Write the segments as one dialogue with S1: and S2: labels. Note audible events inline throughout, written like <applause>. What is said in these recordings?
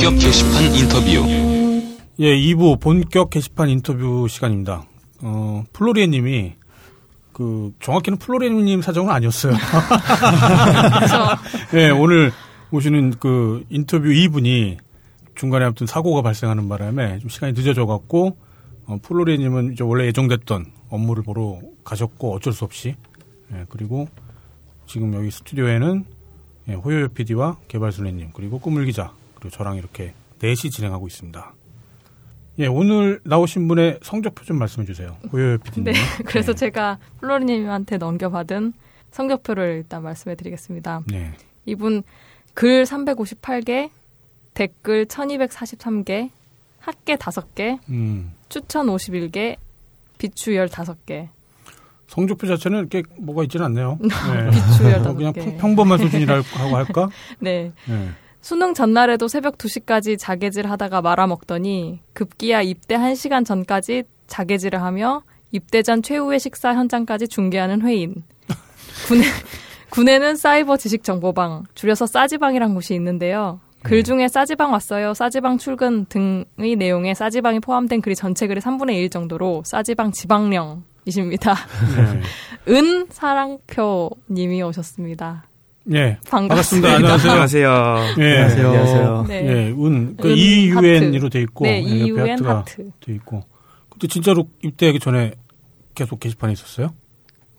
S1: 본격 게시판 인터뷰.
S2: 예, 2부 본격 게시판 인터뷰 시간입니다. 어, 플로리엔 님이 그 정확히는 플로리엔 님 사정은 아니었어요. <laughs> 예, 오늘 오시는 그 인터뷰 2분이 중간에 아무튼 사고가 발생하는 바람에 좀 시간이 늦어져 갖고 어, 플로리엔 님은 이제 원래 예정됐던 업무를 보러 가셨고 어쩔 수 없이 예, 그리고 지금 여기 스튜디오에는 예, 호요요 PD와 개발순애님 그리고 꾸물 기자 그리고 저랑 이렇게 넷이 진행하고 있습니다. 예, 오늘 나오신 분의 성적표 좀 말씀해 주세요. 호요요 PD님.
S3: 네, <laughs> 그래서 제가 플로리님한테 넘겨받은 성적표를 일단 말씀해 드리겠습니다.
S2: 네.
S3: 이분 글 358개, 댓글 1243개, 학계 5개,
S2: 음,
S3: 추천 51개, 비추 15개.
S2: 성적표 자체는 이렇게 뭐가 있지는 않네요. <laughs> 네.
S3: 비추
S2: 어, 그냥
S3: 15개.
S2: 평- 평범한 수준이라고 할까? <laughs>
S3: 네.
S2: 네.
S3: 수능 전날에도 새벽 2시까지 자개질 하다가 말아먹더니 급기야 입대 1시간 전까지 자개질을 하며 입대 전 최후의 식사 현장까지 중계하는 회인. 군에, <laughs> 군에는 사이버 지식정보방, 줄여서 싸지방이란 곳이 있는데요. 글 중에 싸지방 왔어요, 싸지방 출근 등의 내용에 싸지방이 포함된 글이 전체 글의 3분의 1 정도로 싸지방 지방령 이십니다.
S2: 네. <laughs>
S3: 은 사랑표 님이 오셨습니다.
S2: 예.
S3: 반갑습니다.
S2: 반갑습니다. <laughs> 안녕하세요.
S4: 안녕하세요.
S2: 예.
S5: 안녕하세요.
S3: 네.
S2: 예, 운, 그
S3: 은
S2: EUN으로
S3: 하트.
S2: 돼 있고,
S3: 네,
S2: 예, 옆에
S3: EUN
S2: 하트가
S3: 하트.
S2: 돼 있고. 그때 진짜로 입대하기 전에 계속 게시판에 있었어요?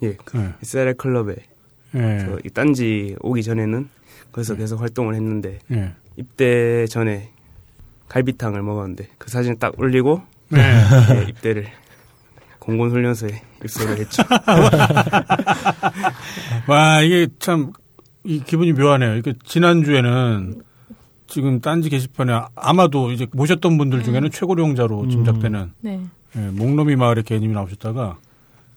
S4: 예, 그
S2: 예.
S4: SRL 클럽에
S2: 예.
S4: 저이 딴지 오기 전에는 거기서 계속 활동을 했는데
S2: 예.
S4: 입대 전에 갈비탕을 먹었는데 그 사진 딱 올리고
S2: 네.
S4: 예, 입대를 공군 훈련소에 입소를 했죠. <laughs>
S2: 와, 이게 참, 이 기분이 묘하네요. 이게 지난주에는 지금 딴지 게시판에 아- 아마도 이제 모셨던 분들 중에는 최고령자로 짐작되는
S3: 네.
S2: 예, 목놈이 마을의 개님이 나오셨다가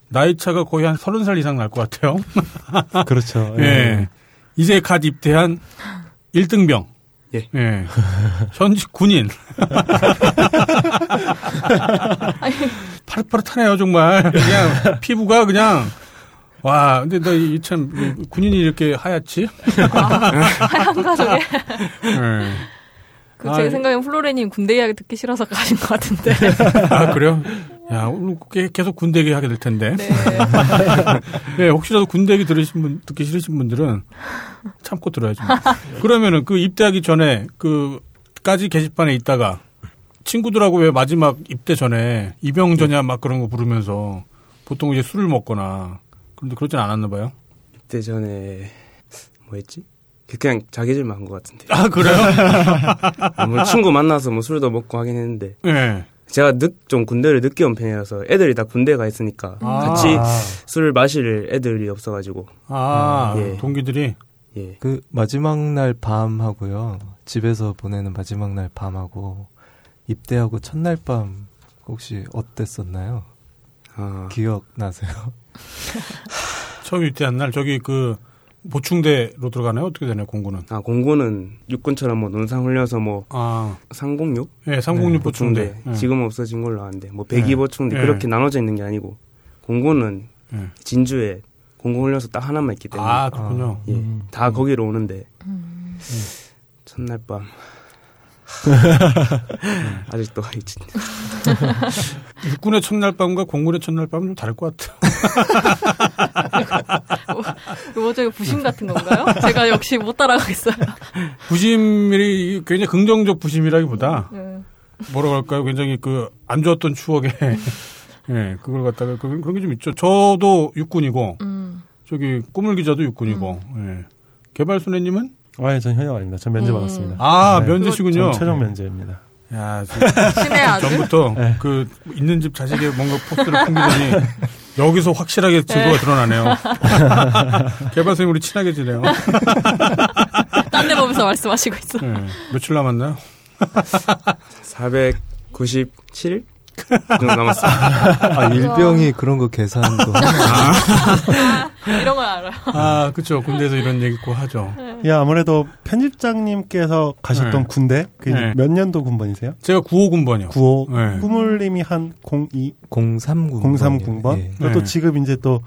S2: 나이 차가 거의 한 서른 살 이상 날 것 같아요. <laughs>
S5: 그렇죠. <laughs>
S2: 예. 이제 갓 입대한 1등병.
S4: 예.
S2: 예. 현직 군인. <laughs> 파릇파릇하네요, 정말. 그냥 피부가 그냥 와, 근데 나참 군인이 이렇게 하얗지?
S3: 하얀 가족에.
S2: 예. <laughs>
S3: 그
S2: 아,
S3: 제
S2: 예.
S3: 생각엔 플로레님 군대 이야기 듣기 싫어서 가신 것 같은데.
S2: 아, 그래요? 야, 오늘 게- 계속 군대 얘기 하게 될 텐데.
S3: 네.
S2: 예, <laughs> 혹시라도 군대 얘기 들으신 분, 듣기 싫으신 분들은 참고 들어야죠. 그러면은 그 입대하기 전에 그까지 게시판에 있다가 친구들하고 왜 마지막 입대 전에 이병전야 막 그런 거 부르면서 보통 이제 술을 먹거나 그런데 그러진 않았나 봐요.
S4: 입대 전에 뭐 했지? 그냥 자기질만 한 것 같은데.
S2: 아, 그래요?
S4: 아, <laughs> 뭐 친구 만나서 뭐 술도 먹고 하긴 했는데
S2: 예.
S4: 제가 늦, 좀 군대를 늦게 온 편이라서 애들이 다 군대 가 있으니까
S2: 아.
S4: 같이 술 마실 애들이 없어가지고
S2: 아,
S4: 예.
S2: 동기들이
S4: 예.
S5: 그 마지막 날 밤하고요. 집에서 보내는 마지막 날 밤하고 입대하고 첫날 밤 혹시 어땠었나요?
S4: 아,
S5: 기억나세요? <laughs>
S2: 처음 입대한 날 저기 그 보충대로 들어가나요? 어떻게 되나요, 공군은?
S4: 아 공군은 육군처럼 뭐 논산 훈련소 뭐
S2: 아,
S4: 상공육
S2: 예, 306
S4: 네,
S2: 보충대. 예.
S4: 지금 없어진 걸로 아는데 뭐 배기
S2: 네.
S4: 보충대
S2: 네.
S4: 그렇게 나눠져 있는 게 아니고 공군은
S2: 예.
S4: 진주에 공군 훈련소 딱 하나만 있기 때문에
S2: 아, 그렇군요.
S4: 예,
S5: 음.
S4: 다 거기로 오는데 첫날 밤 <laughs> 아직도 있지. <laughs>
S2: 육군의 첫날 밤과 공군의 첫날 밤은 좀 다를 것 같아요. <laughs>
S3: 이거 저 부심 같은 건가요? 제가 역시 못 따라가겠어요.
S2: 부심이 굉장히 긍정적 부심이라기보다
S3: 네.
S2: 뭐라고 할까요? 굉장히 그 안 좋았던 추억에 예, 그걸 갖다가 그- 그런 게 좀 있죠. 저도 육군이고
S3: 음.
S2: 저기 꾸물 기자도 육군이고 예. 개발순애님은
S6: 아, 전 현역 아닙니다. 전 면제
S3: 음.
S6: 받았습니다.
S2: 아
S6: 네.
S2: 면제시군요.
S6: 전 최종 면제입니다.
S2: 야. 전부터 <laughs>
S6: 네.
S2: 그 있는 집 자식의 뭔가 포스를 풍기더니 <laughs> 여기서 확실하게 증거가
S3: 네.
S2: 드러나네요. <laughs> 개발 선생님 우리 친하게 지내요.
S3: 딴 데 보면서 말씀하시고 있어.
S2: 예. 며칠 남았나요?
S4: 497정 도 남았어요.
S5: 아, 일병이 그런 거 계산도.
S3: 이런 걸 알아요.
S2: 아, 그쵸. 군대에서 이런 얘기 꼭 하죠.
S6: 예, 아무래도 편집장님께서 가셨던
S2: 네.
S6: 군대, 그
S2: 네.
S6: 몇 년도 군번이세요?
S2: 제가 95 군번이요.
S6: 95.
S2: 네.
S6: 꾸물님이 한 02,
S5: 039.
S6: 03 군번.
S5: 예.
S6: 그리고 또
S2: 네.
S6: 지금 이제 또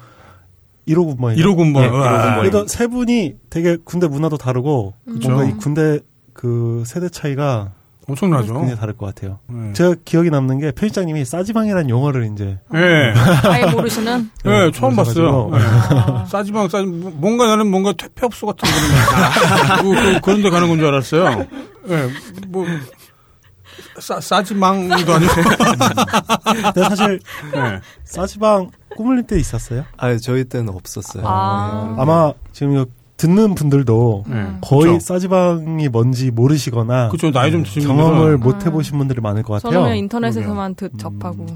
S6: 1호 군번이죠.
S2: 1호 군번.
S4: 네, 1호 군번이요.
S6: 그래도 세 분이 되게 군대 문화도 다르고
S2: 그쵸.
S6: 뭔가 이 군대 그 세대 차이가
S2: 엄청나죠.
S6: 굉장히 다를 것 같아요.
S2: 네.
S6: 제가 기억에 남는 게 편집장님이 싸지방이라는 용어를 이제
S2: 네.
S3: 아예 모르시는.
S2: 네, 처음 봤어요.
S6: 모르셔가지고.
S2: 네.
S3: 아,
S2: 싸지방, 싸지, 뭔가 나는 뭔가 퇴폐업소 같은 그런, <laughs> 그, 그, 그런 데 가는 건 줄 알았어요. 예, 뭐, 싸, 싸지망도 아니고. <laughs>
S6: 근데 사실
S2: 예.
S6: 싸지방 꾸물릴 때 있었어요.
S5: 아 저희 때는 없었어요.
S3: 아.
S5: 네.
S6: 아마 지금 이거 듣는 분들도
S2: 예.
S6: 거의
S2: 그쵸.
S6: 싸지방이 뭔지 모르시거나
S2: 그쵸, 나이 좀 드신
S6: 경험을
S2: 분들은.
S6: 못 해보신 분들이 많을 것
S3: 저는
S6: 같아요.
S3: 그냥 인터넷에서만 듣, 접하고.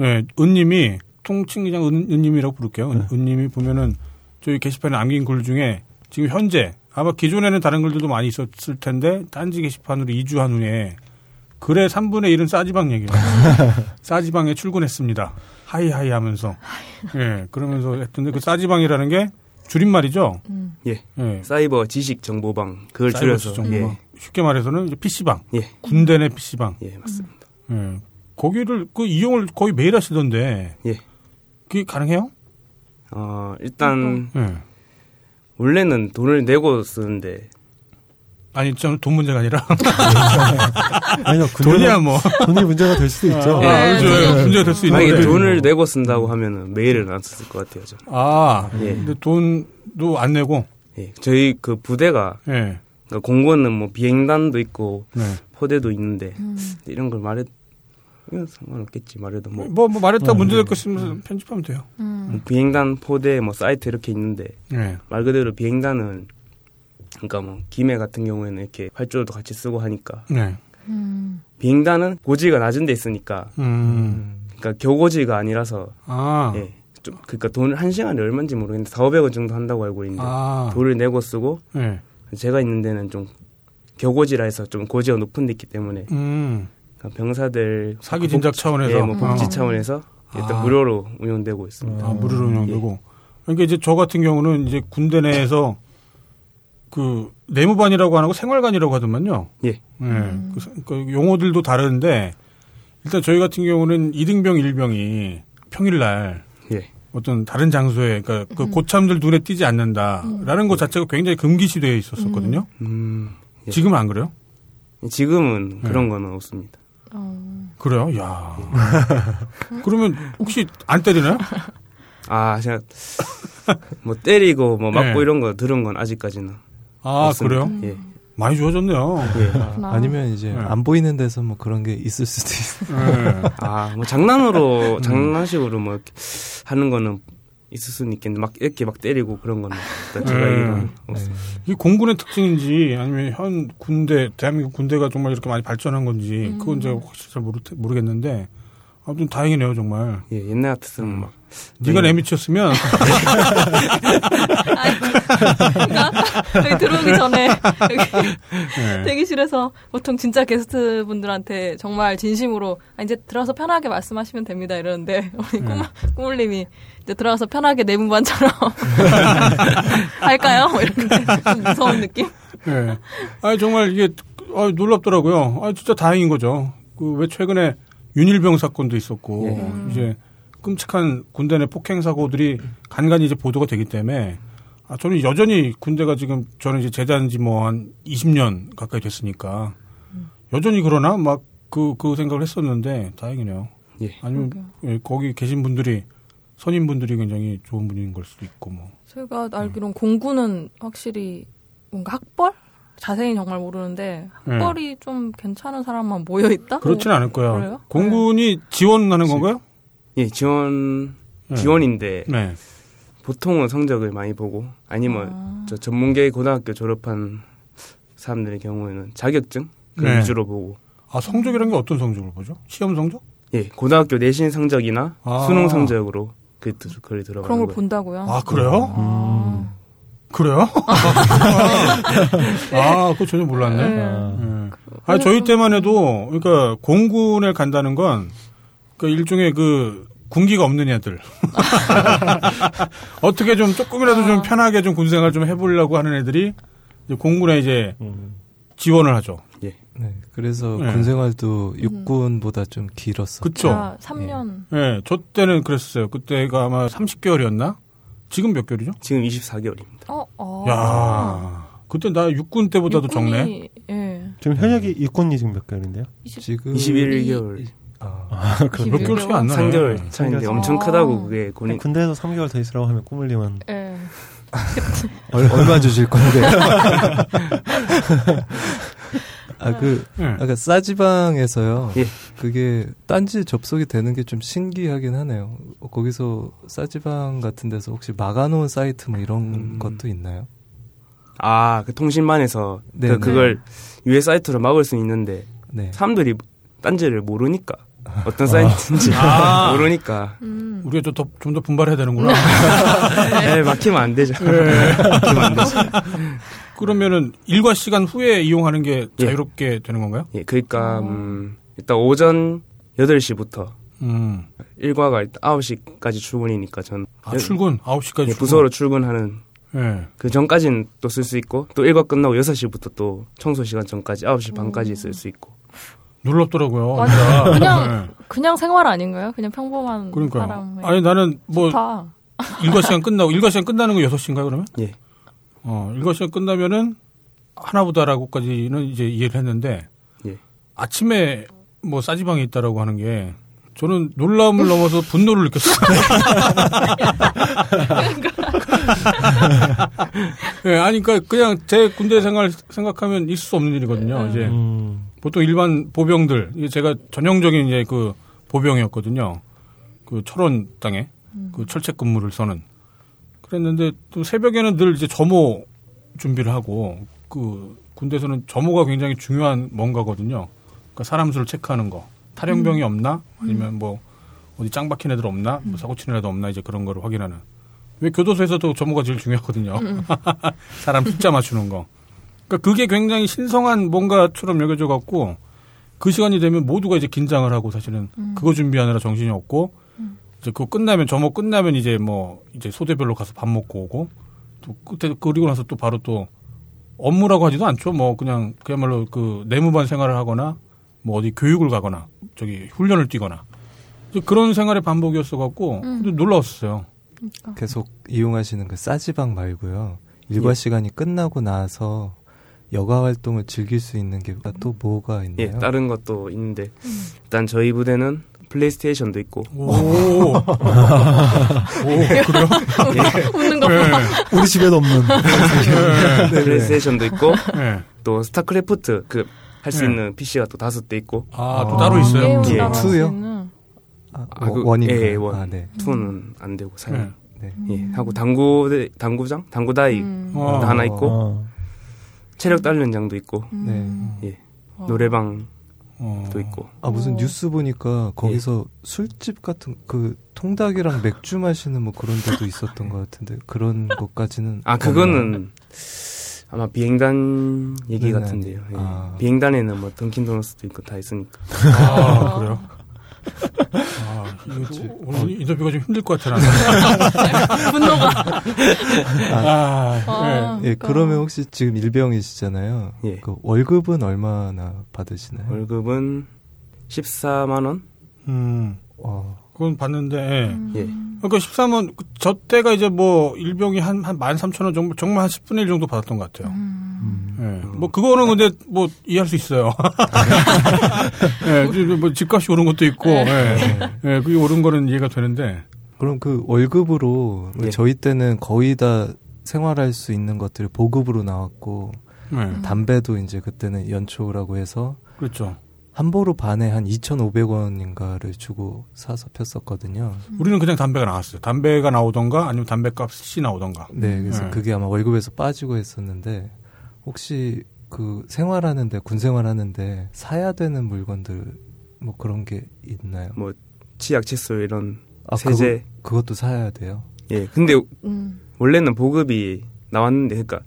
S2: 예, 은님이, 통칭 그냥 은, 은님이라고 부를게요. 은,
S6: 네.
S2: 은님이 보면은 저희 게시판에 남긴 글 중에 지금 현재 아마 기존에는 다른 글들도 많이 있었을 텐데 딴지 게시판으로 이주한 후에 글의 3분의 1은 싸지방 얘기예요. <laughs> 싸지방에 출근했습니다. 하이하이 하면서. 예, 그러면서 했던데 그 싸지방이라는 게 줄임말이죠.
S3: 음.
S4: 예.
S2: 예.
S4: 사이버 지식 정보방 그걸 줄여서
S2: 정보방.
S4: 예.
S2: 쉽게 말해서는 이제 PC방.
S4: 예.
S2: 군대 내 PC방.
S4: 예, 맞습니다.
S2: 예. 거기를 그 이용을 거의 매일 하시던데.
S4: 예.
S2: 그게 가능해요?
S4: 어, 일단
S2: 예.
S4: 원래는 돈을 내고 쓰는데
S2: 아니, 저는 돈 문제가 아니라. <laughs>
S6: 아니요, <laughs>
S2: 돈이야, 뭐.
S6: 돈이 문제가 될 수도 있죠.
S4: 예.
S2: 아, 그렇죠.
S3: 네.
S2: 문제가 될 수 있는데.
S4: 만약에 돈을 내고 쓴다고 하면은 메일을 안 썼을 것 같아요. 저는.
S2: 아,
S4: 예.
S2: 근데 돈도 안 내고.
S4: 예. 저희 그 부대가
S2: 예.
S4: 그러니까 공군은 뭐 비행단도 있고
S2: 네.
S4: 포대도 있는데
S3: 음.
S4: 이런 걸 말해 이건 상관없겠지 말해도 뭐,
S2: 뭐, 뭐 말했다
S6: 어,
S2: 문제 될
S6: 네.
S2: 거 있으면 편집하면 돼요.
S3: 음.
S4: 뭐 비행단 포대 뭐 사이트 이렇게 있는데
S2: 예.
S4: 말 그대로 비행단은 그러니까 뭐 김해 같은 경우에는 이렇게 활주로도 같이 쓰고 하니까
S2: 네.
S3: 음.
S4: 비행단은 고지가 낮은 데 있으니까
S2: 음.
S4: 그러니까 교고지가 아니라서
S2: 아.
S4: 예. 좀 그러니까 돈을 한 시간에 얼마인지 모르겠는데 4, 500원 정도 한다고 알고 있는데
S2: 아.
S4: 돈을 내고 쓰고
S2: 예.
S4: 제가 있는 데는 좀 교고지라 해서 좀 고지가 높은 데 있기 때문에
S2: 음.
S4: 그러니까 병사들
S2: 사기 진작 차원에서.
S4: 예, 뭐 복지
S2: 어.
S4: 차원에서 일단
S2: 아.
S4: 무료로 운영되고 있습니다.
S2: 아, 무료로 운영되고. 그러니까 이제 저 같은 경우는 이제 군대 내에서 <laughs> 그 내무반이라고 하는 거 생활관이라고 하더만요.
S4: 예.
S2: 예. 그, 사- 그 용어들도 다르는데 일단 저희 같은 경우는 이등병 일병이 평일날
S4: 예.
S2: 어떤 다른 장소에 그러니까 그 고참들 눈에 띄지 않는다라는 것 자체가 굉장히 금기시되어 있었었거든요.
S4: 음, 예.
S2: 지금은 안 그래요?
S4: 지금은
S2: 네.
S4: 그런 거는 없습니다.
S3: 어.
S2: 그래요? 야. 그러면 혹시 안 때리나요?
S4: 아, 제가 뭐 때리고 뭐 맞고
S2: 네.
S4: 이런 거 들은 건 아직까지는
S2: 아,
S4: 없습니다.
S2: 그래요?
S4: 예.
S2: 많이 좋아졌네요.
S4: 예.
S3: 그렇구나.
S5: 아니면 이제
S2: 네.
S5: 안 보이는 데서 뭐 그런 게 있을 수도 있어요.
S2: 예.
S4: 아, 뭐 장난으로 <laughs> 장난식으로 뭐 이렇게 하는 거는 있을 수는 있겠는데 막 이렇게 막 때리고 그런 거는 제가
S2: 네. 이게 공군의 특징인지 아니면 현 군대 대한민국 군대가 정말 이렇게 많이 발전한 건지 그건 제가 확실히 잘 모르, 모르겠는데 아무튼 다행이네요 정말.
S4: 예, 옛날 같았으면 막
S2: 네가
S4: 네.
S2: 내미쳤으면 <laughs>
S3: 여기 들어오기 전에 여기
S2: 예.
S3: 대기실에서 보통 진짜 게스트 분들한테 정말 진심으로 아, 이제 들어가서 편하게 말씀하시면 됩니다 이러는데 우리
S2: 네.
S3: 꿈, 꾸물님이 이제 들어가서 편하게 내무반처럼 <laughs> 할까요? 뭐 이렇게 좀 무서운 느낌?
S2: 예. 아 정말 이게 아, 놀랍더라고요. 아 진짜 다행인 거죠. 그 왜 최근에 윤일병 사건도 있었고
S4: 예.
S2: 이제 끔찍한 군대 내 폭행 사고들이 간간히 이제 보도가 되기 때문에 아 저는 여전히 군대가 지금 저는 이제 제대한 지 뭐 한 20년 가까이 됐으니까 여전히 그러나 막 그 그 생각을 했었는데 다행이네요.
S4: 예.
S2: 아니면 예, 거기 계신 분들이 선임분들이 굉장히 좋은 분인 걸 수도 있고 뭐.
S3: 제가 알기론 공군은 확실히 뭔가 학벌? 자세히 정말 모르는데 학벌이 좀 괜찮은 사람만 모여 있다?
S2: 그렇지는 않을 거야.
S3: 그래요?
S2: 공군이 지원하는 건가요?
S4: 예, 지원
S2: 네.
S4: 지원인데
S2: 네.
S4: 보통은 성적을 많이 보고 아니면
S3: 아.
S4: 저 전문계 고등학교 졸업한 사람들의 경우에는 자격증 그
S2: 네.
S4: 위주로 보고
S2: 아, 성적이라는 게 어떤 성적을 보죠? 시험 성적?
S4: 예 고등학교 내신 성적이나
S2: 아.
S4: 수능 성적으로 그 들- 그걸 들어가는
S3: 그런 걸
S4: 거예요.
S3: 본다고요?
S2: 아, 그래요?
S3: 아.
S2: 그래요? <laughs> 아, 그거 전혀 몰랐네.
S3: 네.
S2: 네. 아, 저희 때만 해도, 그러니까, 공군을 간다는 건, 그 일종의 그, 군기가 없는 애들. <laughs> 어떻게 좀 조금이라도 좀 편하게 좀 군생활 좀 해보려고 하는 애들이, 이제 공군에 이제
S6: 음.
S2: 지원을 하죠.
S5: 네, 그래서
S2: 네.
S5: 군 생활도 육군보다 좀 길었어.
S2: 그쵸?
S3: 아, 3년.
S2: 예, 저 때는 그랬어요. 그때가 아마 30개월이었나? 지금 몇 개월이죠?
S4: 지금 24개월입니다.
S3: 어, 어.
S2: 야 그때 나 육군 때보다도 적네.
S3: 육군이, 예.
S6: 지금 현역이 육군이 지금 몇 개월인데요?
S5: 지금
S4: 21개월,
S5: 아,
S2: 몇 개월씩 안 나네.
S4: 3개월 차인데 엄청
S3: 차.
S4: 크다고 그게 군인
S6: 군대에서 3개월 더 있으라고 하면 꾸물리면
S3: 예. <laughs>
S5: 얼- 얼마 주실 건데? <laughs> 아, 그,
S2: 예.
S5: 아까 싸지방에서요.
S4: 예.
S5: 그게 딴지 접속이 되는 게 좀 신기하긴 하네요. 어, 거기서 싸지방 같은 데서 혹시 막아놓은 사이트 뭐 이런
S4: 음.
S5: 것도 있나요?
S4: 아, 그 통신만에서
S5: 네,
S4: 그,
S5: 네.
S4: 그걸 유해 사이트로 막을 수 있는데
S5: 네.
S4: 사람들이 딴지를 모르니까 어떤 사이트인지
S2: 아. <laughs>
S4: 모르니까
S3: 음.
S2: 우리가 좀더 분발해야 되는구나.
S4: 에 <laughs> 막히면 안 되죠.
S2: 네.
S4: 막히면 안 되죠.
S2: 그러면은 일과 시간 후에 이용하는 게
S4: 예.
S2: 자유롭게 되는 건가요?
S4: 예, 그러니까 음, 일단 오전 8시부터
S2: 음.
S4: 일과가 일단 9시까지 출근이니까 전
S2: 아, 출근 9시까지
S4: 예, 부서로 출근하는
S2: 예.
S4: 그 전까지는 또 쓸 수 있고 또 일과 끝나고 6시부터 또 청소 시간 전까지 9시 반까지 쓸 수 있고
S2: 놀랍더라고요. 진짜.
S3: 그냥-
S2: 예.
S3: 그냥 생활 아닌가요? 그냥 평범한
S2: 그러니까요.
S3: 사람의
S2: 아니 나는 뭐
S3: 좋다.
S2: 일과 시간 끝나고 일과 시간 끝나는 거 6시인가요, 그러면?
S4: 예.
S2: 어, 일과 시간 끝나면은 하나보다라고까지는 이제 이해를 했는데
S4: 예.
S2: 아침에 뭐 싸지방에 있다라고 하는 게 저는 놀라움을 넘어서 분노를 느꼈어요. <laughs> 예, 아니, 그러니까 그냥 제 군대 생활 생각하면 있을 수 없는 일이거든요. 이제
S6: 음,
S2: 보통 일반 보병들, 제가 전형적인 이제 그 보병이었거든요. 그 철원 땅에 그 철책 근무를 서는. 그랬는데 또 새벽에는 늘 이제 점호 준비를 하고 그 군대에서는 점호가 굉장히 중요한 뭔가거든요. 그러니까 사람 수를 체크하는 거. 탈영병이 없나? 아니면 뭐 어디 짱 박힌 애들 없나? 뭐 사고 치는 애들 없나? 이제 그런 거를 확인하는. 왜 교도소에서도 점호가 제일 중요하거든요. <laughs> 사람 숫자 맞추는 거. 그러니까 그게 굉장히 신성한 뭔가처럼 여겨져 갖고 그 시간이 되면 모두가 이제 긴장을 하고 사실은 그거 준비하느라 정신이 없고 이제 그거 끝나면 점호 끝나면 이제 뭐 이제 소대별로 가서 밥 먹고 오고 또 그때 그리고 나서 또 바로 또 업무라고 하지도 않죠. 뭐 그냥 그야말로 그 내무반 생활을 하거나 뭐 어디 교육을 가거나 저기 훈련을 뛰거나 그런 생활의 반복이었어 갖고 근데 놀라웠어요.
S5: 계속 이용하시는 그 싸지방 말고요. 일과
S4: 예.
S5: 시간이 끝나고 나서 여가 활동을 즐길 수 있는 게 또 뭐가 있나요?
S4: 예, 다른 것도 있는데 일단 저희 부대는 플레이스테이션도 있고
S2: 오, 오 그래요? <laughs>
S3: 웃는 거
S2: 네.
S6: 우리 집에도 없는. <laughs>
S2: 네.
S4: 플레이스테이션도 있고
S2: 네.
S4: 또 스타크래프트 그 할수
S2: 네.
S4: 있는 PC가 또 다섯 대 있고
S2: 아, 또
S5: 아,
S2: 따로 있어요.
S4: 예.
S3: 스타
S5: two요? 아,
S4: 아, 그-
S5: one인가요?
S4: 예, 예, one.
S5: 아, 네.
S4: two는 안 되고 사용.
S2: 네.
S5: 네.
S4: 예, 하고 당구 당구장, 당구다이
S3: 음.
S2: 어.
S4: 하나 있고
S6: 어.
S4: 체력 단련장도 있고
S3: 음.
S4: 예,
S3: 어.
S4: 노래방도
S2: 어.
S4: 있고
S5: 아 무슨
S3: 어.
S5: 뉴스 보니까 거기서 술집 같은 그 통닭이랑 맥주 마시는 뭐 그런 데도 있었던 것 같은데 그런 <laughs> 것까지는
S4: 아 그거는 아마 비행단 얘기
S5: 네네.
S4: 같은데요. 예.
S5: 아.
S4: 비행단에는 뭐 던킨 도너스도 있고 다 있으니까.
S2: 아, <laughs> 그래요? 아, 이거 좀- 오늘 인터뷰가 좀 힘들 것 같아, 나는. <laughs>
S3: 분노가.
S2: 아,
S3: 아,
S5: 예
S3: 그러니까.
S5: 그러면 혹시 지금 일병이시잖아요.
S4: 예.
S5: 그 월급은 얼마나 받으시나요?
S4: 월급은 14만 원.
S2: 예. 음,
S5: 어,
S2: 그건 봤는데, 예.
S3: 음.
S4: 예.
S2: 그러니까 13원, 그저 때가 이제 뭐, 일병이 한, 한 13,000원 정도, 정말 한 10분의 1 정도 받았던 것 같아요.
S3: 음.
S2: 예. 뭐, 그거는 근데 뭐, 이해할 수 있어요. <laughs> 예, 그 뭐, 집값이 오른 것도 있고, 예. 예, 그게 오른 거는 이해가 되는데,
S5: 그럼 그 월급으로
S4: 예.
S5: 저희 때는 거의 다 생활할 수 있는 것들이 보급으로 나왔고
S2: 예.
S5: 담배도 이제 그때는 연초라고 해서
S2: 그렇죠.
S5: 한 보루 반에 한 2,500원인가를 주고 사서 폈었거든요.
S2: 우리는 그냥 담배가 나왔어요. 담배가 나오던가, 아니면 담배값이 나오던가.
S5: 네, 그래서
S2: 네.
S5: 그게 아마 월급에서 빠지고 했었는데 혹시 그 생활하는데 군 생활하는데 사야 되는 물건들 뭐 그런 게 있나요?
S4: 뭐 치약, 칫솔 이런
S5: 아,
S4: 세제.
S5: 그거, 그것도 사야 돼요.
S4: 예. 근데
S3: 음.
S4: 원래는 보급이 나왔는데 그러니까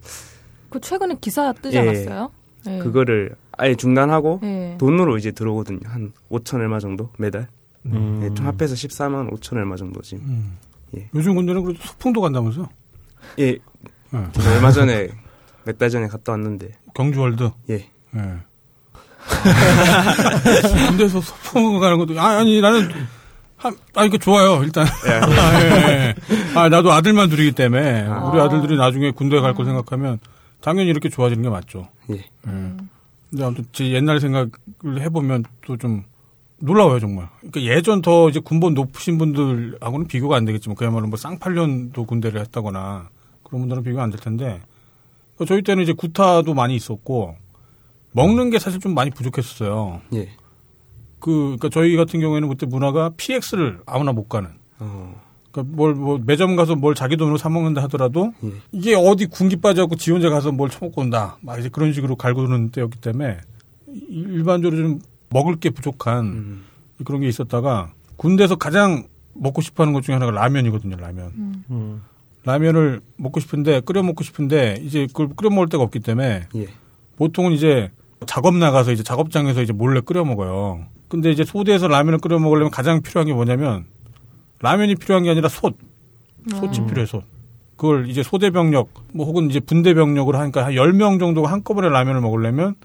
S3: 그 최근에 기사 뜨지
S4: 예.
S3: 않았어요? 예.
S4: 그거를 아예 중단하고
S3: 예.
S4: 돈으로 이제 들어오거든요. 한 5천 얼마 정도 매달.
S6: 음.
S4: 예, 총 합해서 14만 5천 얼마 정도 지금.
S2: 음.
S4: 예.
S2: 요즘 군대는 그래도 소풍도 간다면서요?
S4: 예.
S2: 예.
S4: 저 얼마 전에 몇 달 전에 갔다 왔는데
S2: 경주월드.
S4: 예.
S2: 예. <laughs> 군대에서 소풍 가는 것도 아, 아니 나는 한, 아 이거 좋아요 일단 아, <laughs> 예, 예. 아 나도 아들만 둘이기 때문에
S4: 아.
S2: 우리 아들들이 나중에 군대 갈걸 생각하면 당연히 이렇게 좋아지는 게 맞죠.
S4: 예.
S2: 예. 근데 아무튼 제 옛날 생각을 해보면 또 좀 놀라워요 정말. 그러니까 예전 더 이제 군번 높으신 분들하고는 비교가 안 되겠지만 그야말로 뭐 쌍팔년도 군대를 했다거나 그런 분들은 비교가 안 될 텐데 그 저희 때는 이제 구타도 많이 있었고 먹는 게 사실 좀 많이 부족했었어요.
S4: 예.
S2: 그 그러니까 저희 같은 경우에는 그때 문화가 PX를 아무나 못 가는.
S4: 어.
S2: 그러니까 뭘, 뭐, 매점 가서 뭘 자기 돈으로 사 먹는다 하더라도,
S4: 예.
S2: 이게 어디 군기 빠져갖고 지 혼자 가서 뭘 처먹고 온다. 막 이제 그런 식으로 갈고 도는 때였기 때문에, 이- 일반적으로 좀 먹을 게 부족한
S4: 음.
S2: 그런 게 있었다가, 군대에서 가장 먹고 싶어 하는 것 중에 하나가 라면이거든요, 라면.
S6: 음.
S2: 라면을 먹고 싶은데, 끓여 먹고 싶은데, 이제 그걸 끓여 먹을 데가 없기 때문에,
S4: 예.
S2: 보통은 이제 작업 나가서 이제 작업장에서 이제 몰래 끓여 먹어요. 근데 이제 소대에서 라면을 끓여 먹으려면 가장 필요한 게 뭐냐면 라면이 필요한 게 아니라 솥. 솥이 필요해, 솥. 그걸 이제 소대 병력, 뭐 혹은 이제 분대 병력으로 하니까 한 10명 정도가 한꺼번에 라면을 먹으려면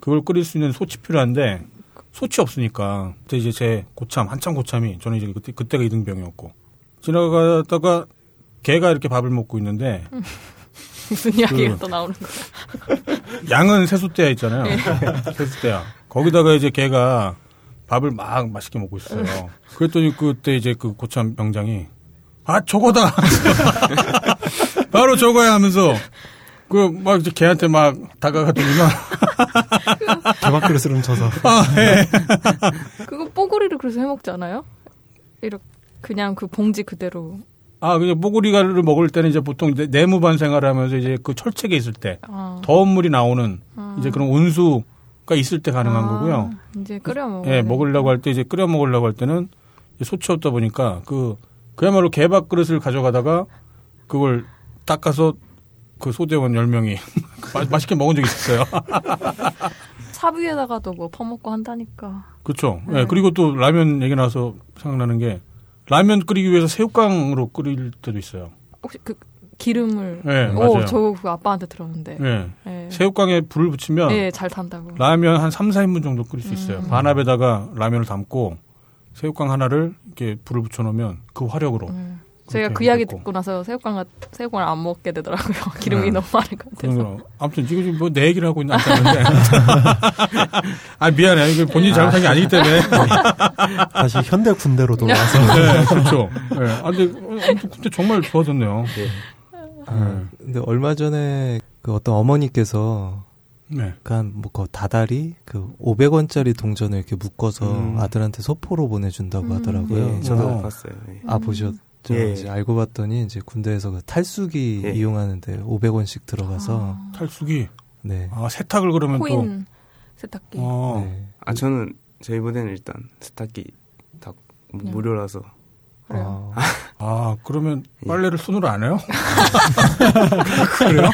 S2: 그걸 끓일 수 있는 솥이 필요한데 솥이 없으니까. 그때 이제 제 고참, 한참 고참이 저는 이제 그때, 그때가 이등병이었고 지나가다가 개가 이렇게 밥을 먹고 있는데 <laughs>
S3: 무슨 이야기가
S2: 그-
S3: 또 나오는 거야? <laughs>
S2: 양은 세숫대야 있잖아요. <laughs> 세숫대야. 거기다가 이제 걔가 밥을 막 맛있게 먹고 있어요. 그랬더니 그때 이제 그 고참 병장이 아 저거다. <laughs> 바로 저거야 하면서 그 막 이제 걔한테 막 다가가더니만 <laughs>
S6: 개밥 그릇을 훔쳐서.
S2: 아 예.
S3: 그거 뽀고리를 그래서 해 먹지 않아요? 이렇게 그냥 그 봉지 그대로.
S2: 아 그냥 뽀고리가를 먹을 때는 이제 보통 이제 내무반 생활하면서 이제 그 철책에 있을 때
S3: 아.
S2: 더운 물이 나오는 이제 그런 온수 가 있을 때 가능한
S3: 아,
S2: 거고요.
S3: 이제 끓여 먹어.
S2: 예, 먹으려고 할 때 이제 끓여 먹으려고 할 때는 소치 없다 보니까 그 그야말로 개밥 그릇을 가져가다가 그걸 닦아서 그 소대원 10명이 <laughs> 맛있게 먹은 적이 있었어요. <laughs>
S3: 삽 위에다가도 뭐 퍼먹고 한다니까.
S2: 그렇죠. 예,
S3: 네.
S2: 그리고 또 라면 얘기 나서 생각나는 게 라면 끓이기 위해서 새우깡으로 끓일 때도 있어요.
S3: 혹시 그 기름을.
S2: 예,
S3: 오,
S2: 맞아요.
S3: 저 그거 아빠한테 들었는데.
S2: 예.
S3: 예.
S2: 새우깡에 불을 붙이면
S3: 예, 잘 탄다고.
S2: 라면 한 3, 4인분 정도 끓일 수 있어요.
S3: 음.
S2: 반합에다가 라면을 담고 새우깡 하나를 이렇게 불을 붙여 놓으면 그 화력으로
S3: 음. 제가
S2: 그
S3: 이야기. 듣고 나서 새우깡 새우깡을 안 먹게 되더라고요. <laughs> 기름이
S2: 네.
S3: 너무 많은 것 같아서.
S2: 거. 아무튼 지금 뭐 내 얘기를 하고 있는 않았는데. <laughs> 아 미안해. 이게 본인 이 잘못한 게 아니기 때문에. <laughs>
S6: 다시 현대 군대로 돌아와서.
S2: 네, 그렇죠. 네. 아, 근데 아무튼 그때 정말 좋아졌네요.
S5: 아, 근데 얼마 전에 그 어떤 어머니께서
S2: 네.
S5: 약간 뭐그 다달이 그 500원짜리 동전을 이렇게 묶어서
S4: 음.
S5: 아들한테 소포로 보내준다고
S3: 음.
S5: 하더라고요.
S4: 예, 저도
S2: 어.
S4: 봤어요. 예.
S5: 아 보셨죠?
S4: 예.
S5: 이제 알고 봤더니 이제 군대에서 그 탈수기
S4: 예.
S5: 이용하는데 500원씩 들어가서
S2: 탈수기.
S5: 네.
S2: 아 세탁을 그러면 또.
S3: 코인 세탁기.
S2: 어.
S5: 네.
S4: 아 저는 저희 부대는 일단 세탁기 다
S3: 그냥.
S4: 무료라서
S3: 그래요.
S5: 아,
S2: 아 그러면
S4: 예.
S2: 빨래를 손으로 안 해요? <laughs> 그래요?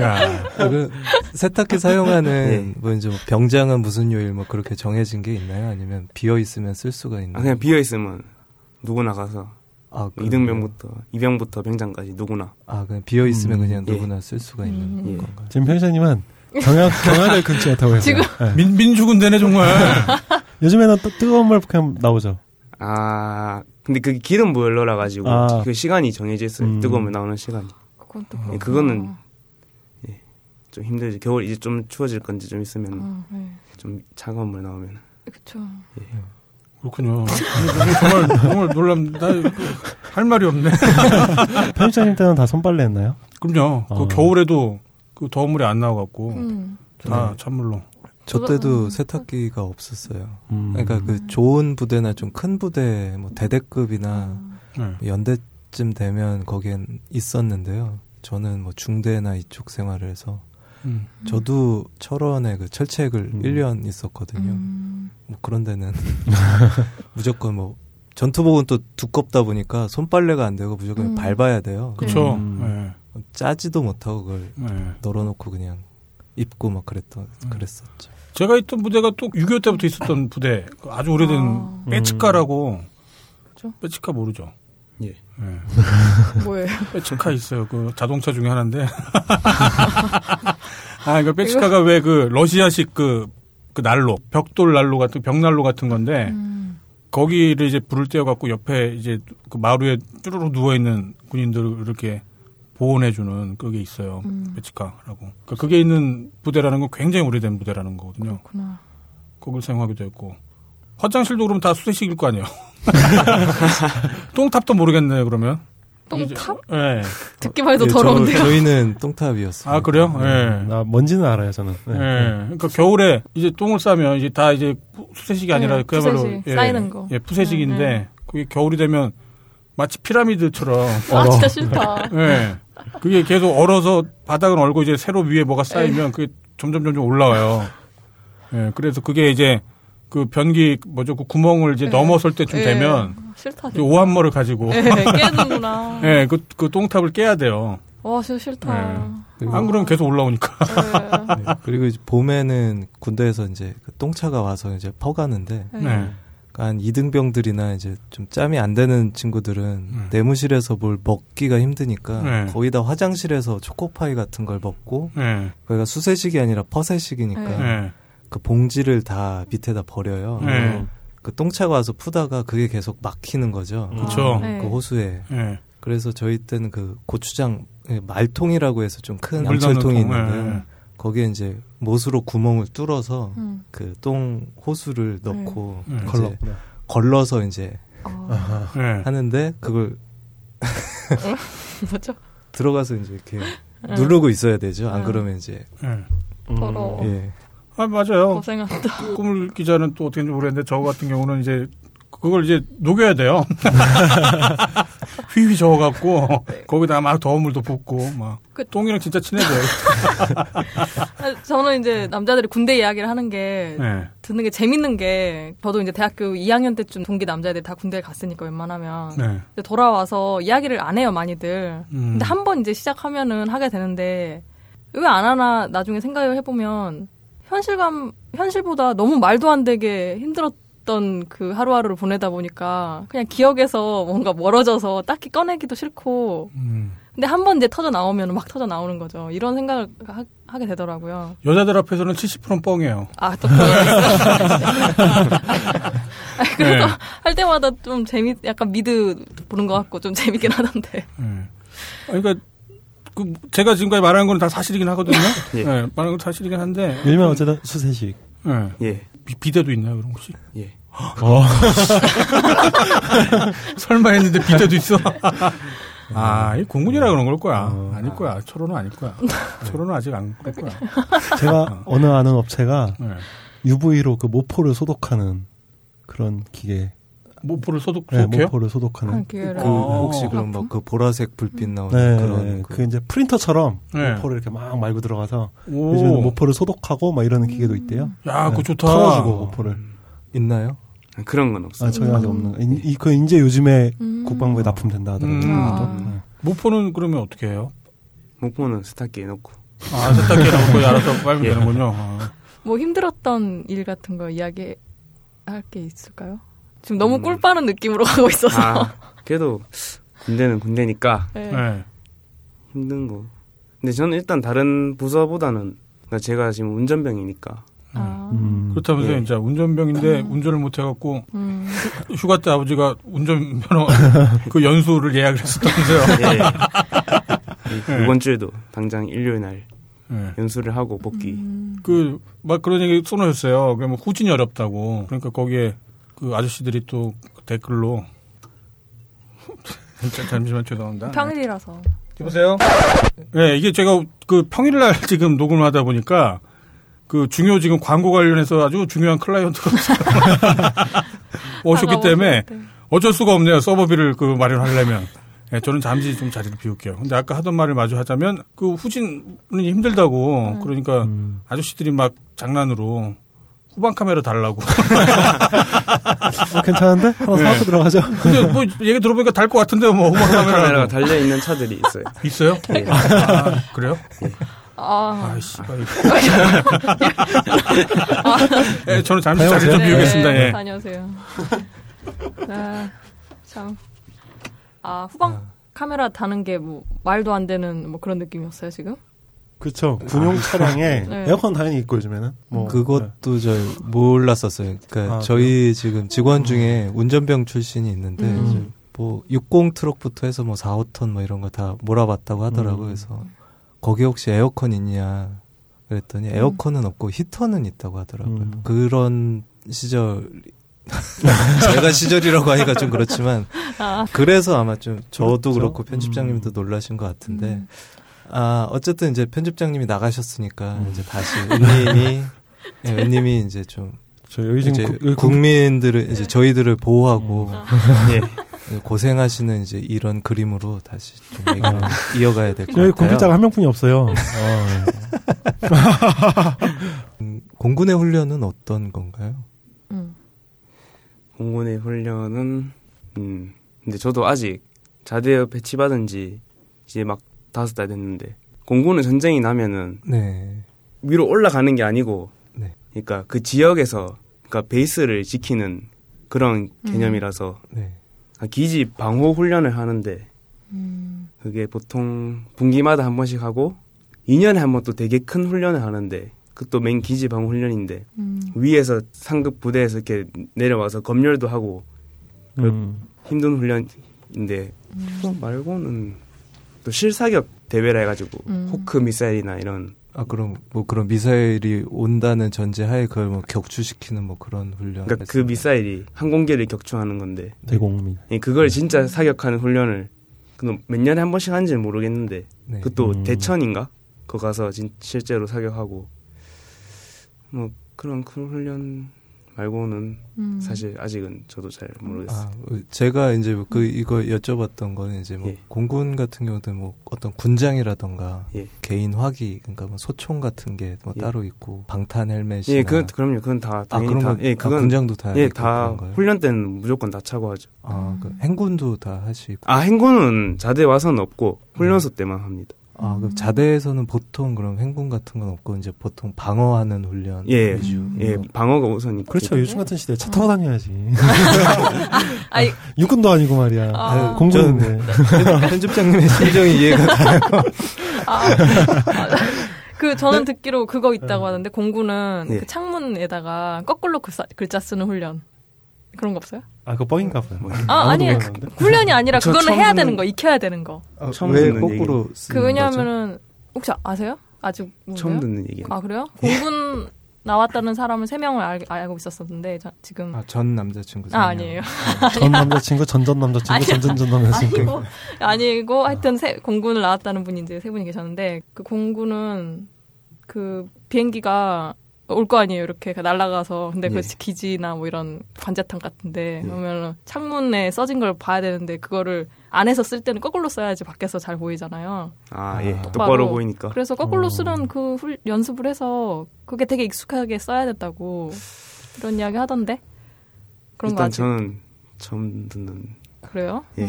S2: 야.
S5: 그 세탁기 사용하는
S4: 예.
S5: 뭐 이제 뭐 병장은 무슨 요일 뭐 그렇게 정해진 게 있나요? 아니면 비어 있으면 쓸 수가 있나요?
S4: 아, 그냥 비어 있으면 누구나 가서
S5: 아?
S4: 이등병부터 이병부터 병장까지 누구나
S5: 아 그냥 비어 있으면
S6: 음,
S5: 그냥
S4: 예.
S5: 누구나 쓸 수가 있는
S3: 음.
S4: 예.
S5: 건가요?
S6: 지금 편의사님은 경향, 경향을 근처에 <laughs> 있다고 했어요.
S3: 지금?
S6: 네.
S2: 민, 민주군 대네 정말. <laughs>
S6: 요즘에는 또 뜨거운 물 그냥 나오죠.
S4: 아 근데 그게 기름 보일러라 가지고
S6: 아.
S4: 그 시간이 정해져 있어요
S6: 음.
S4: 뜨거우면 나오는 시간이
S3: 그건 또
S4: 예. 그거는 좀 힘들지 겨울 이제 좀 추워질 건지 좀 있으면
S3: 어, 네.
S4: 좀 차가운 물 나오면
S3: 그쵸.
S2: 그렇군요. 아니, 정말 정말 놀랍니다. 할 말이 없네. <laughs>
S6: 편의사님 때는 다 손빨래 했나요?
S2: 그럼요. 그
S6: 어.
S2: 겨울에도 그 더운 물이 안 나와갖고
S3: 음.
S2: 다 찬물로.
S5: 저 때도
S3: 음.
S5: 세탁기가 없었어요.
S6: 음.
S5: 그러니까 그 좋은 부대나 좀 큰 부대, 뭐 대대급이나
S2: 네.
S5: 연대쯤 되면 거기엔 있었는데요. 저는 뭐 중대나 이쪽 생활을 해서
S2: 음.
S5: 저도 철원에 그 철책을
S6: 음.
S5: 1년 있었거든요.
S3: 음.
S5: 뭐 그런 데는 <laughs> 무조건 뭐 전투복은 또 두껍다 보니까 손빨래가 안 되고 무조건
S3: 음.
S5: 밟아야 돼요.
S2: 그쵸.
S6: 음.
S2: 네.
S5: 짜지도 못하고 그걸
S2: 네.
S5: 널어놓고 그냥 입고 막 그랬던
S2: 음.
S5: 그랬었죠.
S2: 제가 있던 부대가 또 6.25 때부터 있었던 부대. 그 아주 오래된
S3: 아.
S2: 빼치카라고.
S3: 그죠?
S2: 빼치카 모르죠?
S4: 예.
S2: 네.
S3: 뭐예요?
S2: 빼치카 있어요. 그 자동차 중에 하나인데. <laughs> 아, 그 빼치카가 왜 그 러시아식 그, 그 난로, 벽돌 난로 같은, 벽난로 같은 건데,
S3: 음.
S2: 거기를 이제 불을 떼어 갖고 옆에 이제 그 마루에 쭈루룩 누워 있는 군인들을 이렇게 보온해주는 그게 있어요.
S3: 음.
S2: 배치카라고. 그러니까 그게 있는 부대라는 건 굉장히 오래된 부대라는 거거든요.
S3: 그렇구나.
S2: 거길 사용하기도 했고. 화장실도 그럼 다 수세식일 거 아니에요. <laughs> 똥탑도 모르겠네요, 그러면.
S3: 똥탑?
S2: 예. 네.
S3: 듣기만 해도
S5: 예, 저-
S3: 더러운데요.
S5: 저 희는 똥탑이었어요.
S2: 아, 그래요? 예.
S6: 음, 나 뭔지는 알아요, 저는.
S2: 예.
S6: 네.
S2: 그러니까 겨울에 이제 똥을 싸면 이제 다 이제 수세식이 아니라
S3: 네,
S2: 그야말로
S3: 푸세식, 쌓이는 거.
S2: 예, 푸세식인데
S3: 네, 네.
S2: 그게 겨울이 되면 마치 피라미드처럼
S3: 아, 진짜 싫다.
S2: 예. 그게 계속 얼어서 바닥은 얼고 이제 새로 위에 뭐가 쌓이면 그게 점점 점점 올라와요. 예. 그래서 그게 이제 그 변기 뭐죠 그 구멍을 이제
S3: 네.
S2: 넘어설 때쯤
S3: 예.
S2: 되면
S3: 싫다.
S2: 그 오한머를 가지고
S3: 예, 깨는구나. <laughs>
S2: 예, 그, 그 똥탑을 깨야 돼요.
S3: 와, 진짜 싫다.
S5: 그리고-
S2: 안 그러면 계속 올라오니까.
S3: 예.
S5: 네, 그리고 이제 봄에는 군대에서 이제 그 똥차가 와서 이제 퍼가는데
S3: 예.
S2: 네.
S5: 한 이등병들이나 이제 좀 짬이 안 되는 친구들은
S2: 음.
S5: 내무실에서 뭘 먹기가 힘드니까
S2: 네.
S5: 거의 다 화장실에서 초코파이 같은 걸 먹고
S2: 예.
S5: 거기가 수세식이 아니라 퍼세식이니까
S3: 네.
S2: 예.
S5: 그 봉지를 다 밑에다 버려요.
S2: 네.
S5: 그 똥차가 와서 푸다가 그게 계속 막히는 거죠.
S2: 그쵸.
S3: 네.
S5: 그 호수에.
S2: 예.
S5: 그래서 저희 때는 그 고추장 예, 말통이라고 해서 좀 큰 양철통이
S2: 통,
S5: 있는데
S2: 예.
S5: 거기에 이제 못으로 구멍을 뚫어서
S3: 음.
S5: 그똥 호수를 넣고
S2: 네.
S5: 이제
S6: 걸렀구나.
S5: 걸러서 이제
S3: 아,
S2: 예. <laughs>
S5: 하는데 그걸 <laughs>
S3: 뭐죠?
S5: 들어가서 이제 이렇게
S3: 네.
S5: 누르고 있어야 되죠. 안
S3: 네.
S5: 그러면 이제
S2: 예.
S3: 더러워.
S5: 예.
S2: 아, 맞아요.
S3: 고생한다.
S2: 꿈을 기자는 또 어떻게 모르겠는데 저 같은 경우는 이제 그걸 이제 녹여야 돼요. <laughs> 휘휘 저어갖고 거기다 막 더운 물도 붓고 막
S3: 그-
S2: 똥이랑 진짜 친해져요.
S3: 아, <laughs> 저는 이제 남자들이 군대 이야기를 하는 게
S2: 네.
S3: 듣는 게 재밌는 게 저도 이제 대학교 2학년 때쯤 동기 남자애들 다 군대에 갔으니까 웬만하면
S2: 네.
S3: 근데 돌아와서 이야기를 안 해요 많이들.
S2: 음.
S3: 근데 한 번 이제 시작하면은 하게 되는데 왜 안 하나 나중에 생각을 해보면 현실감 현실보다 너무 말도 안 되게 힘들었 던 그 하루하루를 보내다 보니까 그냥 기억에서 뭔가 멀어져서 딱히 꺼내기도 싫고
S2: 음.
S3: 근데 한 번 이제 터져 나오면 막 터져 나오는 거죠. 이런 생각을 하, 게 되더라고요.
S2: 여자들 앞에서는 70%는 뻥이에요.
S3: 아, 또 <laughs> 그래서
S2: 네.
S3: 할 때마다 좀 재미, 약간 미드 보는 것 같고 좀 재밌긴 하던데.
S2: 예. 그러니까 그 제가 지금까지 말한 건 다 사실이긴 하거든요. <laughs>
S4: 예.
S2: 예. 말한 건 사실이긴 한데
S6: 일명 어쨌든 수세식.
S2: 예.
S4: 예.
S2: 비, 비대도 있나요 그런 것이?
S4: 예.
S6: 어. <laughs>
S2: 설마 했는데 비대도 있어. <laughs> 아, 이 공군이라 그런 걸 거야.
S6: 어.
S2: 아닐 거야. 철호는 아닐 거야. 철호는 아직 안 그럴 거야. <laughs>
S6: 제가 어느 아는 업체가
S2: 예.
S6: UV로 그 모포를 소독하는 그런 기계.
S2: 모포를 소독
S6: 네,
S2: 소독해요?
S6: 모포를 소독하는.
S5: 그
S2: 어.
S5: 혹시 그럼 막 그 보라색 불빛 나오는
S6: 네,
S5: 그런
S6: 네. 그그 이제 프린터처럼
S2: 네.
S6: 모포를 이렇게 막 말고 들어가서
S2: 오.
S6: 요즘에는 모포를 소독하고 막 이러는 기계도 있대요.
S2: 야, 그거
S6: 네,
S2: 좋다.
S6: 털어주고 모포를.
S5: 있나요?
S4: 그런 건 없어요.
S6: 아, 저희 아직 없는. 거. 이, 이- 그 이제 요즘에
S3: 음.
S6: 국방부에 납품된다 하더라고요.
S2: 음.
S3: 아.
S6: 네.
S2: 모포는 그러면 어떻게 해요?
S4: 목포는 스타키에 넣고.
S2: 아, 세탁기에 넣고 <laughs> 알아서 빨면
S4: 예.
S2: 되는군요. 아.
S3: 뭐 힘들었던 일 같은 거 이야기 할 게 있을까요? 지금 너무
S4: 음.
S3: 꿀 빠는 느낌으로 <laughs> 가고 있어서.
S4: 아, 그래도 군대는 군대니까
S3: 네.
S2: 네.
S4: 힘든 거. 근데 저는 일단 다른 부서보다는 그러니까 제가 지금 운전병이니까
S3: 아.
S6: 음.
S2: 그렇다면서
S4: 예.
S2: 이제 운전병인데 운전을 못 해갖고
S3: 음.
S2: 휴가 때 아버지가 운전면허 <laughs> 그 연수를 예약을 했었다면서요.
S4: 예. 이번 주에도 당장 일요일 날
S2: 예.
S4: 연수를 하고 복귀.
S3: 음.
S2: 그, 막 그런 얘기 쏘놓으셨어요. 그러면 후진이 어렵다고. 그러니까 거기에 그 아저씨들이 또 댓글로. <laughs> 자, 잠시만 죄송합니다.
S3: 평일이라서.
S2: 여보세요? 네, 이게 제가 그 평일날 지금 녹음을 하다 보니까 그 중요 지금 광고 관련해서 아주 중요한 클라이언트가 <laughs> 오셨기
S3: 아,
S2: 때문에
S3: 네.
S2: 어쩔 수가 없네요. 서버비를 그 마련하려면. 예, 저는 잠시 좀 자리를 비울게요. 근데 아까 하던 말을 마주 하자면 그 후진은 힘들다고
S3: 음.
S2: 그러니까
S6: 음.
S2: 아저씨들이 막 장난으로 후방 카메라 달라고.
S6: 어, <laughs> 괜찮은데? 하나
S2: 네.
S6: 사고 들어가죠.
S2: 근데 뭐 얘기 들어보니까 달 것 같은데 뭐 후방
S4: 카메라가
S2: 카메라
S4: 달려 있는 차들이 있어요.
S2: 있어요?
S4: 예.
S2: 아, 그래요?
S3: 아.
S2: 아이씨. <laughs> 예, 저는 잠시 자리 좀
S6: 다녀오세요.
S2: 비우겠습니다.
S3: 네,
S2: 예.
S3: 다녀오세요. 아, 참. 아, 후방 카메라 다는 게 뭐, 말도 안 되는 뭐 그런 느낌이었어요, 지금?
S6: 그렇죠. 군용 차량에 <laughs>
S3: 네.
S6: 에어컨 당연히 있고 요즘에는. 뭐
S5: 그것도 저 몰랐었어요. 그러니까
S6: 아,
S5: 저희 지금 직원 중에 운전병 출신이 있는데
S3: 음.
S5: 좀뭐60 트럭부터 해서 뭐 4, 5톤 뭐 이런 거 다 몰아봤다고 하더라고요.
S6: 음.
S5: 그래서 거기 혹시 에어컨 있냐 그랬더니 에어컨은 없고 히터는 있다고 하더라고요.
S6: 음.
S5: 그런 시절 <laughs> 제가 시절이라고 하기가 좀 그렇지만
S3: 아,
S5: 그래서 아마 좀 저도
S6: 그렇죠.
S5: 그렇고 편집장님도 놀라신 것 같은데
S3: 음.
S5: 아 어쨌든 이제 편집장님이 나가셨으니까 이제 다시 은님이 <laughs> 예, 은님이 이제
S6: 좀저 여기
S5: 이제
S6: 지금 구-
S5: 국민들을 이제 저희들을 보호하고 <laughs>
S4: 예.
S5: 고생하시는 이제 이런 그림으로 다시 좀 얘기를 이어가야 될것
S6: 여기
S5: 같아요.
S6: 군필자가 한 명뿐이 없어요. <laughs> 어,
S5: 음, 공군의 훈련은 어떤 건가요?
S3: 음.
S4: 공군의 훈련은 음 근데 저도 아직 자대에 배치받은 지 이제 막 다섯 달 됐는데 공군은 전쟁이 나면은
S5: 네.
S4: 위로 올라가는 게 아니고
S5: 네.
S4: 그러니까 그 지역에서 그러니까 베이스를 지키는 그런 개념이라서
S5: 네.
S4: 아, 기지 방호 훈련을 하는데
S3: 음.
S4: 그게 보통 분기마다 한 번씩 하고 2년에 한 번 또 되게 큰 훈련을 하는데 그것도 맨 기지 방호 훈련인데
S3: 음.
S4: 위에서 상급 부대에서 이렇게 내려와서 검열도 하고
S6: 음.
S4: 힘든 훈련인데 그거 말고는 또 실사격 대회라 해가지고
S3: 음.
S4: 호크 미사일이나 이런
S5: 아 그럼 뭐 그런 미사일이 온다는 전제하에 그걸 뭐 격추시키는 뭐 그런 훈련.
S4: 그러니까 그 미사일이 항공기를 격추하는 건데
S6: 대공민.
S4: 예, 그걸 진짜 사격하는 훈련을 그몇 년에 한 번씩 하는지는 모르겠는데
S5: 네.
S4: 그것도
S6: 음.
S4: 대천인가 거 가서 진, 실제로 사격하고 뭐 그런 큰 훈련 말고는
S3: 음.
S4: 사실 아직은 저도 잘 모르겠어요.
S5: 아, 어, 제가 이제 그 이거 여쭤봤던 거는 이제 뭐
S4: 예.
S5: 공군 같은 경우는 뭐 어떤 군장이라던가
S4: 예.
S5: 개인 화기 그러니까 뭐 소총 같은 게뭐
S4: 예.
S5: 따로 있고 방탄 헬멧이나
S4: 예, 그 그럼요. 그건
S5: 다아
S4: 당연히
S5: 그런 다거
S4: 예,
S5: 아,
S4: 그건
S5: 군장도 다
S4: 예, 다? 훈련 때는 무조건 다 차고 하죠.
S5: 아, 그 행군도 다 하시고
S4: 아, 행군은 자대 와서는 없고 훈련소 때만 합니다.
S5: 아, 그럼 자대에서는 보통 그럼 행군 같은 건 없고 이제 보통 방어하는 훈련
S4: 예.
S5: 위주.
S4: 예, 방어가 우선이고.
S6: 그렇죠. 요즘 같은 시대에 차 타고 다녀야지. <laughs>
S3: 아니,
S6: 육군도 아니고 말이야.
S3: 아.
S6: 공군인데.
S5: 편집장님의 심정이 이해가 가요.
S3: 아, <laughs> 그 저는 듣기로 그거 있다고 하는데 공군은
S4: 예.
S3: 그 창문에다가 거꾸로 글자, 글자 쓰는 훈련 그런 거 없어요?
S6: 아, 그거 뻥인가 봐요.
S3: 아 아니 그. 훈련이 아니라
S4: 저
S3: 그거는 해야 되는 거 익혀야 되는 거.
S5: 아,
S4: 처음
S5: 왜
S4: 듣는
S5: 거꾸로 쓰는
S3: 그
S5: 거죠?
S3: 왜냐하면은 혹시 아세요? 아직 모르세요?
S4: 처음 듣는 얘기예요.
S3: 아 그래요? 공군 나왔다는 사람을 세 명을 알, 알고 있었었는데 저- 지금
S5: 아, 전 남자친구.
S3: 아, 아니에요.
S6: 전 남자친구, 전전 남자친구. 전전전 남자친구.
S3: 아니고 아니고 하여튼 세, 공군을 나왔다는 분이 이제 세 분이 계셨는데 그 공군은 그 비행기가 올 거 아니에요 이렇게 날아가서 근데 그
S4: 예.
S3: 기지나 뭐 이런 관제탑 같은데 그러면 창문에 써진 걸 봐야 되는데 그거를 안에서 쓸 때는 거꾸로 써야지 밖에서 잘 보이잖아요.
S4: 아, 예.
S5: 아.
S4: 똑바로 보이니까.
S3: 그래서 거꾸로
S6: 어.
S3: 쓰는 그 훌- 연습을 해서 그게 되게 익숙하게 써야 된다고 이런 이야기 하던데 그런 거
S4: 일단
S3: 아직
S4: 저는 처음 듣는.
S3: 그래요?
S4: 예.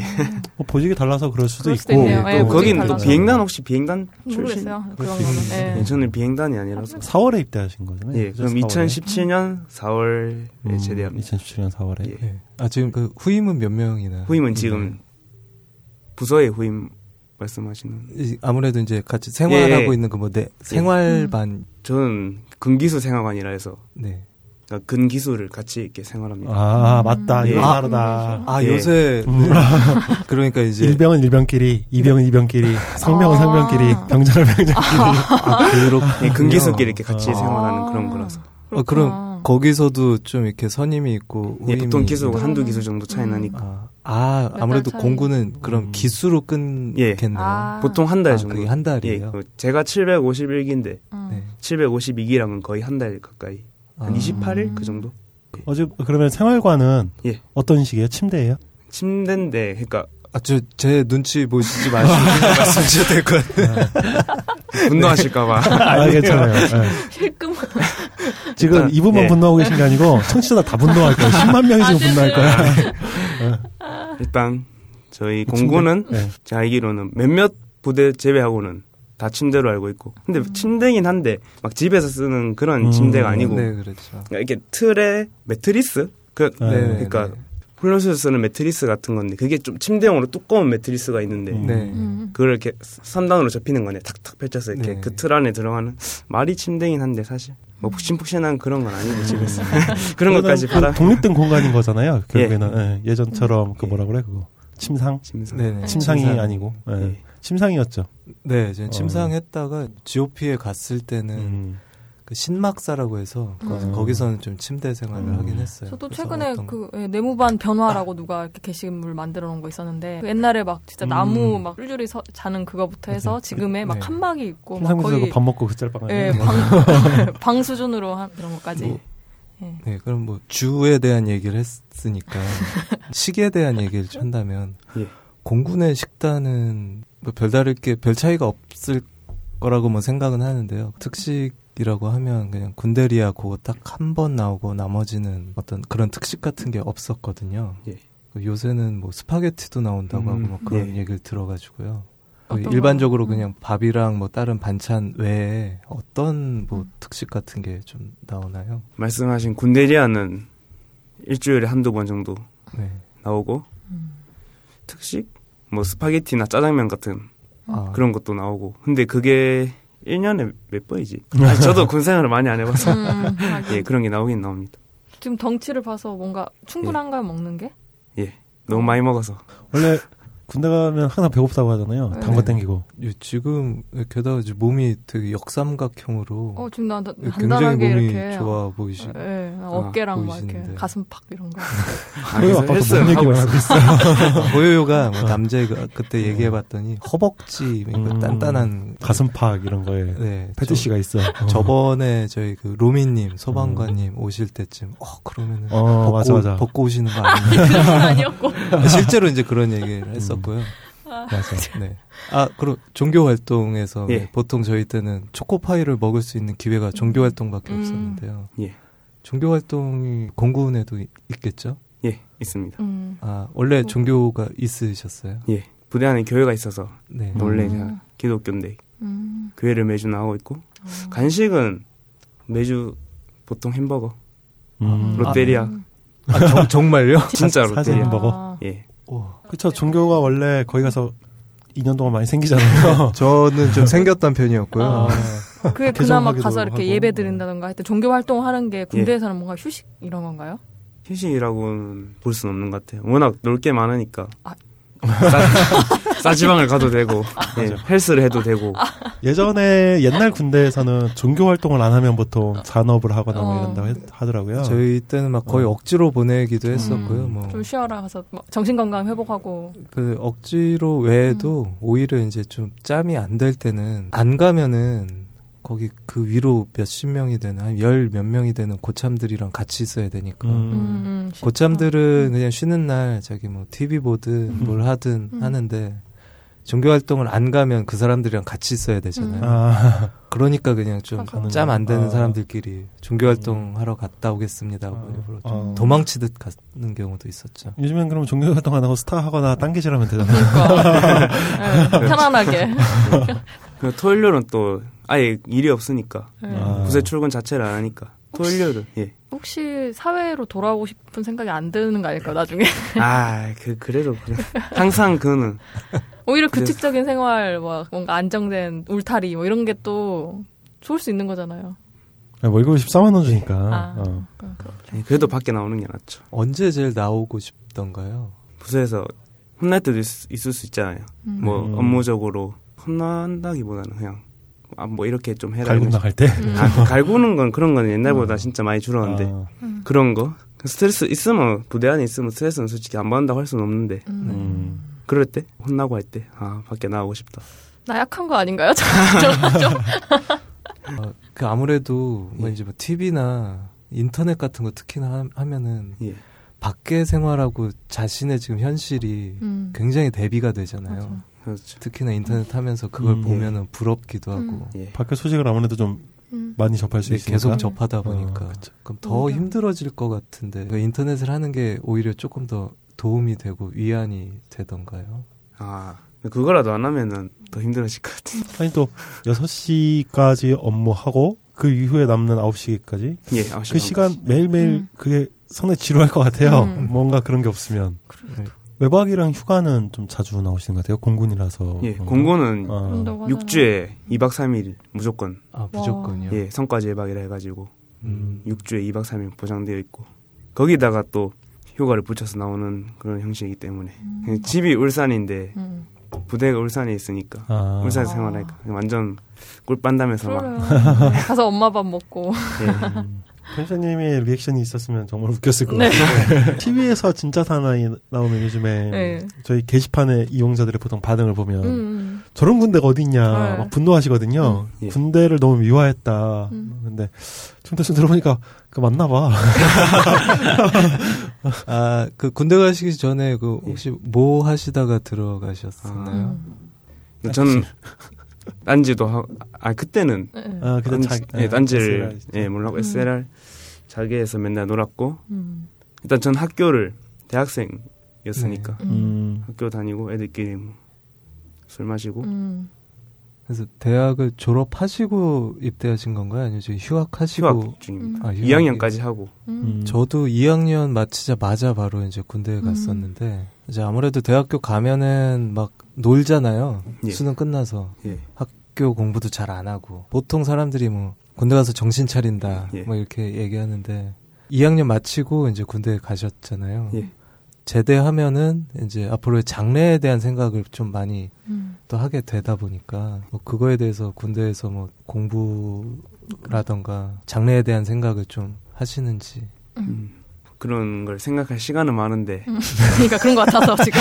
S6: 뭐 보직이 달라서 그럴 수도
S3: 그럴
S6: 있고.
S3: 수도 있네요. 예,
S4: 거긴 또. 비행단 혹시 비행단 출신?
S3: 모르겠어요. 그런 거는. 예.
S4: 예, 저는 비행단이 아니라서.
S6: 4월에 입대하신 거잖아요.
S4: 예? 그럼
S6: 4월에.
S4: 2017년 4월에
S6: 음,
S4: 제대합니다.
S6: 2017년 4월에.
S4: 예.
S5: 예. 아, 지금 그 후임은 몇 명이나?
S4: 후임은 지금 부서의 후임 말씀하시는.
S5: 이- 아무래도 이제 같이 생활하고
S4: 예.
S5: 있는 그뭐내 생활반
S4: 저는 근기수 생활관이라 해서
S5: 네.
S4: 그러니까 근기수를 같이 이렇게 생활합니다.
S6: 아, 맞다.
S4: 예. 아,
S6: 다르다.
S5: 아,
S4: 예.
S5: 요새
S6: 음. <laughs>
S5: 그러니까 이제
S6: 일병은 일병끼리, 이병은 이병끼리, 성병은
S3: 아.
S6: 성병끼리, 병장은 병장끼리.
S5: 아, 그렇고
S4: 예, 근기수끼리 이렇게 같이
S6: 아.
S4: 생활하는 그런 거라서.
S5: 어, 그럼 거기서도 좀 이렇게 선임이 있고
S4: 예,
S5: 후임이
S4: 보통 기수가
S3: 있고.
S4: 한두 기수 정도 차이
S3: 음.
S4: 나니까.
S5: 아,
S3: 아달
S5: 아무래도. 공군은 그럼
S6: 음.
S5: 기수로 끊겠네요.
S3: 아.
S4: 보통 한달
S5: 아,
S4: 정도.
S5: 그게 한 달이에요?
S4: 예, 그 제가 751기인데
S3: 음.
S5: 네.
S4: 752기랑은 거의 한 달 가까이. 한
S5: 아.
S4: 28일 그 정도?
S6: 어제, 그러면 생활관은
S4: 예.
S6: 어떤 식이에요? 침대예요?
S4: 침대인데 그러니까
S5: 아, 저, 제 눈치 보시지 마시고 <laughs> 말씀 주셔도 될 것 같아요.
S4: 분노하실까봐.
S6: 아, 괜찮아요. 예.
S3: 힐끔
S6: 지금
S4: 일단,
S6: 이분만
S4: 예.
S6: 분노하고 계신 게 아니고, 청취자 다 분노할 거예요. 10만 명이 지금
S3: 아,
S6: 분노할
S3: 네,
S6: 거야.
S4: 일단 저희 공군은
S6: 네.
S4: 제가 알기로는 몇몇 부대 제외하고는 다 침대로 알고 있고. 근데 침대긴 한데 막 집에서 쓰는 그런
S6: 음.
S4: 침대가 아니고
S5: 네, 그렇죠.
S4: 그러니까 이렇게 틀에 매트리스 그
S6: 네,
S4: 그러니까 훈련소에서 쓰는 매트리스 같은 건데 그게 좀 침대용으로 두꺼운 매트리스가 있는데
S6: 음.
S5: 네.
S3: 음.
S4: 그걸 이렇게 3단으로 접히는 거네. 탁탁 펼쳐서 이렇게
S5: 네.
S4: 그틀 안에 들어가는 말이 침대긴 한데 사실 뭐 푹신푹신한 그런 건 아니고 집에서 <laughs> 그런 것까지
S6: 그
S4: 받아.
S6: 독립된 공간인 거잖아요. 결국에는 예. 전처럼 그 뭐라 그래 그거 침상?
S4: 심상.
S5: 네네.
S6: 침상이
S5: 침상.
S6: 아니고. 예.
S4: 예.
S6: 침상이었죠.
S5: 네, 저는
S6: 어.
S5: 침상했다가 GOP에 갔을 때는
S6: 음.
S5: 그 신막사라고 해서
S6: 음.
S5: 거기서는 좀 침대 생활을
S6: 음.
S5: 하긴 했어요.
S3: 저도 최근에 그 예, 네모반 변화라고 누가 이렇게 게시물 만들어 놓은 거 있었는데 그 옛날에 막 진짜
S6: 음.
S3: 나무 막 쫄쫄이 서, 자는 그거부터 해서 지금의 막
S5: 네.
S3: 칸막이 있고 막 거의
S6: 밥 먹고 그 짤방 아니에요?
S3: 예, 방, <laughs> <laughs> 방 수준으로 한 그런 것까지.
S5: 뭐,
S3: 예.
S5: 네, 그럼 뭐 주에 대한 얘기를 했으니까 <laughs> 식에 대한 얘기를 좀 한다면
S4: 예.
S5: 공군의 식단은 뭐 별다를 게 별 차이가 없을 거라고 뭐 생각은 하는데요. 특식이라고 하면 그냥 군대리아 그거 딱 한 번 나오고 나머지는 어떤 그런 특식 같은 게 없었거든요.
S4: 예.
S5: 그 요새는 뭐 스파게티도 나온다고
S6: 음,
S5: 하고 뭐 그런
S4: 예.
S5: 얘기를 들어가지고요. 그
S3: 어떤
S5: 일반적으로
S3: 거? 음.
S5: 그냥 밥이랑 뭐 다른 반찬 외에 어떤 뭐
S3: 음.
S5: 특식 같은 게 좀 나오나요?
S4: 말씀하신 군대리아는 일주일에 한두 번 정도
S5: 네.
S4: 나오고
S3: 음.
S4: 특식 뭐 스파게티나 짜장면 같은
S5: 아,
S4: 그런 것도 나오고 근데 그게 1년에 몇 번이지? <laughs> 아니, 저도 군 생활을 많이 안 해봐서
S3: 음.
S4: 예 그런 게 나오긴 나옵니다.
S3: 지금 덩치를 봐서 뭔가 충분한가요 먹는 게?
S4: 너무 많이 먹어서
S6: 원래 군대 가면 항상 배고프다고 하잖아요.
S3: 네.
S6: 단거 땡기고.
S5: 예, 지금 게다가 이제 몸이 되게 역삼각형으로
S3: 어 지금 나 나-
S5: 예, 굉장히 몸이
S3: 이렇게
S5: 좋아 보이시.
S3: 예, 나 어깨랑 막 이렇게
S5: 보이시는데.
S3: 가슴 팍 이런 거.
S4: 아,
S6: 거의
S4: 그래서
S6: 아빠도
S4: 하고
S6: 얘기만
S4: 있어요.
S6: 하고 있어. <laughs>
S5: 보요요가 뭐 남자애가 그때 얘기해봤더니 허벅지 그
S6: 음.
S5: 단단한
S6: 가슴 팍 이런 거에
S5: 네
S6: 패트 씨가 있어.
S5: 저, 저번에 저희 그 로미님 소방관님 오실 때쯤 어 그러면은
S6: 어,
S5: 벗고,
S6: 맞아, 맞아.
S5: 벗고 오시는 거 <laughs> 아니에요?
S3: 아니었고.
S5: 실제로 이제 그런 얘기를 했었 고요.
S6: 맞아.
S5: 네. 아, 그럼 종교 활동에서
S4: 예.
S5: 보통 저희 때는 초코파이를 먹을 수 있는 기회가 종교 활동밖에
S3: 음.
S5: 없었는데요.
S4: 예.
S5: 종교 활동이 공군에도 이- 있겠죠?
S4: 예 있습니다.
S3: 음.
S5: 아, 원래
S3: 어.
S5: 종교가 있으셨어요?
S4: 예 부대 안에 교회가 있어서
S5: 네.
S4: 원래
S3: 음.
S4: 기독교인데
S3: 음.
S4: 교회를 매주 나오고 있고
S3: 어.
S4: 간식은 매주 보통 햄버거
S6: 음.
S4: 롯데리아
S3: 음.
S5: 아, 정, 정말요?
S4: 진짜 롯데리아
S6: 햄버거?
S3: 아.
S4: 예
S5: 와.
S6: 그쵸. 종교가 원래 거기 가서 2년 동안 많이 생기잖아요. <laughs>
S5: 저는 좀 생겼던 편이었고요.
S3: 아. 그게 그나마
S6: 개정하기도
S3: 가서 이렇게
S6: 하고.
S3: 예배 드린다던가 하여튼 종교 활동을 하는 게 군대에서는 뭔가 휴식 이런 건가요?
S4: 휴식이라고는 볼 수는 없는 것 같아요. 워낙 놀 게 많으니까
S3: 아.
S4: 싸, 싸지방을 가도 되고 예, 헬스를 해도 되고
S6: 예전에 옛날 군대에서는 종교 활동을 안 하면 보통 잔업을 하거나 뭐
S3: 어.
S6: 이런다고 했- 하더라고요.
S5: 저희 때는 막 거의
S6: 어.
S5: 억지로 보내기도 했었고요.
S3: 음. 뭐좀 쉬어라 가서 뭐 정신 건강 회복하고
S5: 그 억지로 외에도
S3: 음.
S5: 오히려 이제 좀 짬이 안 될 때는 안 가면은 거기 그 위로 몇십 명이 되는 한 열 몇 명이 되는 고참들이랑 같이 있어야 되니까
S6: 음.
S3: 음, 음, 쉽다.
S5: 고참들은 그냥 쉬는 날 자기 뭐 TV 보든
S3: 음.
S5: 뭘 하든
S3: 음.
S5: 하는데 종교 활동을 안 가면 그 사람들이랑 같이 있어야 되잖아요.
S3: 음.
S6: 아, <laughs>
S5: 그러니까 그냥 좀. 짬 안 되는
S6: 아.
S5: 사람들끼리 종교 활동 하러 갔다 오겠습니다. 뭐
S6: 아.
S5: 일부러
S6: 아.
S5: 좀 도망치듯 가는 경우도 있었죠.
S6: 요즘엔 그럼 종교 활동 안 하고 스타 하거나 딴개질하면 되잖아요.
S3: 그러니까 <laughs> 네, 편안하게 <laughs>
S4: 그 토요일은 또 아예 일이 없으니까
S3: 네.
S6: 아.
S4: 부세 출근 자체를 안 하니까 토요일은 예.
S3: 혹시 사회로 돌아오고 싶은 생각이 안 드는 거 아닐까요 나중에 <laughs>
S4: 아그 그래도 그래. 항상 그는
S3: 오히려 규칙적인 생활 뭐 뭔가 안정된 울타리 뭐 이런 게 또 좋을 수 있는 거잖아요
S6: 월급을 14만 원 주니까.
S3: 아.
S6: 어.
S4: 예, 그래도 밖에 나오는 게 낫죠.
S5: 언제 제일 나오고 싶던가요?
S4: 부서에서 혼날 때도 있, 을수 있잖아요.
S3: 음.
S4: 뭐
S6: 음.
S4: 업무적으로 혼난다기보다는 그냥 아 뭐 이렇게 좀 해라.
S6: 갈굼
S4: 이러면서.
S6: 나갈 때.
S3: 음.
S4: 아, 갈구는 건 그런 건 옛날보다 진짜 많이 줄었는데
S6: 아,
S3: 음.
S4: 그런 거 스트레스 있으면 부대 안에 있으면 스트레스는 솔직히 안 받는다고 할 수는 없는데
S3: 음.
S6: 음.
S4: 그럴 때 혼나고 할 때 아 밖에 나오고 싶다.
S3: 나 약한 거 아닌가요? <laughs> 저- 저-
S5: 어, 그 아무래도 뭐
S4: 예.
S5: 이제 뭐 TV나 인터넷 같은 거 특히나 하, 하면은
S4: 예.
S5: 밖에 생활하고 자신의 지금 현실이
S3: 음.
S5: 굉장히 대비가 되잖아요.
S3: 맞아.
S4: 그렇죠.
S5: 특히나 인터넷 하면서 그걸
S6: 음, 예.
S5: 보면은 부럽기도 하고
S4: 예.
S6: 밖에 소식을 아무래도 좀
S3: 음.
S6: 많이 접할 수
S5: 근데
S6: 있으니까.
S5: 계속 접하다 보니까
S6: 어,
S5: 그럼 더
S3: 맞아.
S5: 힘들어질 것 같은데 그 인터넷을 하는 게 오히려 조금 더 도움이 되고 위안이 되던가요?
S4: 아 그거라도 안 하면은 더 힘들어질 것 같아.
S6: 아니 또 6시까지 업무하고 그 이후에 남는 9시까지
S4: 예. 아홉
S6: 시그
S4: 반까지.
S6: 시간 매일매일
S3: 음.
S6: 그게 상당히 지루할 것 같아요.
S3: 음.
S6: 뭔가 그런 게 없으면.
S5: 네.
S6: 외박이랑 휴가는 좀 자주 나오시는 것 같아요. 공군이라서.
S4: 예.
S3: 그런다고 하잖아요.
S4: 6주에 2박 3일 무조건
S5: 아 무조건요.
S4: 예 성과제 예박이라 해가지고
S5: 음.
S4: 6주에 2박 3일 보장되어 있고 거기다가 또 휴가를 붙여서 나오는 그런 형식이기 때문에 그냥 집이 울산인데
S3: 음.
S4: 부대가 울산에 있으니까
S6: 아.
S4: 울산에서 생활하니까 완전 꿀빤다면서 막.
S3: 가서 엄마 밥 먹고. <laughs>
S4: 예.
S6: 편집님의 리액션이 있었으면 정말 웃겼을 것
S3: 네.
S6: 같아요. TV에서 <laughs> 진짜 사나이 나오면 요즘에
S3: 네.
S6: 저희 게시판에 이용자들의 보통 반응을 보면
S3: 음.
S6: 저런 군대가 어딨냐
S3: 네.
S6: 막 분노하시거든요.
S4: 음. 예.
S6: 군대를 너무 미화했다.
S3: 음.
S6: 근데 좀 대충 들어보니까 그 맞나 봐. <laughs>
S5: 아, 그 군대 가시기 전에 그
S4: 예.
S5: 혹시 뭐 하시다가 들어가셨었나요?
S3: 음.
S4: 저는 딴지도 하고 아 그때는
S3: 네.
S6: 아, 그냥
S4: 딴지,
S6: 자,
S4: 예, 딴지를
S6: SLR.
S4: 예 몰라고
S3: 음.
S4: SLR 자기에서 맨날 놀았고
S3: 음.
S4: 일단 전 학교를 대학생이었으니까
S6: 음.
S4: 학교 다니고 애들끼리 뭐 술 마시고
S3: 음.
S5: 그래서 대학을 졸업하시고 입대하신 건가요? 아니면 지금 휴학하시고?
S4: 휴학 중입니다.
S5: 아, 휴학이-
S4: 2학년까지 하고
S3: 음.
S6: 음.
S5: 저도 2학년 마치자마자 바로 이제 군대에
S3: 음.
S5: 갔었는데 이제 아무래도 대학교 가면은 막 놀잖아요.
S4: 예.
S5: 수능 끝나서
S4: 예.
S5: 학교 공부도 잘 안 하고 보통 사람들이 뭐 군대 가서 정신 차린다
S4: 예.
S5: 뭐 이렇게 얘기하는데 2학년 마치고 이제 군대에 가셨잖아요.
S4: 예.
S5: 제대하면은 이제 앞으로의 장래에 대한 생각을 좀 많이
S3: 음.
S5: 또 하게 되다 보니까 뭐 그거에 대해서 군대에서 뭐 공부라던가 장래에 대한 생각을 좀 하시는지
S4: 음. 그런 걸 생각할 시간은 많은데
S3: 그러니까 그런 것 같아서 지금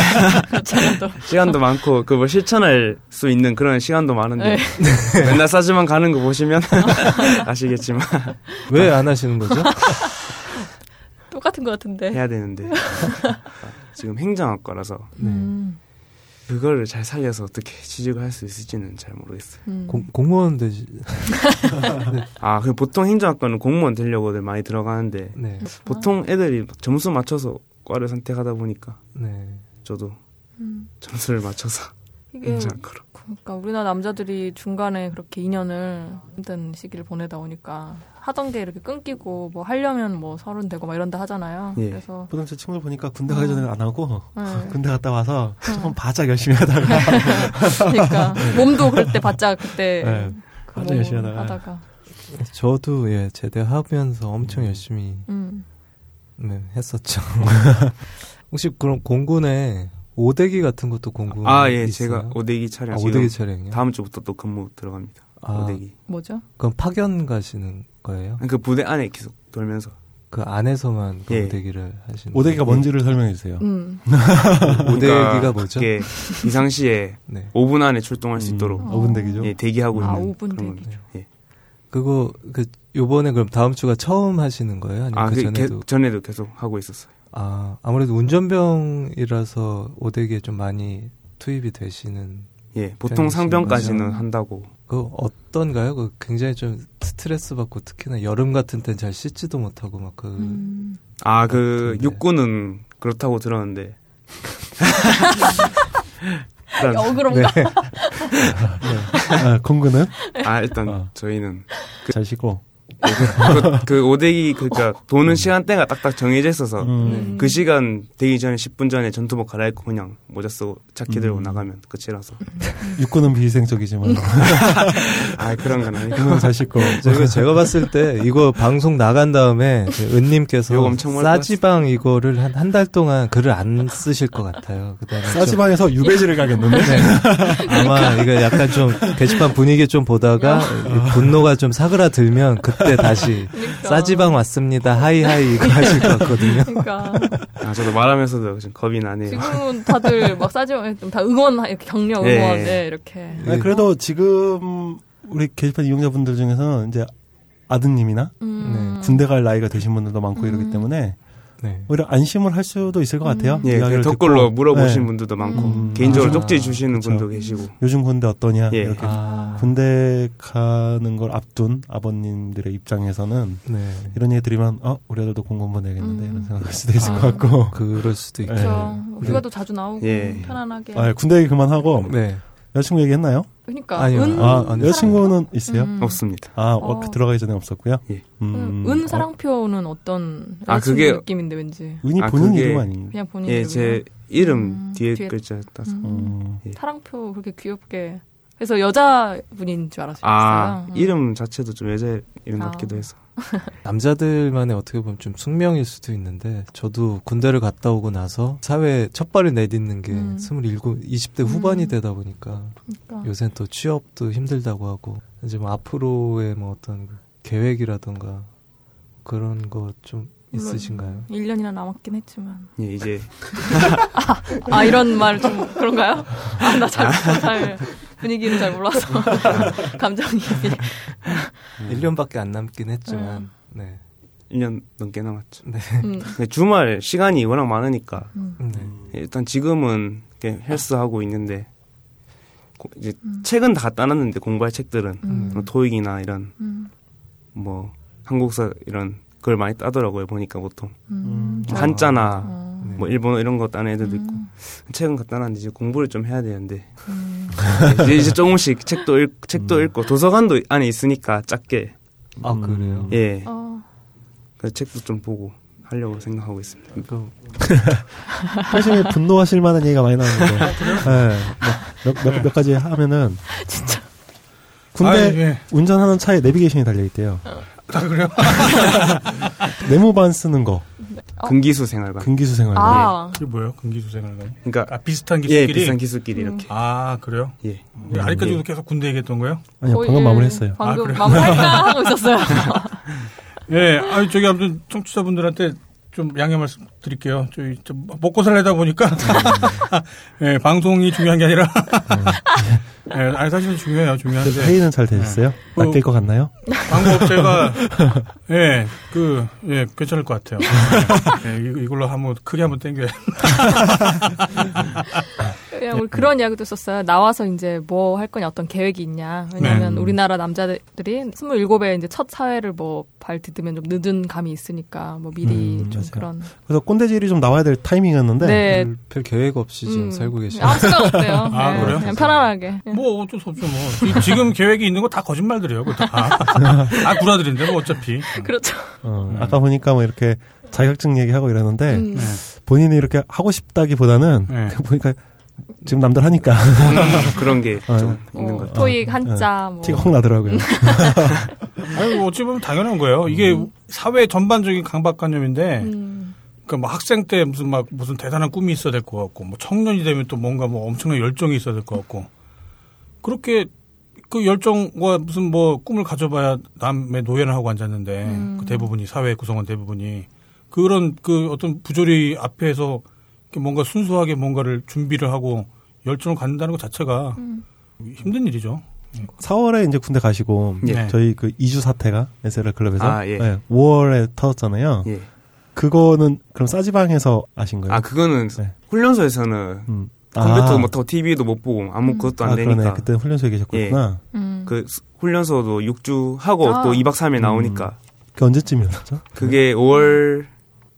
S3: 저도 <laughs>
S4: 시간도 많고 그걸 실천할 수 있는 그런 시간도 많은데
S3: 네. <laughs>
S4: 맨날 싸지만 가는 거 보시면 <laughs> 아시겠지만
S5: 왜 안 하시는 거죠?
S3: 똑같은 것 같은데.
S4: 해야 되는데 지금 행정학과라서
S5: 네.
S3: 음.
S4: 그거를 잘 살려서 어떻게 취직을 할 수 있을지는 잘 모르겠어요.
S3: 음.
S5: 공, 공무원 되시 <laughs>
S4: 아, 그 보통 행정학과는 공무원 되려고들 많이 들어가는데
S5: 네.
S4: 보통 애들이 막 점수 맞춰서 과를 선택하다 보니까
S5: 네.
S4: 저도
S3: 음.
S4: 점수를 맞춰서 행정학과로.
S3: 그러니까 우리나라 남자들이 중간에 그렇게 2년을 힘든 시기를 보내다 보니까 하던 게 이렇게 끊기고 뭐 하려면 뭐 서른 되고 막 이런다 하잖아요.
S4: 예.
S3: 그래서
S6: 보통 제 친구들 보니까 군대 가기 전에 안 하고
S3: 네. <laughs>
S6: 군대 갔다 와서 조금 바짝 열심히 하다가 <laughs>
S3: 그러니까 몸도 그럴 때 바짝 그때
S6: 네.
S3: 몸을
S6: 열심히 하다가.
S3: 하다가
S5: 저도 예 제대하면서 엄청 열심히
S3: 음.
S5: 네, 했었죠. <laughs> 혹시 그럼 공군에 오대기 같은 것도 공군
S4: 아, 예,
S5: 있어요?
S4: 제가 오대기 차량
S5: 아, 오대기 차량이요?
S4: 다음 주부터 또 근무 들어갑니다.
S5: 아,
S4: 오대기.
S3: 뭐죠?
S5: 그럼 파견 가시는 거예요?
S4: 그 부대 안에 계속 돌면서
S5: 그 안에서만 그
S4: 예.
S5: 오대기를 하시는
S6: 오대기가
S5: 거예요?
S6: 뭔지를 설명해 주세요.
S3: 음.
S5: 오대기가 뭐죠?
S4: 그게 비상시에 <laughs>
S5: 네.
S4: 5분 안에 출동할 수
S6: 음.
S4: 있도록
S3: 어.
S6: 5분 대기죠.
S4: 예, 대기하고
S3: 아,
S4: 있는
S3: 5분
S4: 그런
S3: 대기.
S4: 겁니다. 예.
S5: 그거 그 요번에 그럼 다음 주가 처음 하시는 거예요? 아니면
S4: 아, 그그
S5: 전에도
S4: 개- 전에도 계속 하고 있었어요.
S5: 아 아무래도 운전병이라서 오대기에 좀 많이 투입이 되시는
S4: 예, 보통 상병까지는? 한다고.
S5: 그 어떤가요? 그 굉장히 좀 스트레스 받고 특히나 여름 같은 땐 잘 씻지도 못하고 막 그
S3: 음.
S4: 아, 그
S5: 같은데.
S4: 육군은 그렇다고 들었는데. <laughs> 일단,
S3: 억울한가? <laughs>
S6: 아, 공군은
S4: 아, 일단
S6: 어.
S4: 저희는
S6: 잘 쉬고.
S4: 그, 그 오대기 그니까 도는 시간대가 딱딱 정해져 있어서
S6: 음.
S4: 그 시간 되기 전에 10분 전에 전투복 갈아입고 그냥 모자 쓰고 자켓 들고
S6: 음.
S4: 나가면 끝이라서.
S6: 육군은 비위생적이지만 <laughs>
S4: 아, 그런 건 아니고.
S6: 공군은 잘 씻고.
S5: 제가 제가 봤을 때 이거 방송 나간 다음에 그 은님께서 싸지방 이거를 한 한 달 동안 글을 안 쓰실 것 같아요.
S6: 싸지방에서 유배지를 가겠는데.
S5: 아마 이거 약간 좀 게시판 분위기 좀 보다가 이 분노가 좀 사그라들면 그때 다시 <laughs>
S3: 그러니까.
S5: 싸지방 왔습니다. 하이하이 이거 하실 것 같거든요.
S3: 그러니까
S4: 아, 저도 말하면서도 좀 겁이 나네요.
S3: 지금은 다들 막 싸지만 다 응원 이렇게 격려 응원
S4: 예.
S3: 네, 이렇게.
S6: 아니, 그래도 지금 우리 게시판 이용자분들 중에서는 이제 아드님이나
S3: 음.
S6: 군대 갈 나이가 되신 분들도 많고
S3: 음.
S6: 이러기 때문에
S5: 네.
S6: 오히려 안심을 할 수도 있을 것 같아요.
S4: 예,
S6: 이야기를
S4: 그 댓글로. 물어보신
S6: 네.
S4: 분들도 많고
S3: 음.
S4: 개인적으로
S5: 아,
S4: 쪽지 주시는
S6: 그쵸.
S4: 분도 계시고
S6: 요즘 군대 어떠냐
S4: 예.
S6: 이렇게
S5: 아,
S6: 군대 가는 걸 앞둔 아버님들의 입장에서는
S5: 네.
S6: 이런 얘기 들으면 어 우리 아들도 공무원 보내야겠는데
S3: 음.
S6: 이런 생각할 수도 있을
S3: 아.
S6: 것 같고
S5: 그럴 수도 있죠.
S3: 그렇죠.
S6: 네.
S3: 휴가도 자주 나오고
S4: 예.
S3: 편안하게.
S6: 아, 군대 얘기 그만하고
S5: 네.
S6: 여자친구 얘기했나요?
S3: 그러니까
S5: 아니요.
S3: 은
S6: 아
S5: 아니,
S6: 여자친구는 있어요?
S3: 음.
S4: 없습니다.
S6: 아 어,
S3: 어.
S6: 그 들어가기 전에 없었고요.
S4: 예.
S6: 음,
S3: 은
S6: 어,
S3: 사랑표는 어 떤
S4: 아,
S3: 여자친구
S4: 그게-
S3: 느낌인데 왠지
S6: 은이
S4: 아,
S6: 본인
S4: 그게-
S6: 이름 아닌가?
S3: 그냥 본인
S4: 예,
S3: 이름이요?
S4: 제 이름
S3: 음,
S4: 뒤에
S3: 뒤에-
S4: 글자 따서
S3: 음.
S6: 음.
S4: 예.
S3: 사랑표 그렇게 귀엽게 그래서 여자분인 줄 알았어요.
S4: 아
S3: 음.
S4: 이름 자체도 좀 여자 이름
S3: 아.
S4: 같기도 해서 <laughs>
S5: 남자들만의 어떻게 보면 좀 숙명일 수도 있는데 저도 군대를 갔다 오고 나서 사회에 첫 발을 내딛는 게
S3: 음.
S5: 27, 20대 후반이
S3: 음.
S5: 되다 보니까
S3: 그러니까.
S5: 요새는 또 취업도 힘들다고 하고 이제 뭐 앞으로의 뭐 어떤 계획이라던가 그런 거 좀 있으신가요?
S3: 1년이나 남았긴 했지만.
S4: 예, 이제 <laughs>
S3: 아, 이런 말 좀 그런가요? 아, 나 잘, 잘, 분위기를 잘 몰라서. <laughs> 감정이.
S5: 1년밖에 안 남긴
S3: 음.
S5: 했지만 네.
S4: 1년 넘게 남았죠.
S5: 네.
S3: 음, <laughs>
S4: 주말 시간이 워낙 많으니까
S3: 음.
S5: 네.
S4: 일단 지금은 이렇게 헬스 하고 있는데 고- 이제
S3: 음.
S4: 책은 다 갖다 놨는데 공부할 책들은
S3: 음.
S4: 뭐 토익이나 이런
S3: 음.
S4: 뭐 한국사 이런 걸 많이 따더라고요 보니까 보통
S3: 음.
S4: 뭐
S3: 잘-
S4: 한자나
S3: 어.
S5: 네.
S4: 뭐 일본어 이런 거 따는 애들도 있고
S3: 음.
S4: 책은 갖다 놨는데 이제 공부를 좀 해야 되는데
S3: 음. <laughs>
S4: 이제, 이제 조금씩 책도 읽 책도 읽고 도서관도 안에 있으니까 작게
S5: 아 그래요?
S4: 예
S3: 어.
S4: 그래서 책도 좀 보고 하려고 생각하고 있습니다.
S5: 그 <laughs>
S6: 사실 분노하실 만한 얘기가 많이 나왔는데. 네. 뭐 몇, 몇, 몇 가지 하면은.
S3: 진짜.
S6: 군대
S2: 아, 예.
S6: 운전하는 차에 내비게이션이 달려있대요.
S2: 아, 그래요? <laughs>
S6: 네모반 쓰는 거.
S3: 어?
S4: 근기수 생활관.
S6: 근기수 생활.
S3: 아.
S2: 그게 뭐예요? 근기수 생활관.
S4: 그러니까
S2: 아, 비슷한
S4: 예
S2: 기술끼리?
S4: 비싼 기술끼리
S3: 음.
S4: 이렇게
S2: 아, 그래요?
S4: 예
S2: 네, 아직까지도 계속 군대 얘기했던 거예요?
S6: 아니요, 방금
S3: 예,
S6: 마무리했어요.
S3: 방금
S2: 아, 그래요?
S3: 마무리할까 하고 <laughs> 있었어요.
S2: 예, 아니, 저기 아무튼 청취자분들한테 좀 양해 말씀 드릴게요. 저희 좀 먹고 살려다 보니까 <laughs> 예, 방송이 중요한 게 아니라 <laughs> 예, 아니 사실은 중요해요. 중요한데
S6: 회의는 잘 되셨어요?
S2: 네.
S6: 낚일 것 같나요?
S2: 광고업체가 <laughs> 예, 그 예, 괜찮을 것 같아요. 예, 이- 이걸로 한번 크게 한번 땡겨야
S3: 그냥 우리 그런 이야기도 있었어요. 나와서 이제 뭐 할 거냐, 어떤 계획이 있냐. 왜냐면
S6: 네.
S3: 우리나라 남자들이 27에 이제 첫 사회를 뭐 발 디디면 좀 늦은 감이 있으니까 뭐 미리
S6: 음,
S3: 좀
S6: 맞아요.
S3: 그런.
S6: 그래서 꼰대질이 좀 나와야 될 타이밍이었는데.
S3: 네.
S5: 별, 별 계획 없이 지금
S3: 음,
S5: 살고 계시는
S3: 아무 생각 없대요.
S2: 아,
S3: 네,
S2: 그래요?
S3: 그냥 편안하게.
S2: 뭐 어쩔 수 없죠. 뭐 지- 지금 계획이 있는 거 다 거짓말들이에요. 그거 다. 아, 구라들인데 뭐 어차피.
S3: 그렇죠.
S6: 어,
S2: 음.
S6: 아까 보니까 뭐 이렇게 자격증 얘기하고 이러는데
S3: 음.
S2: 네.
S6: 본인이 이렇게 하고 싶다기보다는
S2: 네. <laughs>
S6: 보니까 지금 남들 하니까
S4: 그런 게좀
S6: 어.
S4: 있는 뭐것 같아요.
S3: 토익 한자 뭐.
S6: 티가 확 나더라고요. <laughs>
S2: 아니, 뭐 어찌 보면 당연한 거예요. 이게 사회 전반적인 강박관념인데,
S3: 음.
S2: 그러니까 뭐 학생 때 무슨 막 무슨 대단한 꿈이 있어야 될 것 같고, 뭐 청년이 되면 또 뭔가 뭐 엄청난 열정이 있어야 될 것 같고, 그렇게 그 열정과 무슨 뭐 꿈을 가져봐야 남의 노예를 하고 앉았는데,
S3: 음.
S2: 그 대부분이 사회 구성원 대부분이 그런 그 어떤 부조리 앞에서 뭔가 순수하게 뭔가를 준비를 하고 열정을 갖는다는 것 자체가
S3: 음.
S2: 힘든 일이죠.
S6: 4월에 이제 군대 가시고
S2: 네.
S6: 저희 그 2주 사태가 SLR 클럽에서
S4: 아, 예.
S6: 네, 5월에 터졌잖아요.
S4: 예.
S6: 그거는 그럼 싸지방에서 아신 거예요?
S4: 아 그거는
S6: 네.
S4: 훈련소에서는
S6: 음.
S4: 컴퓨터
S6: 아,
S4: 못 하고 TV도 못 보고 아무
S3: 음.
S4: 것도 안
S6: 아,
S4: 되니까
S6: 그러네. 그때 훈련소에 계셨구나.
S3: 음.
S4: 그 수- 훈련소도 6주 하고
S3: 아.
S4: 또 2박 3일 나오니까
S6: 그 언제쯤이었죠?
S4: 그게 5월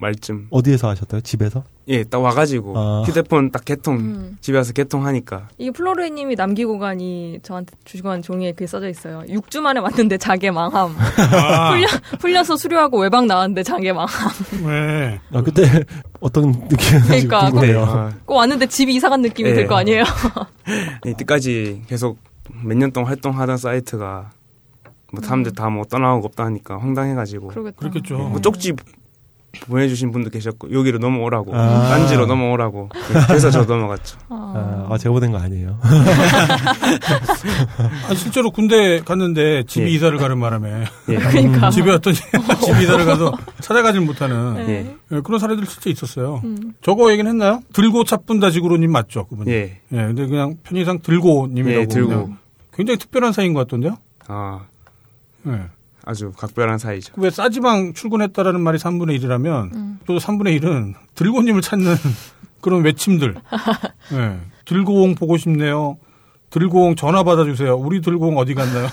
S4: 말쯤
S6: 어디에서 하셨어요? 집에서?
S4: 예 딱 와가지고
S6: 아.
S4: 휴대폰 딱 개통
S3: 음.
S4: 집에 와서 개통하니까
S3: 이게 플로르님이 남기고 가니 저한테 주시고 간 종이에 그게 써져 있어요. 6주 만에 왔는데 자개 망함.
S2: 아, <laughs>
S3: 훈련, 훈련소 수료하고 외박 나왔는데 자개 망함.
S2: 네.
S6: 아, 그때 어떤 느낌이었는지
S3: 그러니까,
S6: 궁금해요.
S4: 아,
S3: 꼭 왔는데 집이 이사 간 느낌이
S4: 예.
S3: 들거 아니에요? <laughs>
S4: 이때까지 계속 몇 년 동안 활동하던 사이트가 뭐 사람들 다뭐 떠나고 없다 하니까 황당해가지고
S3: 그러겠다.
S2: 그렇겠죠.
S4: 뭐 쪽지 보내주신 분도 계셨고 여기로 넘어오라고
S6: 아.
S4: 딴지로 넘어오라고 예, 그래서 저 넘어갔죠.
S3: 아, <laughs>
S6: 아, 아, 제가 보낸 거 아니에요. <laughs>
S2: 아, 실제로 군대 갔는데 집
S4: 예.
S2: 이사를 가는 바람에
S4: 예.
S3: 그러니까. <laughs>
S2: 집에 왔더니 집 이사를 가서 찾아가질 못하는
S3: 네.
S2: 예, 그런 사례들 진짜 있었어요.
S3: 음.
S2: 저거 얘기는 했나요? 들고 차뿐다 지구로님 맞죠? 그분. 예.
S4: 예.
S2: 근데 그냥 편의상 들고님이라고.
S4: 예, 들고.
S2: 그냥 굉장히 특별한 사이인 것 같던데요?
S4: 아
S2: 예.
S4: 아주 각별한 사이죠.
S2: 왜 싸지방 출근했다라는 말이 3분의 1이라면
S3: 음.
S2: 또 3분의 1은 들고님을 찾는 <laughs> 그런 외침들. <laughs> 예. 들고옹 보고 싶네요. 들고옹 전화 받아주세요. 우리 들고옹 어디 갔나요?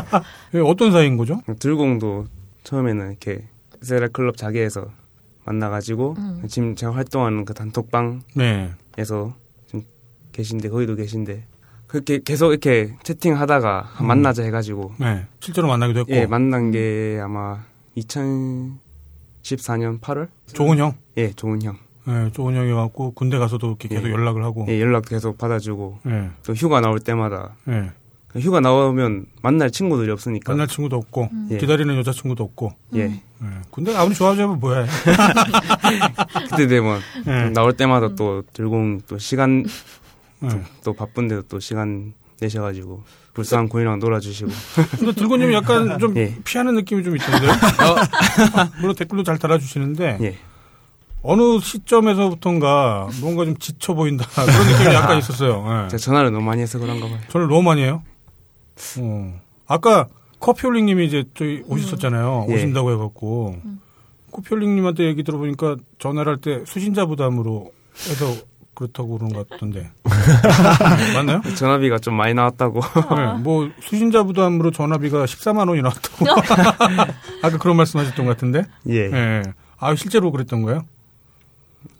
S2: <laughs> 예, 어떤 사이인 거죠?
S4: 들공도 처음에는 이렇게 세라 클럽 자계에서 만나가지고
S3: 음.
S4: 지금 제가 활동하는 그 단톡방에서
S2: 네.
S4: 지금 계신데 거기도 계신데 그렇게 계속 이렇게 채팅하다가
S2: 음.
S4: 만나자 해가지고
S2: 네. 실제로 만나기도 했고.
S4: 예 만난 게 아마 2014년 8월
S2: 좋은 형.
S4: 예 좋은 형
S2: 예, 좋은 형이 왔고 군대 가서도 이렇게 계속
S4: 예.
S2: 연락을 하고.
S4: 예, 연락 계속 받아주고
S2: 예.
S4: 또 휴가 나올 때마다
S2: 예.
S4: 휴가 나오면 만날 친구들이 없으니까.
S2: 만날 친구도 없고
S4: 예.
S2: 기다리는 여자 친구도 없고.
S4: 예.
S2: 예. 군대 아무리 좋아하자면 뭐야. <laughs>
S4: 그때 되면
S2: 예.
S4: 나올 때마다 또 들고 또 시간
S2: 예.
S4: 또 바쁜데도 또 시간 내셔가지고 불쌍한 고인랑 놀아주시고.
S2: 근데 들고님이 약간 <laughs> 좀
S4: 예.
S2: 피하는 느낌이 좀 있던데요. <laughs> 물론 댓글도 잘 달아주시는데
S4: 예.
S2: 어느 시점에서부턴가 뭔가 좀 지쳐 보인다 그런 느낌이 약간 있었어요. 예.
S4: 제가 전화를 너무 많이 해서 그런가 봐요.
S2: 저를 너무 많이 해요. 어. 아까 커피홀링님이 이제 저희 오셨었잖아요.
S4: 예.
S2: 오신다고 해갖고 커피홀링님한테 얘기 들어보니까 전화를 할 때 수신자 부담으로 해서 그렇다고 그러는 것 같던데 <laughs> 맞나요?
S4: 전화비가 좀 많이 나왔다고.
S2: 네, 뭐 수신자 부담으로 전화비가 14만 원이 나왔다고 <laughs> 아까 그런 말씀하셨던 것 같은데.
S4: 예.
S2: 예. 아 실제로 그랬던 거예요?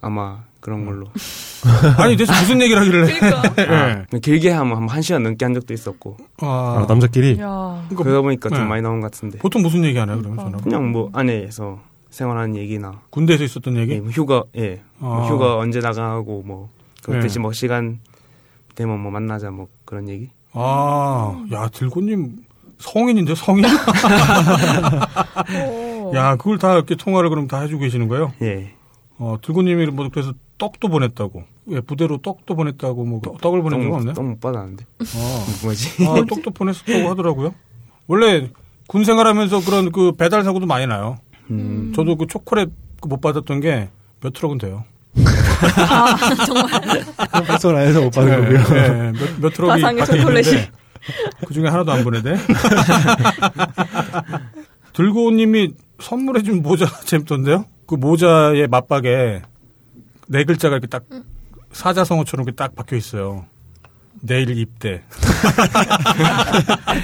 S4: 아마 그런 걸로. <laughs>
S2: 아니 대체 무슨 얘기를 하길래?
S3: 그러니까.
S2: 예.
S4: 길게 하면 한 1시간 넘게 한 적도 있었고.
S2: 아,
S6: 아, 남자끼리
S3: 야.
S2: 그러니까
S4: 그러다 보니까 좀
S2: 네.
S4: 많이 나온 것 같은데.
S2: 보통 무슨 얘기 하나요? 그러면 전화?
S4: 그냥 뭐 안에서 생활하는 얘기나
S2: 군대에서 있었던 얘기?
S4: 예, 뭐 휴가 예뭐
S2: 아.
S4: 휴가 언제 나가고 뭐
S2: 네.
S4: 그때 뭐 시간 되면 뭐 만나자 뭐 그런 얘기
S2: 아, 야, 들고님 성인인데 성인?
S3: 오. <laughs>
S2: 야, 그걸 다 이렇게 통화를 그럼 다 해주고 계시는 거예요?
S4: 예
S2: 어, 들고님이 뭐 그래서 떡도 보냈다고. 예, 부대로 떡도 보냈다고 뭐 떡을 보낸 적 없네?
S4: 떡 못 받았는데
S2: 어.
S4: 뭐지
S2: 아, 떡도 보냈었다고 하더라고요. 원래 군 생활하면서 그런 그 배달 사고도 많이 나요.
S4: 음,
S2: 저도 그 초콜릿 그못 받았던 게 몇 트럭은 돼요. <laughs>
S6: 발송을 안 해서 못 받은 거고요.
S2: 예, 예, <laughs> 몇, 몇 트럭이
S3: 가상의 초콜릿이.
S2: 그 중에 하나도 안 보내대. <laughs> 들고님이 선물해준 모자 재밌던데요? 그 모자의 마빡에 네 글자가 이렇게 딱 사자성어처럼 이렇게 딱 박혀 있어요. 내일 입대. <laughs>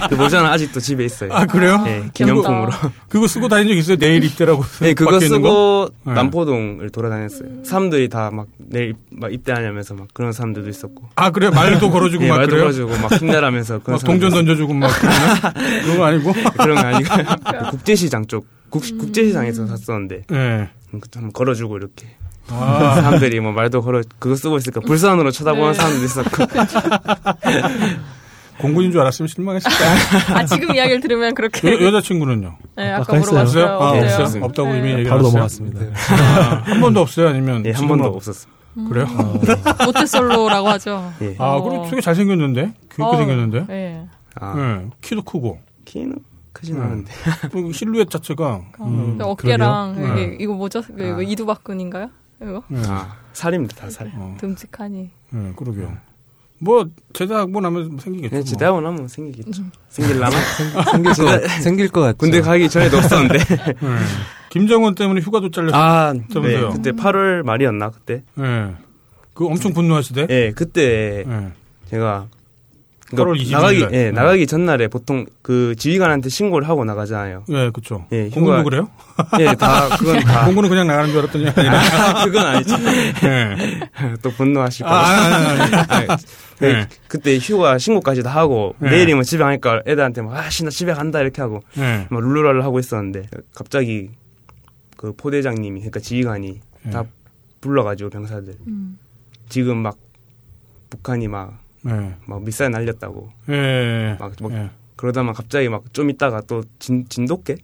S4: 그 모자는 아직도 집에 있어요
S2: 아 그래요?
S4: 예 기념품으로
S2: 그거 쓰고 다닌 적 있어요? 내일 입대라고.
S4: 예 <laughs> 그거? 쓰고
S2: 네.
S4: 남포동을 돌아다녔어요 사람들이 다 막 내일 막 입대하냐면서 막 그런 사람들도 있었고
S2: 아 그래 말도 걸어주고
S4: 예, <laughs>
S2: 막
S4: 말도
S2: 그래요?
S4: 걸어주고 막 힘내라면서 그런
S2: 막 동전 던져주고 막? 그런 거 아니고?
S4: 그런 거 아니고 그 국제시장 쪽 국, 국제시장에서 샀었는데
S2: 예.
S4: 음, 한번 걸어주고 이렇게
S2: 아,
S4: 사람들이 뭐 말도 걸어 그거 쓰고 있으니까 불쌍으로 쳐다보는
S3: 네.
S4: 사람들도 있었고 <laughs>
S2: 공군인 줄 알았으면 실망했을 거야. <laughs>
S3: 아, 지금 이야기를 들으면 그렇게.
S2: 여, 여자친구는요?
S3: 네,
S6: 아까.
S3: 물어봤어요.
S2: 없어요? 아,
S3: 없어요.
S2: 없어요? 없다고
S3: 네.
S2: 이미 얘기를
S6: 바로
S2: 했어요?
S6: 넘어갔습니다.
S2: 아, 한 번도 없어요? 아니면?
S4: 예, 한 번도
S2: 없-
S4: 없었어요.
S2: 그래요? <laughs>
S3: 모태솔로라고 하죠.
S4: 예.
S2: 아,
S3: 어.
S2: 그리고 되게 잘생겼는데? 귀엽게
S3: 어,
S2: 생겼는데?
S3: 네.
S4: 아,
S2: 네, 키도 크고.
S4: 키는 크진
S2: 음.
S4: 않은데.
S2: 그 실루엣 자체가. 음,
S3: 그 어깨랑. 여기
S2: 네.
S3: 이거 뭐죠? 그 이거
S4: 아.
S3: 이두박근인가요? 이거
S2: 네.
S4: 아, 살입니다, 다 살.
S2: 어,
S3: 듬직하니.
S2: 네, 그러게요. 뭐, 제대하고 나면 생기겠죠.
S4: 네,
S2: 뭐.
S4: 제대하고 나면 생기겠죠. 생길라나? <laughs>
S5: 생길 것, 같- <laughs> 생길 것 같죠.
S4: 군대 가기 전에도 없었는데. <laughs>
S2: 네. 김정은 때문에 휴가도 잘렸어요.
S4: 아, 네. 그때 8월 말이었나, 그때?
S2: 네. 그 엄청 분노하시대?
S4: 예, 그때
S2: 네.
S4: 제가.
S2: 8월 21일
S4: 나가기,
S2: 날.
S4: 예,
S2: 네.
S4: 나가기 전날에 보통 그 지휘관한테 신고를 하고 나가잖아요.
S2: 네, 그쵸.
S4: 예,
S2: 공군도
S4: 휴가-
S2: 그래요?
S4: 예, 다, 그건 <laughs> 다.
S2: 공군은 그냥 나가는 줄 알았더니 아니라.
S4: 아, 그건 아니죠. <laughs>
S2: 네.
S4: 또 분노하실
S2: 아,
S4: 거예요.
S2: 아니, 아니, 아니.
S4: 네,
S2: 네.
S4: 그때 휴가 신고까지 다 하고
S2: 네.
S4: 내일이면 집에 가니까 애들한테 막 아씨 나 집에 간다 이렇게 하고
S2: 네.
S4: 막 룰루랄을 하고 있었는데 갑자기 그 포대장님이 그러니까 지휘관이
S2: 네.
S4: 다 불러가지고 병사들
S3: 음.
S4: 지금 막 북한이 막,
S2: 네.
S4: 막 미사일 날렸다고
S2: 네.
S4: 막, 막
S2: 네.
S4: 그러다만 갑자기 막 좀 있다가 또 진, 진돗개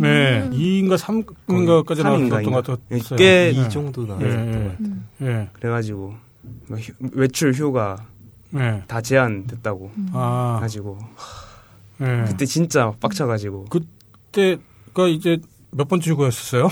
S2: 네. 2인가 3인가까지
S4: 삼인가
S2: 나왔던 것
S4: 인가.
S2: 같았어요.
S5: 꽤이
S2: 네.
S5: 정도
S2: 예,
S5: 나왔던
S2: 예. 예.
S4: 그래가지고 막 휴- 외출 휴가
S2: 예.
S4: 다 제한됐다고
S2: 아.
S4: 가지고
S2: 예.
S4: 그때 진짜 빡쳐가지고
S2: 그때가 이제 몇 번째 휴가였었어요?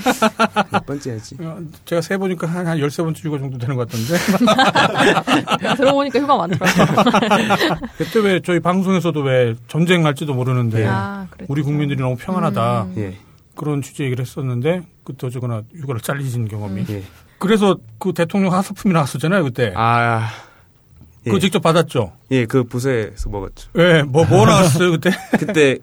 S2: <laughs>
S4: 몇 번째였지
S2: 어, 제가 세 보니까 한, 한 13번째 휴가 정도 되는 것 같던데. <laughs>
S3: 들어보니까 휴가 많더라고요. <laughs>
S2: 그때 왜 저희 방송에서도 왜 전쟁할지도 모르는데
S3: 아.
S2: 우리 국민들이 너무 평안하다.
S3: 음.
S4: 예
S2: 그런 취지 얘기를 했었는데 그때 어쨌거나 휴가를 잘리신 경험이.
S4: 예.
S2: 그래서 그 대통령 하소품이 나왔었잖아요, 그때.
S4: 아, 예.
S2: 그거 직접 받았죠?
S4: 예, 그 부서에서 먹었죠.
S2: 예, 뭐, 뭐 나왔어요, 그때?
S4: 그때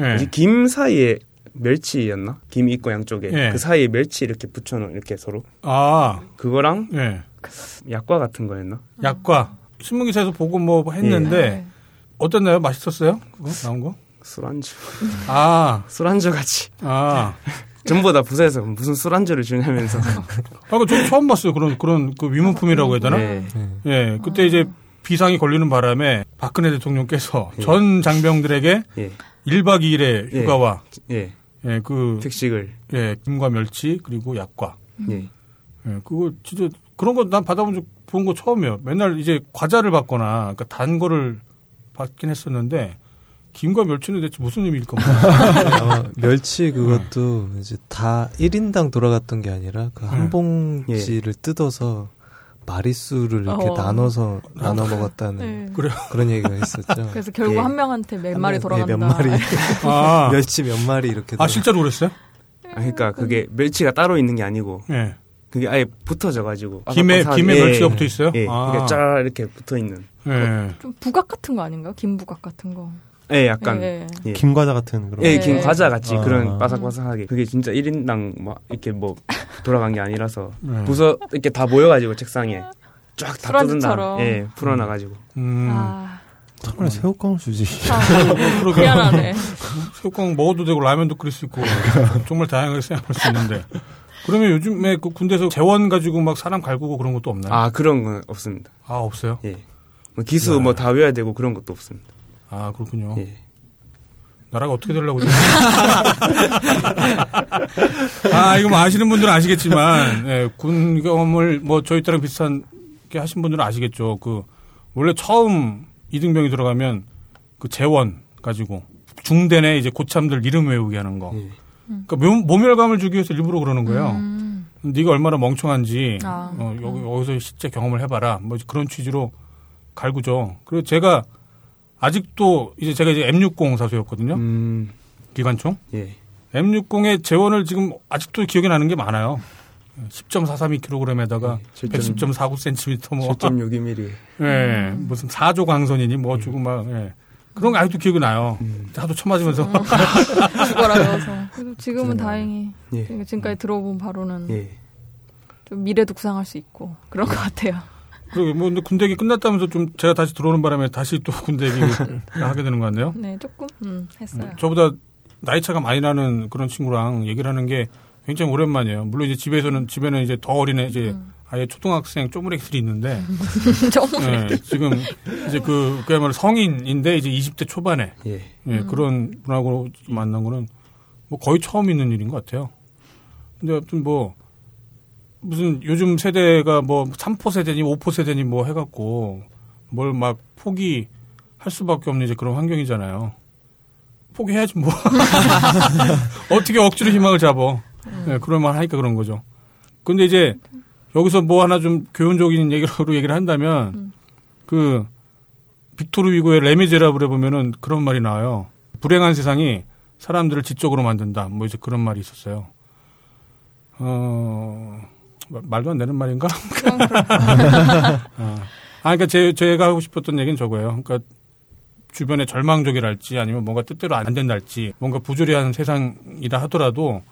S2: 예.
S4: 김 사이에 멸치였나? 김 있고 양쪽에
S2: 예.
S4: 그 사이에 멸치 이렇게 붙여놓은 이렇게 서로
S2: 아,
S4: 그거랑
S2: 예.
S4: 약과 같은 거였나?
S2: 약과. 신문기사에서 보고 뭐
S3: 네.
S2: 했는데, 어땠나요? 맛있었어요? 그거 나온 거?
S4: 술안주,
S2: 아, <laughs>
S4: 술안주 같이
S2: 아. <laughs>
S4: 전부 다 부서에서 무슨 술안주를 주냐면서. <laughs>
S2: 아, 그 저도 처음 봤어요. 그런, 그런, 그 위문품이라고 해야 되나?
S4: 예.
S2: 예, 그때 이제 비상이 걸리는 바람에 박근혜 대통령께서
S4: 예.
S2: 전 장병들에게
S4: 예.
S2: 1박 2일의
S4: 예.
S2: 휴가와
S4: 예.
S2: 예, 그
S4: 특식을
S2: 예, 김과 멸치 그리고 약과
S4: 예.
S2: 예, 그거 진짜 그런 거 난 받아본 적 본 거 처음이에요. 맨날 이제 과자를 받거나 그러니까 단 거를 받긴 했었는데 김과 멸치는 대체 무슨 의미일까? <laughs>
S5: 아마 멸치 그것도 이제 다 1인당 돌아갔던 게 아니라 그한
S2: 네.
S5: 봉지를 뜯어서 마리수를 이렇게
S3: 어.
S5: 나눠서 나눠 먹었다는
S3: 네.
S5: 그런 얘기가 있었죠. <laughs>
S3: 그래서 결국
S4: 예.
S3: 한 명한테 몇 마리
S5: 네,
S3: 돌아간다.
S5: 몇 마리 <laughs>
S2: 아,
S5: 멸치 몇 마리 이렇게
S2: 아 실제로 그랬어요?
S4: 아, 그러니까 그게 멸치가 따로 있는 게 아니고
S2: 예.
S4: 그게 아예 붙어져 가지고
S2: 김에 김에
S4: 예,
S2: 멸치가
S4: 예.
S2: 붙어 있어요?
S4: 예.
S2: 아,
S4: 그러니까 쫙 이렇게 붙어 있는.
S2: 예.
S3: 좀 부각 같은 거 아닌가요? 김 부각 같은 거.
S4: 예, 약간
S3: 예.
S4: 예.
S6: 김 과자 같은 그런.
S4: 예,
S3: 네.
S4: 김 과자 같이
S6: 아.
S4: 그런 바삭바삭하게 그게 진짜 1인당 막 이렇게 뭐 돌아간 게 아니라서
S2: 네.
S4: 부서 이렇게 다 모여 가지고 책상에 쫙 다 뜯은. 다음 예 풀어 놔 가지고
S2: 음.
S3: 아,
S6: 차라리 새우깡 주지.
S3: 참
S2: 그러게.
S3: 미안하네. <laughs>
S2: 새우깡 먹어도 되고 라면도 끓일 수 있고 <laughs> 정말 다양하게 생각할 수 있는데 그러면 요즘에 그 군대에서 재원 가지고 막 사람 갈구고 그런 것도 없나요?
S4: 아 그런 건 없습니다
S2: 아, 없어요?
S4: 예 뭐 기수
S2: 네.
S4: 뭐다 외워야 되고 그런 것도 없습니다
S2: 아 그렇군요.
S4: 예
S2: 나라가 어떻게 되려고? <laughs> 아 이거 뭐 아시는 분들은 아시겠지만 예, 군 경험을 뭐 저희 때랑 비슷한 게 하신 분들은 아시겠죠. 그 원래 처음 이등병이 들어가면 그 재원 가지고 중대 내 이제 고참들 이름 외우게 하는 거.
S4: 예.
S2: 그러니까 모- 모멸감을 주기 위해서 일부러 그러는 거예요.
S3: 음.
S2: 네가 얼마나 멍청한지
S3: 아.
S2: 어, 여기 여기서 실제 경험을 해봐라. 뭐 그런 취지로 갈구죠. 그리고 제가 아직도 이제 제가 이제 M60 사수였거든요.
S4: 음,
S2: 기관총.
S4: 예.
S2: M60의 재원을 지금 아직도 기억이 나는 게 많아요. 10.432kg에다가
S4: 네,
S2: 110.49cm 뭐
S4: 7.62mm
S2: 예, 무슨 4조 광선이니 뭐 어쩌고 막 예. 그런 거 아직도 기억이 나요.
S4: 음.
S2: 하도 쳐맞으면서
S3: 죽어라. <laughs> 그래도 지금은 다행히
S4: 예.
S3: 지금까지 들어본 바로는
S4: 예.
S3: 좀 미래독상할 수 있고 그런 것 같아요.
S2: 그리고 뭐 근데 군대 얘기 끝났다면서 좀 제가 다시 들어오는 바람에 다시 또 군대 얘기를 <laughs> 하게 되는 것 같네요.
S3: 네, 조금 음, 했어요.
S2: 저보다 나이 차가 많이 나는 그런 친구랑 얘기를 하는 게 굉장히 오랜만이에요. 물론 이제 집에서는 집에는 이제 더 어린 애 이제
S3: 음.
S2: 아예 초등학생 쪼무레기들이 있는데 <laughs> 예, 지금 이제 그 그야말로 성인인데 이제 20대 초반에
S4: 예.
S2: 예, 그런 분하고 만난 거는 뭐 거의 처음 있는 일인 것 같아요. 근데 아무튼 뭐 무슨 요즘 세대가 뭐 3포 세대니 5포 세대니 뭐 해갖고 뭘 막 포기할 수밖에 없는 이제 그런 환경이잖아요. 포기해야지 뭐. <laughs> 어떻게 억지로 희망을 잡어. 예, 그런 말 하니까 그런 거죠. 근데 이제 여기서 뭐 하나 좀 교훈적인 얘기로 <laughs> 얘기를 한다면 그 빅토르 위고의 레미제라블에 보면은 그런 말이 나와요. 불행한 세상이 사람들을 지적으로 만든다. 뭐 이제 그런 말이 있었어요. 어, 말- 말도 안 되는 말인가? <laughs> 아, 그러니까 제, 제가 하고 싶었던 얘기는 저거예요. 그러니까 주변에 절망적이랄지 아니면 뭔가 뜻대로 안 된달지 뭔가 부조리한 세상이다 하더라도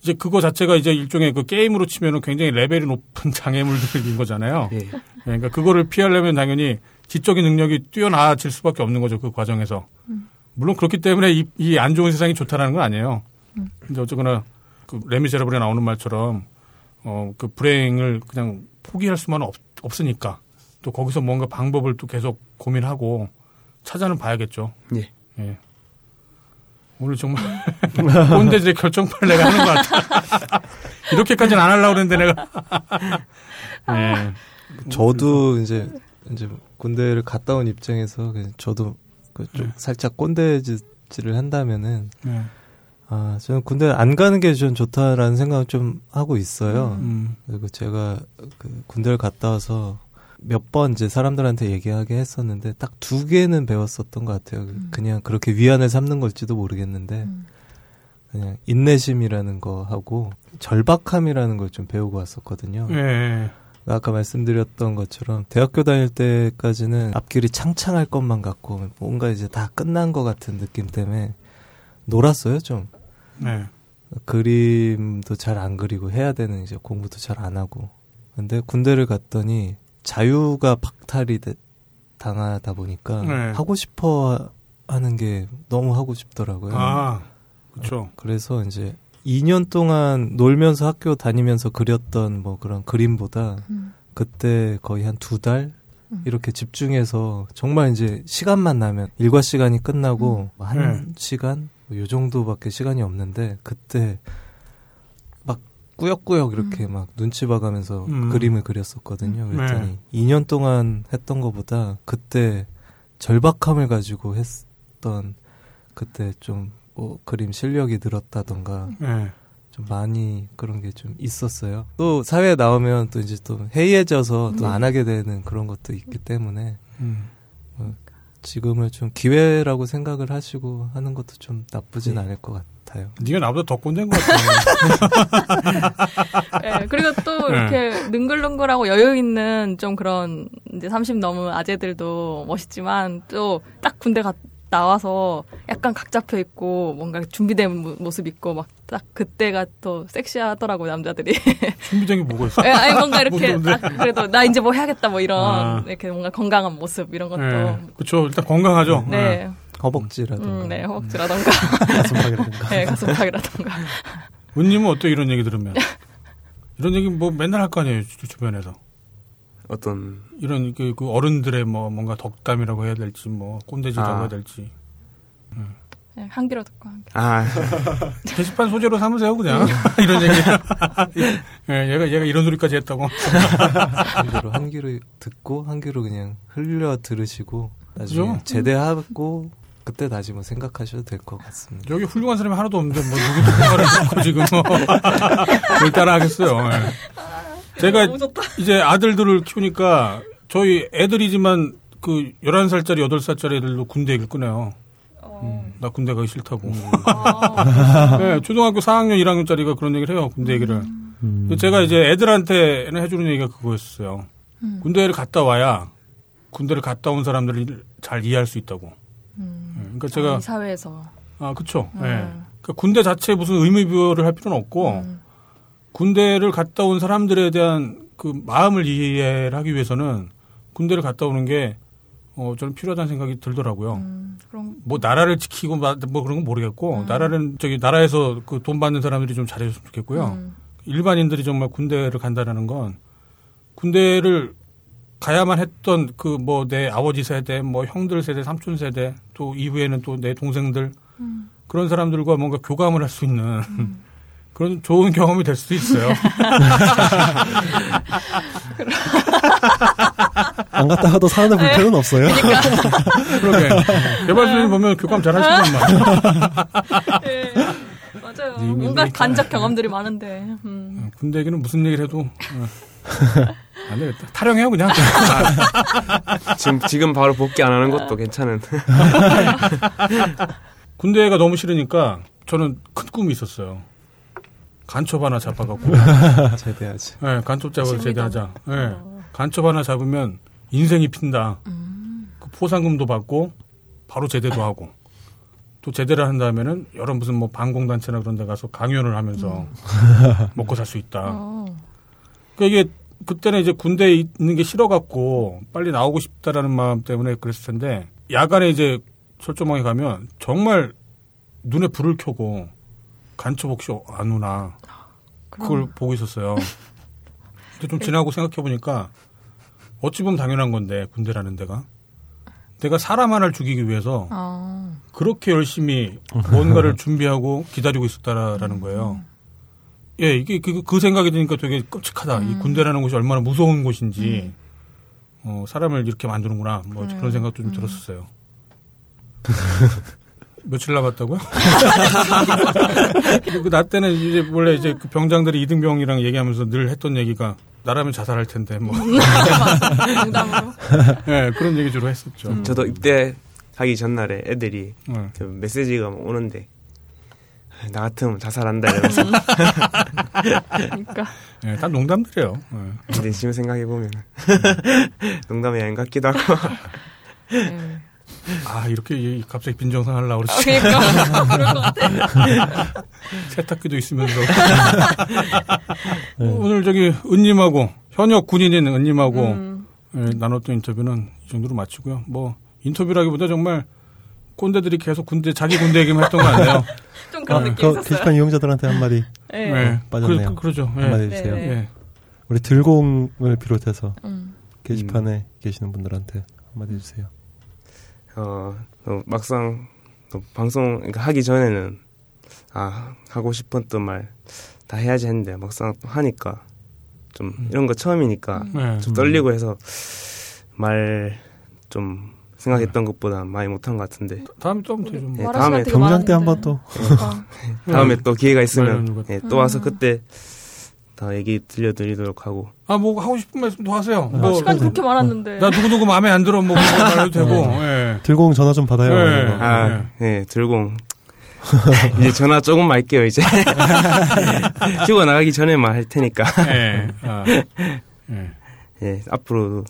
S2: 이제 그거 자체가 이제 일종의 그 게임으로 치면은 굉장히 레벨이 높은 <laughs> 장애물들인 거잖아요.
S4: 예.
S2: 그러니까 그거를 피하려면 당연히 지적인 능력이 뛰어나질 수밖에 없는 거죠. 그 과정에서. 물론 그렇기 때문에 이, 이안 좋은 세상이 좋다라는 건 아니에요. 근데 어쨌거나 그 레미제라블에 나오는 말처럼 어, 그 불행을 그냥 포기할 수만은 없, 없으니까 또 거기서 뭔가 방법을 또 계속 고민하고 찾아는 봐야겠죠.
S4: 예.
S2: 예. 오늘 정말 <laughs> 꼰대들의 결정판을 내가 하는 것 같아. <laughs> 이렇게까지는 안 하려고 그랬는데 내가. <laughs> 예.
S5: 저도 이제 이제 군대를 갔다 온 입장에서 그냥 저도 그좀
S2: 네.
S5: 살짝 꼰대질을 한다면은
S2: 네.
S5: 아 저는 군대 안 가는 게 좀 좋다라는 생각을 좀 하고 있어요.
S2: 음.
S5: 그리고 제가 그 군대를 갔다 와서 몇 번 이제 사람들한테 얘기하게 했었는데 딱 두 개는 배웠었던 것 같아요. 그냥 그렇게 위안을 삼는 걸지도 모르겠는데
S3: 음.
S5: 그냥 인내심이라는 거 하고 절박함이라는 걸 좀 배우고 왔었거든요.
S2: 예.
S5: 아까 말씀드렸던 것처럼 대학교 다닐 때까지는 앞길이 창창할 것만 같고 뭔가 이제 다 끝난 것 같은 느낌 때문에 놀았어요 좀
S2: 네.
S5: 그림도 잘 안 그리고 해야 되는 이제 공부도 잘 안 하고 근데 군대를 갔더니 자유가 박탈이 돼- 당하다 보니까
S2: 네.
S5: 하고 싶어 하는 게 너무 하고 싶더라고요.
S2: 아, 그렇죠.
S5: 그래서 이제 2년 동안 놀면서 학교 다니면서 그렸던 뭐 그런 그림보다
S3: 음.
S5: 그때 거의 한 두 달 이렇게 집중해서 정말 이제 시간만 나면 일과 시간이 끝나고
S3: 음.
S5: 한
S2: 네.
S5: 시간 뭐 요 정도밖에 시간이 없는데 그때 막 꾸역꾸역 이렇게 막 눈치 봐가면서
S2: 음.
S5: 그림을 그렸었거든요.
S2: 네.
S5: 그랬더니 2년 동안 했던 것보다 그때 절박함을 가지고 했던 그때 좀 뭐 그림 실력이 늘었다던가
S2: 예.
S5: 좀 많이 그런 게 좀 있었어요. 또 사회에 나오면 또 이제 또 해이해져서 또 안 하게 되는 그런 것도 있기 때문에
S2: 음.
S5: 지금을 좀 기회라고 생각을 하시고 하는 것도 좀 나쁘진 않을 것 같아요.
S2: 네가 나보다 더 꼰대인 것 같아.
S3: 예, <laughs> 그리고 또
S2: 네.
S3: 이렇게 능글능글하고 여유 있는 좀 그런 이제 30 넘은 아재들도 멋있지만 또 딱 군대 갔 나와서 약간 각 잡혀 있고 뭔가 준비된 모- 모습 있고 막 딱 그때가 또 섹시하더라고 요 남자들이. <laughs>
S2: 준비된 게 뭐가 있어?
S3: 예, 아니 뭔가 이렇게 딱 그래도 나 이제 뭐 해야겠다 뭐 이런
S2: 아.
S3: 이렇게 뭔가 건강한 모습 이런 것도
S2: 예. 그렇죠. 일단 건강하죠.
S3: 네,
S5: 허벅지라든가.
S3: 음, 네 허벅지라던가, <laughs>
S6: 가슴팍이라든가.
S3: 네 가슴팍이라던가.
S2: 은님은 어때 이런 얘기 들으면? 이런 얘기 뭐 맨날 할 거 아니에요 주- 주변에서.
S4: 어떤
S2: 이런 그, 그 어른들의 뭐 뭔가 덕담이라고 해야 될지 뭐 꼰대질이라고
S4: 아.
S2: 해야 될지
S3: 네, 한 귀로 듣고 한 귀.
S4: 아 <laughs>
S2: 게시판 소재로 삼으세요 그냥 <laughs> 이런 얘기. 예, 얘가 얘가 이런 소리까지 했다고.
S5: 한 귀로 한 귀로 듣고 한 귀로 그냥 흘려 들으시고 나중에
S2: 그죠?
S5: 제대하고 그때 다시 뭐 생각하셔도 될 것 같습니다.
S2: 여기 훌륭한 사람이 하나도 없는데 뭐 누구 누구를 듣고 지금 <laughs> 뭘 따라 하겠어요. 예. 제가. <laughs> 이제 아들들을 키우니까 저희 애들이지만 그 11살짜리, 8살짜리 애들도 군대 얘기를 꺼내요.
S3: 어.
S2: 나 군대 가기 싫다고.
S3: 아, <laughs>
S2: 네, 초등학교 4학년, 1학년짜리가 그런 얘기를 해요. 군대 얘기를.
S6: 음.
S2: 제가 이제 애들한테는 해주는 얘기가 그거였어요.
S3: 음.
S2: 군대를 갔다 와야 군대를 갔다 온 사람들을 잘 이해할 수 있다고.
S3: 음.
S2: 예, 그러니까 제가
S3: 이 사회에서
S2: 아 그쵸.
S3: 음.
S2: 예. 그러니까 군대 자체에 무슨 의무 부여를 할 필요는 없고
S3: 음.
S2: 군대를 갔다 온 사람들에 대한 그 마음을 이해를 하기 위해서는 군대를 갔다 오는 게 어, 저는 필요하다는 생각이 들더라고요.
S3: 음, 그럼
S2: 뭐 나라를 지키고 마- 뭐 그런 건 모르겠고
S3: 음.
S2: 나라는 저기 나라에서 그 돈 받는 사람들이 좀 잘해줬으면 좋겠고요.
S3: 음,
S2: 일반인들이 정말 군대를 간다라는 건 군대를 가야만 했던 그 뭐 내 아버지 세대, 뭐 형들 세대, 삼촌 세대, 또 이후에는 또 내 동생들
S3: 음.
S2: 그런 사람들과 뭔가 교감을 할 수 있는 그런 좋은 경험이 될 수도 있어요. <laughs>
S6: 안 갔다 와도 사는
S3: 네.
S6: 불편은 없어요. <laughs>
S2: 그러게 개발소님 보면 교감 잘 하시는 말.
S3: 예, 맞아요.
S2: 네,
S3: 뭔가
S2: 네,
S3: 간접 경험들이 많은데. 음.
S2: 군대 얘기는 무슨 얘기를 해도 어. 안 되겠다. 타령해요 그냥. <laughs>
S4: 지금 지금 바로 복귀 안 하는 것도 괜찮은.
S2: 군대가 너무 싫으니까 저는 큰 꿈이 있었어요. 간첩 하나 잡아갖고, <laughs>
S5: 제대하지.
S2: 예, 간첩 잡아서
S3: 실미도.
S2: 제대하자. 예,
S3: 어.
S2: 간첩 하나 잡으면 인생이 핀다.
S3: 음.
S2: 그 포상금도 받고 바로 제대도 하고 또 제대를 한다면은 여러 무슨 뭐 반공단체나 그런 데 가서 강연을 하면서 <laughs> 먹고 살 수 있다.
S3: 어.
S2: 그러니까 이게 그때는 이제 군대에 있는 게 싫어갖고 빨리 나오고 싶다라는 마음 때문에 그랬을 텐데 야간에 이제 철조망에 가면 정말 눈에 불을 켜고 간첩 혹시 안 오나 그걸. 보고 있었어요. 근데 좀 지나고 생각해 보니까 어찌 보면 당연한 건데 군대라는 데가 내가 사람 하나를 죽이기 위해서
S3: 아.
S2: 그렇게 열심히 뭔가를 준비하고 기다리고 있었다라는 거예요. 예, 이게 그, 그 생각이 드니까 되게 끔찍하다. 이 군대라는 곳이 얼마나 무서운 곳인지, 어, 사람을 이렇게 만드는구나. 뭐 그런 생각도 좀 들었었어요. <laughs> 며칠 남았다고요? <laughs> 그나 때는 이제 원래 이제 그 병장들이 이등병이랑 얘기하면서 늘 했던 얘기가 나라면 자살할 텐데 뭐,
S3: 농담으로.
S2: 예, <laughs> 그런 얘기 주로 했었죠.
S4: 저도 입대 하기 전날에 애들이
S2: 예.
S4: 그 메시지가 오는데 아, 나 같으면 자살한다 이러면서
S3: 그러니까.
S2: 예, 다 농담들이에요. 예.
S4: 근데 지금 생각해 보면 농담이 아닌 것 같기도 하고
S3: 예.
S2: 아 이렇게 이- 갑자기 빈정상 하려고
S3: 아,
S2: 그러지.
S3: 그러니까 <laughs> 그럴 것 같아.
S2: 세탁기도 있으면서. <laughs> 오늘 저기 은님하고 현역 군인인 은님하고
S3: 음.
S2: 예, 나눴던 인터뷰는 이 정도로 마치고요. 뭐 인터뷰라기보다 정말 꼰대들이 계속 군대 자기 군대 얘기만 했던 거 아니에요. <laughs>
S3: 좀 그런
S6: 어,
S3: 느낌
S6: 그
S3: 있었어요.
S6: 게시판 이용자들한테 한마디
S3: 예.
S2: 예,
S6: 빠졌네요.
S2: 그, 그, 그러죠. 예.
S6: 한마디 해주세요.
S3: 네.
S2: 예.
S6: 우리 들공을 비롯해서
S3: 음.
S6: 게시판에 계시는 분들한테 한마디 해주세요.
S4: 어, 또 막상 또 방송 그러니까 하기 전에는 아 하고 싶었던 말 다 해야지 했는데 막상 또 하니까 좀 이런 거 처음이니까
S2: 네.
S4: 좀 떨리고 해서 말 좀 생각했던 것보다 많이 못한 것 같은데
S2: 다음에 좀 되죠. 뭐.
S4: 네,
S3: 말할
S4: 다음에
S3: 시간
S6: 경장 때. 한번 또
S3: 그러니까. <laughs>
S4: 다음에 또 기회가 있으면
S2: 것
S4: 예, 또 와서 그때 다 얘기 들려드리도록 하고
S2: 아, 뭐 하고 싶은 말씀도 하세요.
S3: 아,
S2: 뭐,
S3: 시간이 그렇게 많았는데.
S2: 나 누구누구 마음에 안 들어 뭐 말해도 되고. 예.
S6: 들고 온 전화 좀 받아요.
S2: 네.
S4: 아, 네, 들고 이제 전화 조금 말게요 이제 <laughs> 휴가 나가기 전에만 할 테니까 <laughs>
S2: 예. 아. 예.
S4: 예, 앞으로도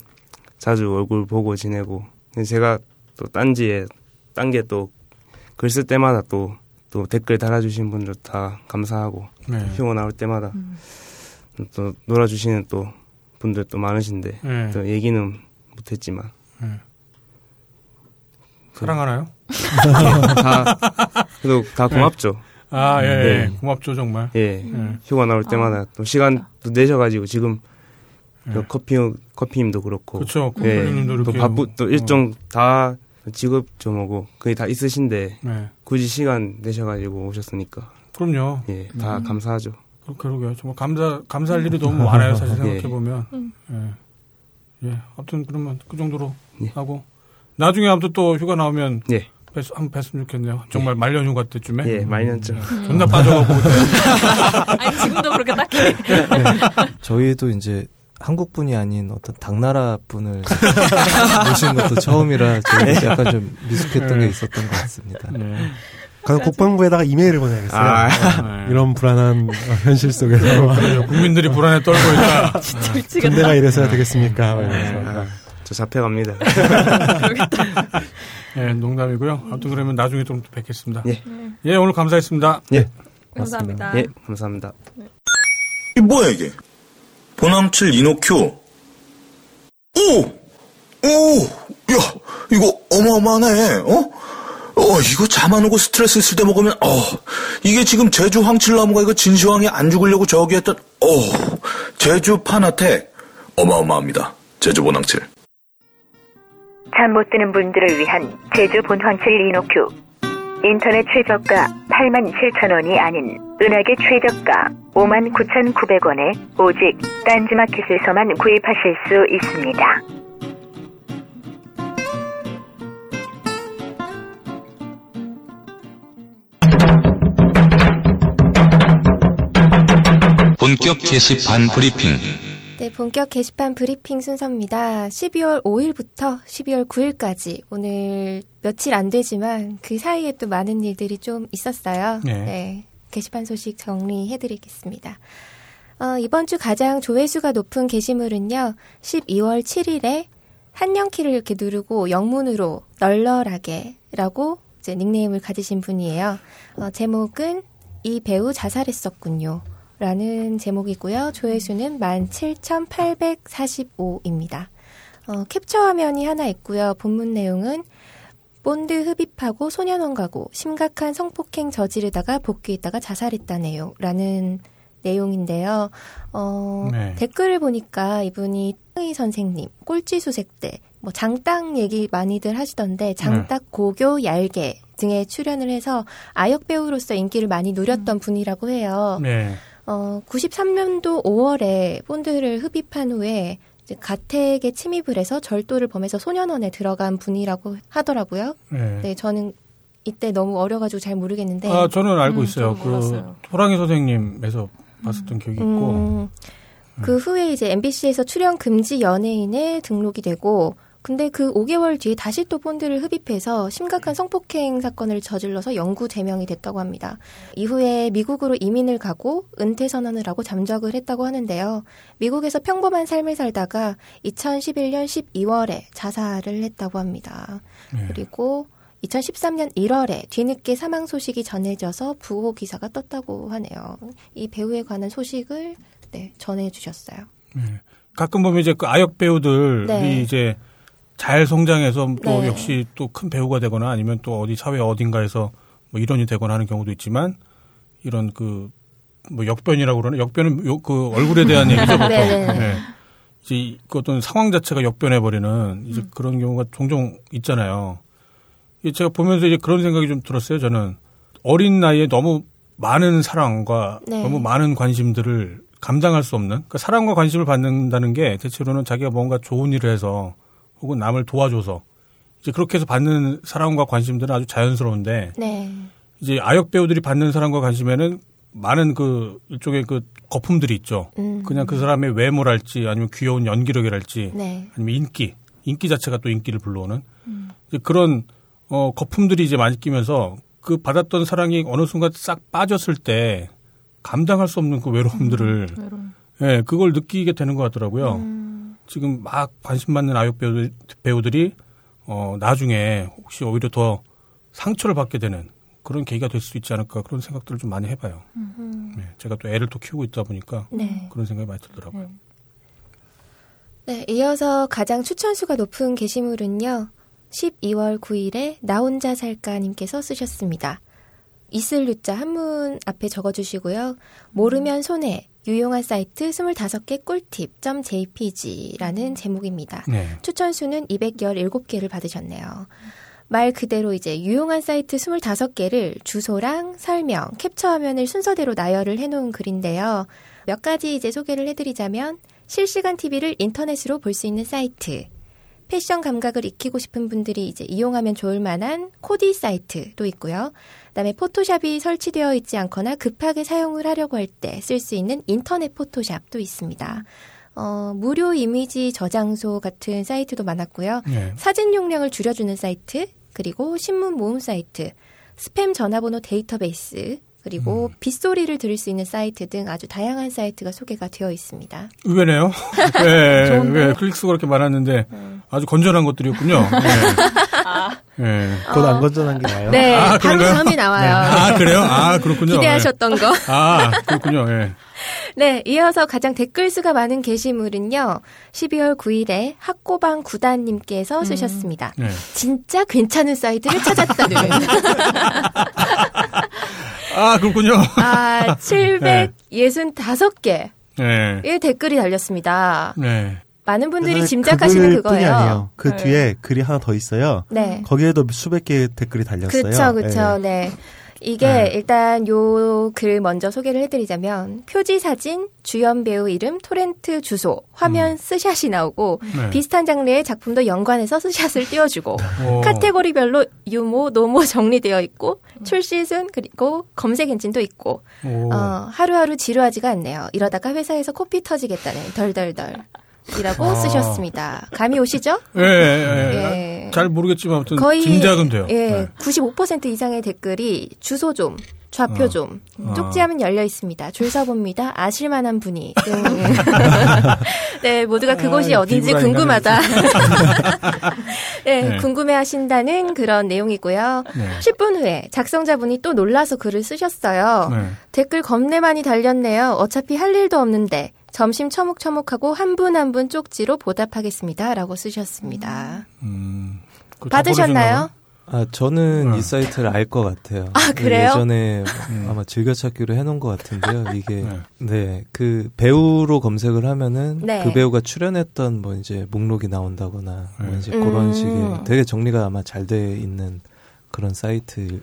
S4: 자주 얼굴 보고 지내고 제가 또 딴지에 딴 게 또 글 쓸 때마다 또 또 댓글 달아주신 분들 다 감사하고
S2: 네.
S4: 휴가 나올 때마다
S3: 음.
S4: 또 놀아주시는 또 분들 또 많으신데
S2: 예.
S4: 또 얘기는 못했지만
S2: 사랑하나요?
S4: 다 그래도 다 고맙죠.
S2: 아, 예, 예.
S4: 네.
S2: 고맙죠, 정말.
S4: 예,
S2: 예.
S4: 휴가 나올 때마다 또 시간 또 내셔가지고 지금
S2: 예.
S4: 그 커피 커피님도 그렇고
S2: 그렇죠.
S4: 예,
S2: 코코님도
S4: 또
S2: 이렇게.
S4: 바쁘 또
S2: 어,
S4: 일정 다 직업 좀 오고 그게 다 있으신데
S2: 네.
S4: 굳이 시간 내셔가지고 오셨으니까
S2: 그럼요.
S4: 예, 다 감사하죠.
S2: 그- 그러게요. 정말 감사, 감사할 일이 너무 많아요, 사실 <laughs>
S4: 예.
S2: 생각해보면.
S3: 음.
S2: 예. 예. 아무튼 그러면 그 정도로
S4: 예.
S2: 하고. 나중에 아무튼 또 휴가 나오면
S4: 예,
S2: 뵀, 한번 뵀으면 좋겠네요. 정말 말년 휴가 때쯤에.
S4: 예, 말년쯤.
S2: 존나 빠져가고. <laughs>
S3: 아니 지금도 그렇게 딱히. <laughs>
S5: 저희도 이제 한국 분이 아닌 어떤 당나라 분을 <laughs> 모신 것도 처음이라 저희 약간 좀 미숙했던 게 있었던 것 같습니다.
S2: 네.
S6: 가서 국방부에다가 이메일을 보내야겠어요.
S4: 아,
S2: 네.
S6: 이런 불안한 어, 현실 속에서.
S2: 국민들이 불안에 떨고 있다.
S3: 진짜 미치겠다.
S6: 군대가 이래서야 되겠습니까?
S4: 아, 저 잡혀갑니다.
S2: 예, 농담이고요. 아무튼 그러면 나중에 좀 뵙겠습니다.
S4: 예.
S2: 예, 오늘 감사했습니다.
S4: 예,
S3: 감사합니다.
S4: 예, 감사합니다.
S1: 이 뭐야 이게? 보남칠 이노큐. 오, 오, 야, 이거 어마어마하네. 어? 어, 이거 잠 안 오고 스트레스 있을 때 먹으면, 어, 이게 지금 제주 황칠나무가 이거 진시황이 안 죽으려고 저기 했던, 어, 제주 파나텍. 어마어마합니다. 제주 보낭칠.
S7: 잠 못 드는 분들을 위한 제주 본황칠 이노큐. 인터넷 최저가 87,000원이 아닌 은하계 최저가 59,900원에 오직 딴지마켓에서만 구입하실 수 있습니다.
S8: 본격 게시판 브리핑.
S9: 네, 본격 게시판 브리핑 순서입니다. 12월 5일부터 12월 9일까지 오늘 며칠 안 되지만 그 사이에 또 많은 일들이 좀 있었어요.
S2: 네.
S9: 게시판 소식 정리해드리겠습니다. 어, 이번 주 가장 조회수가 높은 게시물은요. 12월 7일에 한영키를 이렇게 누르고 영문으로 널널하게 라고 이제 닉네임을 가지신 분이에요. 어, 제목은 이 배우 자살했었군요. 라는 제목이고요. 조회수는 17,845입니다. 어, 캡처 화면이 하나 있고요. 본문 내용은 본드 흡입하고 소년원 가고 심각한 성폭행 저지르다가 복귀했다가 자살했다네요. 라는 내용인데요. 어,
S2: 네.
S9: 댓글을 보니까 이분이 이 선생님, 꼴찌 수색대, 뭐 장딱 얘기 많이들 하시던데 장딱 고교 얄개 등에 출연을 해서 아역 배우로서 인기를 많이 누렸던 분이라고 해요.
S2: 네.
S9: 어, 93년도 5월에 본드를 흡입한 후에 이제 가택에 침입을 해서 절도를 범해서 소년원에 들어간 분이라고 하더라고요.
S2: 네.
S9: 네, 저는 이때 너무 어려가지고 잘 모르겠는데.
S2: 아, 저는 알고
S3: 음,
S2: 있어요. 그,
S3: 몰랐어요.
S2: 호랑이 선생님에서 봤었던 기억이 있고.
S9: 음, 그 후에 이제 MBC에서 출연 금지 연예인에 등록이 되고, 근데 그 5개월 뒤에 다시 또 본드를 흡입해서 심각한 성폭행 사건을 저질러서 영구 제명이 됐다고 합니다. 이후에 미국으로 이민을 가고 은퇴 선언을 하고 잠적을 했다고 하는데요. 미국에서 평범한 삶을 살다가 2011년 12월에 자살을 했다고 합니다.
S2: 네.
S9: 그리고 2013년 1월에 뒤늦게 사망 소식이 전해져서 부호 기사가 떴다고 하네요. 이 배우에 관한 소식을 네, 전해 주셨어요.
S2: 네. 가끔 보면 이제 그 아역 배우들이
S9: 네.
S2: 이제 잘 성장해서 또
S9: 네.
S2: 역시 또 큰 배우가 되거나 아니면 또 어디 사회 어딘가에서 뭐 일원이 되거나 하는 경우도 있지만 이런 그 뭐 역변이라고 그러나 역변은 요, 그 얼굴에 대한 <laughs> 얘기죠 보통.
S9: 네, 네, 네.
S2: 네. 이제 그 어떤 상황 자체가 역변해 버리는 이제 그런 경우가 종종 있잖아요. 제가 보면서 이제 그런 생각이 좀 들었어요. 저는 어린 나이에 너무 많은 사랑과
S9: 네.
S2: 너무 많은 관심들을 감당할 수 없는 그러니까 사랑과 관심을 받는다는 게 대체로는 자기가 뭔가 좋은 일을 해서 혹은 남을 도와줘서 이제 그렇게 해서 받는 사랑과 관심들은 아주 자연스러운데
S9: 네.
S2: 이제 아역 배우들이 받는 사랑과 관심에는 많은 그 일종의 그 거품들이 있죠.
S9: 음.
S2: 그냥 그 사람의 외모랄지 아니면 귀여운 연기력이랄지
S9: 네.
S2: 아니면 인기, 인기 자체가 또 인기를 불러오는 이제 그런 어 거품들이 이제 많이 끼면서 그 받았던 사랑이 어느 순간 싹 빠졌을 때 감당할 수 없는 그 외로움들을
S3: 외로움.
S2: 예, 그걸 느끼게 되는 것 같더라고요.
S9: 음.
S2: 지금 막 관심 받는 아역 배우들, 배우들이 어 나중에 혹시 오히려 더 상처를 받게 되는 그런 계기가 될 수 있지 않을까 그런 생각들을 좀 많이 해봐요. 네, 제가 또 애를 또 키우고 있다 보니까
S9: 네.
S2: 그런 생각이 많이 들더라고요.
S9: 네, 이어서 가장 추천수가 높은 게시물은요. 12월 9일에 나 혼자 살까님께서 쓰셨습니다. 있을 유자 한문 앞에 적어주시고요. 모르면 손해, 유용한 사이트 25개 꿀팁.jpg라는 제목입니다.
S2: 네.
S9: 추천 수는 217개를 받으셨네요. 말 그대로 이제 유용한 사이트 25개를 주소랑 설명, 캡처 화면을 순서대로 나열을 해놓은 글인데요. 몇 가지 이제 소개를 해드리자면 실시간 TV를 인터넷으로 볼 수 있는 사이트, 패션 감각을 익히고 싶은 분들이 이제 이용하면 좋을 만한 코디 사이트도 있고요. 그다음에 포토샵이 설치되어 있지 않거나 급하게 사용을 하려고 할 때 쓸 수 있는 인터넷 포토샵도 있습니다. 어, 무료 이미지 저장소 같은 사이트도 많았고요.
S2: 네.
S9: 사진 용량을 줄여주는 사이트, 그리고 신문 모음 사이트, 스팸 전화번호 데이터베이스, 그리고 빗소리를 들을 수 있는 사이트 등 아주 다양한 사이트가 소개가 되어 있습니다.
S2: 의외네요. <laughs> 네? 네, 클릭수가 그렇게 많았는데 아주 건전한 것들이었군요. 네. 네.
S6: 그건 안 건전한 게 나아요.
S9: 네,
S2: 아,
S9: 바로? 다음에 나와요.
S2: 아 그래요? 아 그렇군요.
S9: 기대하셨던 거.
S2: 네. 아 그렇군요. 예.
S9: 네, 이어서 가장 댓글 수가 많은 게시물은요. 12월 9일에 학고방 구단님께서 쓰셨습니다.
S2: 네.
S9: 진짜 괜찮은 사이트를 찾았다는. <laughs>
S2: 아 그렇군요.
S9: 아, <laughs> 765개의
S2: 네.
S9: 댓글이 달렸습니다.
S2: 네.
S9: 많은 분들이 짐작하시는 그거예요.
S6: 아니에요. 그
S3: 네.
S6: 뒤에 글이 하나 더 있어요.
S9: 네.
S6: 거기에도 수백 개의 댓글이 달렸어요.
S9: 그쵸, 그쵸,
S6: 예.
S9: 네. 이게
S2: 네.
S9: 일단 요 글 먼저 소개를 해드리자면 표지 사진, 주연 배우 이름, 토렌트 주소, 화면 스샷이 나오고
S2: 음. 네.
S9: 비슷한 장르의 작품도 연관해서 스샷을 띄워주고 <laughs>
S2: 오.
S9: 카테고리별로 유모, 노모 정리되어 있고 출시순 그리고 검색 엔진도 있고
S2: 오.
S9: 어, 하루하루 지루하지가 않네요. 이러다가 회사에서 코피 터지겠다는 덜덜덜. 이라고
S2: 아.
S9: 쓰셨습니다. 감이 오시죠?
S2: 예, 예,
S9: 예.
S2: 잘 모르겠지만 아무튼
S9: 거의
S2: 짐작은 돼요.
S9: 예,
S2: 네.
S9: 95% 이상의 댓글이 주소 좀, 좌표
S2: 어.
S9: 좀,
S2: 어.
S9: 쪽지하면 열려 있습니다. 줄 서봅니다. 아실만한 분이. 등. <laughs> 네, 모두가 그곳이
S2: 아,
S9: 어딘지 궁금하다. <laughs> 네,
S2: 네.
S9: 궁금해 하신다는 그런 내용이고요.
S2: 네.
S9: 10분 후에 작성자분이 또 놀라서 글을 쓰셨어요.
S2: 네.
S9: 댓글 겁내 많이 달렸네요. 어차피 할 일도 없는데. 점심 처묵처묵하고 한 분 한 분 쪽지로 보답하겠습니다. 라고 쓰셨습니다.
S2: 음, 다
S9: 받으셨나요?
S5: 아, 저는
S2: 네.
S5: 이 사이트를 알 것 같아요.
S9: 아, 그래요?
S5: 예전에
S2: 음.
S5: 아마 즐겨찾기로 해놓은 것 같은데요. 이게,
S2: 네.
S5: 네, 그 배우로 검색을 하면은
S9: 네.
S5: 그 배우가 출연했던 뭐 이제 목록이 나온다거나 뭐
S2: 네.
S5: 이제 그런
S9: 음.
S5: 식의 되게 정리가 아마 잘 돼 있는 그런 사이트일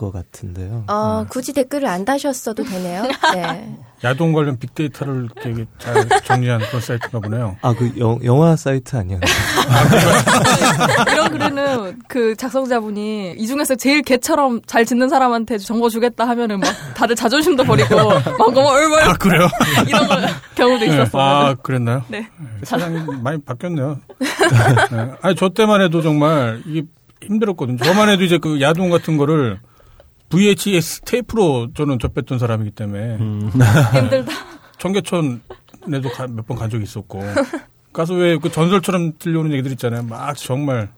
S5: 것 같은데요.
S9: 어, 굳이 댓글을 안 다셨어도 되네요. <laughs> 네.
S2: 야동 관련 빅데이터를 되게 잘 정리한 그런 사이트가 보네요.
S5: 아, 그 영, 영화 사이트 아니었나요? <laughs>
S3: 이런 글에는 그 작성자분이 이 중에서 제일 개처럼 잘 짓는 사람한테 정보 주겠다 하면은 막 다들 자존심도 버리고 <laughs> 막 너무 얼마나
S2: 아 그래요?
S3: 이런 거 경우도
S2: 네.
S3: 있었어요.
S2: 아 그랬나요?
S3: 네.
S2: 세상이 많이 바뀌었네요. 네. 아니 저 때만 해도 정말 이게 힘들었거든요. 저만 해도 이제 그 야동 같은 거를 VHS 테이프로 저는 접했던 사람이기 때문에 <laughs>
S3: 힘들다.
S2: 청계천에도 몇 번 간 적이 있었고 가서 왜 그 전설처럼 들려오는 얘기들 있잖아요. 막 정말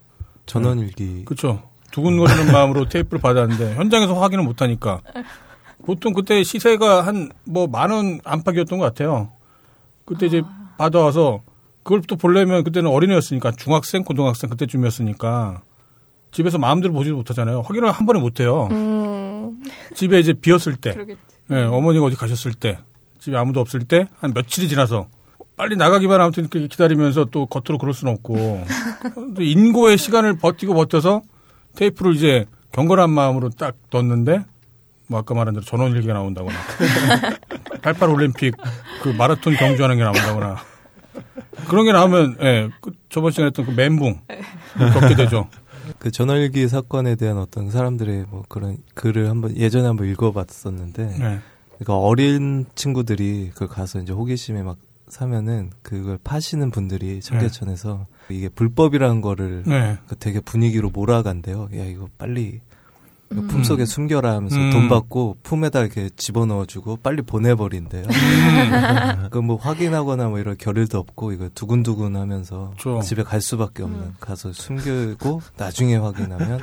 S5: 전원일기.
S2: 그렇죠. 두근거리는 마음으로 테이프를 받았는데 현장에서 확인을 못 하니까 보통 그때 시세가 한 뭐 만 원 안팎이었던 것 같아요. 그때 이제 받아와서 그걸 또 보려면 그때는 어린애였으니까 중학생, 고등학생 그때쯤이었으니까 집에서 마음대로 보지도 못하잖아요. 확인을 한 번에 못 해요.
S9: 음,
S2: 집에 이제 비었을 때. 예, 어머니가 어디 가셨을 때, 집에 아무도 없을 때 한 며칠이 지나서 빨리 나가기만 아무튼 그 기다리면서 또 겉으로 그럴 수는 없고 또 인고의 시간을 버티고 버텨서 테이프를 이제 경건한 마음으로 딱 넣었는데 뭐 아까 말한 대로 전원 일기가 나온다거나 <laughs> 88 올림픽 그 마라톤 경주하는 게 나온다거나 그런 게 나오면 예, 그 저번 시간에 했던 그 멘붕 겪게 되죠.
S5: 그 전월기 사건에 대한 어떤 사람들의 뭐 그런 글을 한번 예전에 한번 읽어봤었는데,
S2: 네.
S5: 그러니까 어린 친구들이 그 가서 이제 호기심에 막 사면은 그걸 파시는 분들이 청계천에서 이게 불법이라는 거를
S2: 네.
S5: 그 되게 분위기로 몰아간대요. 야 이거 빨리
S3: 음.
S5: 품 속에 숨겨라 하면서
S2: 음.
S5: 돈 받고 품에다 이렇게 집어넣어주고 빨리 보내버린대요.
S2: 음. <laughs>
S5: 그뭐 확인하거나 뭐 이런 겨를도 없고 이거 두근두근 하면서
S2: 그렇죠.
S5: 집에 갈 수밖에 없는 가서 숨기고 나중에 확인하면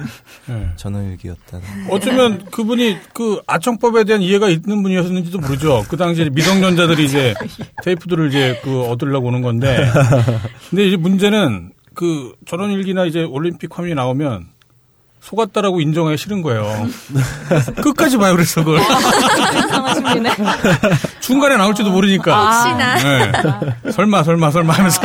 S2: 예.
S5: 전원일기였다는.
S2: 어쩌면 그분이 그 아청법에 대한 이해가 있는 분이었는지도 모르죠. 그 당시에 미성년자들이 이제 <laughs> 테이프들을 이제 그 얻으려고 오는 건데. 근데 이제 문제는 그 전원일기나 이제 올림픽 화면이 나오면 속았다라고 인정하기 싫은 거예요. 끝까지 봐요, 그래서 그걸. 중간에 나올지도 모르니까.
S9: 혹시나.
S2: 네. 설마, 설마, 설마 하면서.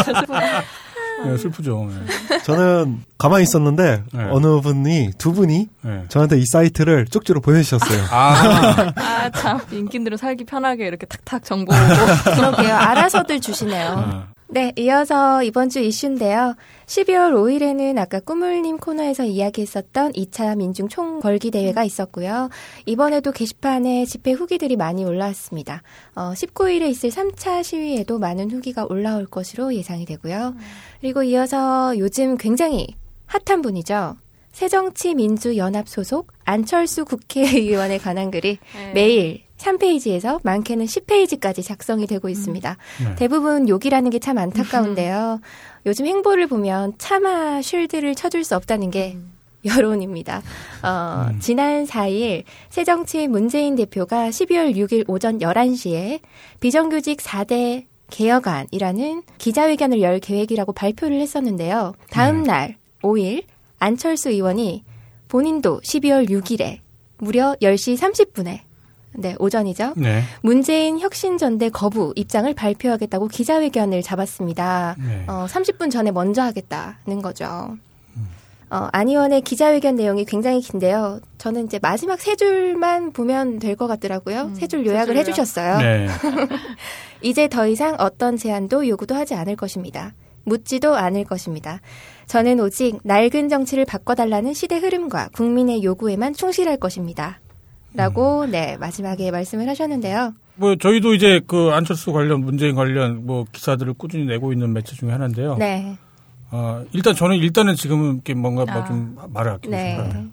S2: 네, 슬프죠. 네.
S6: 저는 가만히 있었는데
S2: 네.
S6: 어느 분이 두 분이
S2: 네.
S6: 저한테 이 사이트를 쪽지로 보내주셨어요.
S2: 아,
S3: 아, 참. 인기들은 살기 편하게 이렇게 탁탁 정보 오고.
S9: 그러게요. 알아서들 주시네요.
S2: 아.
S9: 네, 이어서 이번 주 이슈인데요. 12월 5일에는 아까 꾸물님 코너에서 이야기했었던 2차 민중 총궐기 대회가 있었고요. 이번에도 게시판에 집회 후기들이 많이 올라왔습니다. 어, 19일에 있을 3차 시위에도 많은 후기가 올라올 것으로 예상이 되고요. 그리고 이어서 요즘 굉장히 핫한 분이죠. 새정치민주연합 소속 안철수 국회의원에 관한 글이
S3: 네.
S9: 매일 3페이지에서 많게는 10페이지까지 작성이 되고 있습니다.
S2: 네.
S9: 대부분 욕이라는 게 참 안타까운데요. 요즘 행보를 보면 차마 쉴드를 쳐줄 수 없다는 게 여론입니다. 어, 지난 4일 새정치 문재인 대표가 12월 6일 오전 11시에 비정규직 4대 개혁안이라는 기자회견을 열 계획이라고 발표를 했었는데요. 다음 날 5일 안철수 의원이 본인도 12월 6일에 무려 10시 30분에 네, 오전이죠.
S2: 네.
S9: 문재인 혁신 전대 거부 입장을 발표하겠다고 기자회견을 잡았습니다.
S2: 네.
S9: 어, 30분 전에 먼저 하겠다는 거죠. 어, 안 의원의 기자회견 내용이 굉장히 긴데요. 저는 이제 마지막 세 줄만 보면 될 것 같더라고요. 세줄 요약을. 해주셨어요.
S2: 네. <laughs>
S9: 이제 더 이상 어떤 제안도 요구도 하지 않을 것입니다. 묻지도 않을 것입니다. 저는 오직 낡은 정치를 바꿔달라는 시대 흐름과 국민의 요구에만 충실할 것입니다. 라고, 네, 마지막에 말씀을 하셨는데요.
S2: 뭐 저희도 이제 그 안철수 관련 문재인 관련 뭐 기사들을 꾸준히 내고 있는 매체 중에 하나인데요.
S9: 네.
S2: 어, 일단 저는 일단은 지금은 이렇게 뭔가 뭐
S3: 아.
S2: 좀 말을 아끼고
S9: 네.
S2: 싶어요.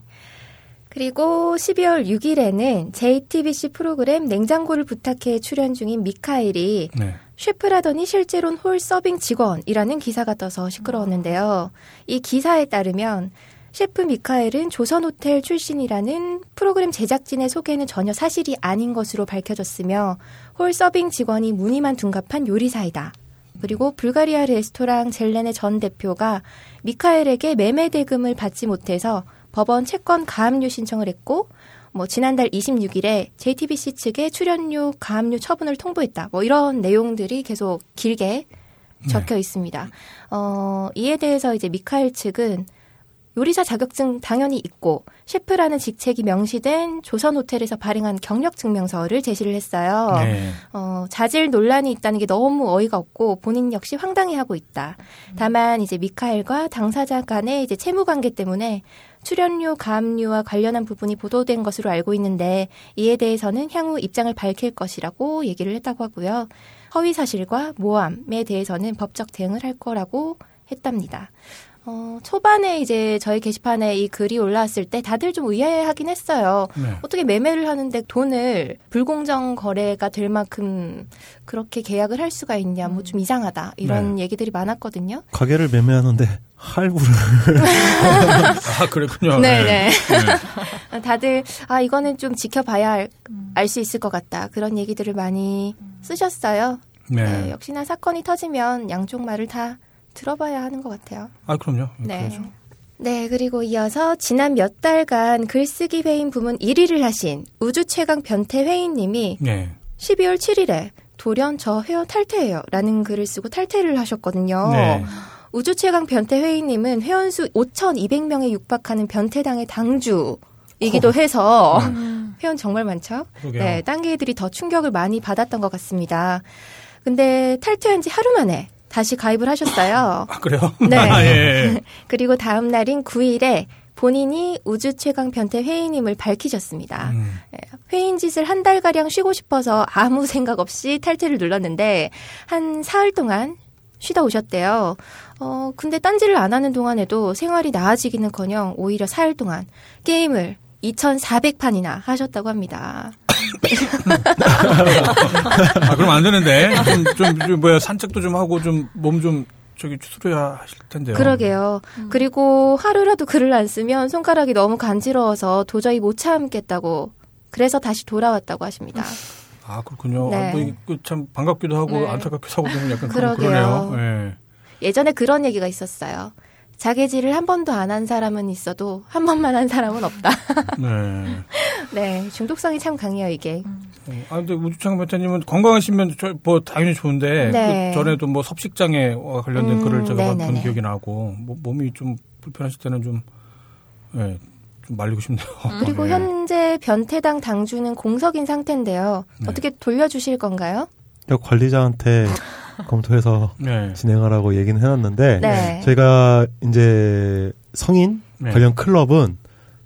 S9: 그리고 12월 6일에는 JTBC 프로그램 냉장고를 부탁해 출연 중인 미카엘이
S2: 네.
S9: 셰프라더니 실제로는 홀 서빙 직원이라는 기사가 떠서 시끄러웠는데요. 이 기사에 따르면 셰프 미카엘은 조선호텔 출신이라는 프로그램 제작진의 소개는 전혀 사실이 아닌 것으로 밝혀졌으며 홀 서빙 직원이 무늬만 둔갑한 요리사이다. 그리고 불가리아 레스토랑 젤렌의 전 대표가 미카엘에게 매매 대금을 받지 못해서 법원 채권 가압류 신청을 했고 뭐 지난달 26일에 JTBC 측에 출연료 가압류 처분을 통보했다. 뭐 이런 내용들이 계속 길게 적혀 있습니다. 어, 이에 대해서 이제 미카엘 측은 요리사 자격증 당연히 있고 셰프라는 직책이 명시된 조선 호텔에서 발행한 경력 증명서를 제시를 했어요.
S2: 네.
S9: 어, 자질 논란이 있다는 게 너무 어이가 없고 본인 역시 황당해하고 있다. 다만 이제 미카엘과 당사자 간의 이제 채무 관계 때문에 출연료 가압류와 관련한 부분이 보도된 것으로 알고 있는데 이에 대해서는 향후 입장을 밝힐 것이라고 얘기를 했다고 하고요. 허위 사실과 모함에 대해서는 법적 대응을 할 거라고 했답니다. 어, 초반에 이제 저희 게시판에 이 글이 올라왔을 때 다들 좀 의아해하긴 했어요.
S2: 네.
S9: 어떻게 매매를 하는데 돈을 불공정 거래가 될 만큼 그렇게 계약을 할 수가 있냐, 뭐 좀 이상하다 이런 얘기들이 많았거든요.
S6: 가게를 매매하는데 할부를 <laughs>
S2: 아 그랬군요.
S9: 네네. <laughs> 다들 아 이거는 좀 지켜봐야 알 수 있을 것 같다 그런 얘기들을 많이 쓰셨어요.
S2: 네.
S9: 네, 역시나 사건이 터지면 양쪽 말을 다 들어봐야 하는 것 같아요.
S2: 아 그럼요.
S9: 네.
S2: 그렇죠.
S9: 네, 그리고 이어서 지난 몇 달간 글쓰기 회인 부문 1위를 하신 우주 최강 변태 회인님이
S2: 네.
S9: 12월 7일에 돌연 저 회원 탈퇴해요. 라는 글을 쓰고 탈퇴를 하셨거든요.
S2: 네.
S9: 우주 최강 변태 회의님은 회원수 5,200명에 육박하는 변태당의 당주 이기도 해서 <laughs> 회원 정말 많죠?
S2: 그러게요.
S9: 네, 딴 개들이 더 충격을 많이 받았던 것 같습니다. 근데 탈퇴한 지 하루 만에 다시 가입을 하셨어요.
S2: 아, 그래요?
S9: 네.
S2: 아, 예. <laughs>
S9: 그리고 다음 날인 9일에 본인이 우주 최강 변태 회의님을 밝히셨습니다.
S2: 음.
S9: 회인 짓을 한 달가량 쉬고 싶어서 아무 <laughs> 생각 없이 탈퇴를 눌렀는데 한 사흘 동안 쉬다 오셨대요. 어, 근데 딴지를 안 하는 동안에도 생활이 나아지기는 커녕 오히려 사흘 동안 게임을 2,400판이나 하셨다고 합니다.
S2: 아, 그럼 안 되는데. 좀, 좀, 좀 뭐야, 산책도 좀 하고 좀, 몸 좀, 저기, 추스려야 하실 텐데요.
S9: 그러게요. 그리고 하루라도 글을 안 쓰면 손가락이 너무 간지러워서 도저히 못 참겠다고 그래서 다시 돌아왔다고 하십니다.
S2: 아, 그렇군요.
S9: 네.
S2: 아, 뭐, 이게 그참 반갑기도 하고,
S9: 네.
S2: 안타깝기도 하고, 좀 약간 그러
S9: 그러게요.
S2: 그러네요. 예.
S9: 예전에 그런 얘기가 있었어요. 자개질을 한 번도 안 한 사람은 있어도 한 번만 한 사람은 없다.
S2: 네. <laughs>
S9: 네, 중독성이 참 강해요, 이게.
S2: 어, 아, 근데 우주창 변태님은 건강하시면 저, 뭐 당연히 좋은데
S9: 네.
S2: 그 전에도 뭐 섭식장애 관련된
S9: 음,
S2: 글을 제가
S9: 네네네.
S2: 본 기억이 나고 뭐, 몸이 좀 불편하실 때는 좀 예, 좀 말리고 싶네요.
S9: 그리고
S2: 네.
S9: 현재 변태당 당주는 공석인 상태인데요.
S2: 네.
S9: 어떻게 돌려주실 건가요?
S6: 관리자한테 검토해서
S2: 네.
S6: 진행하라고 얘기는 해놨는데
S9: 네.
S6: 저희가 이제 성인
S2: 네.
S6: 관련 클럽은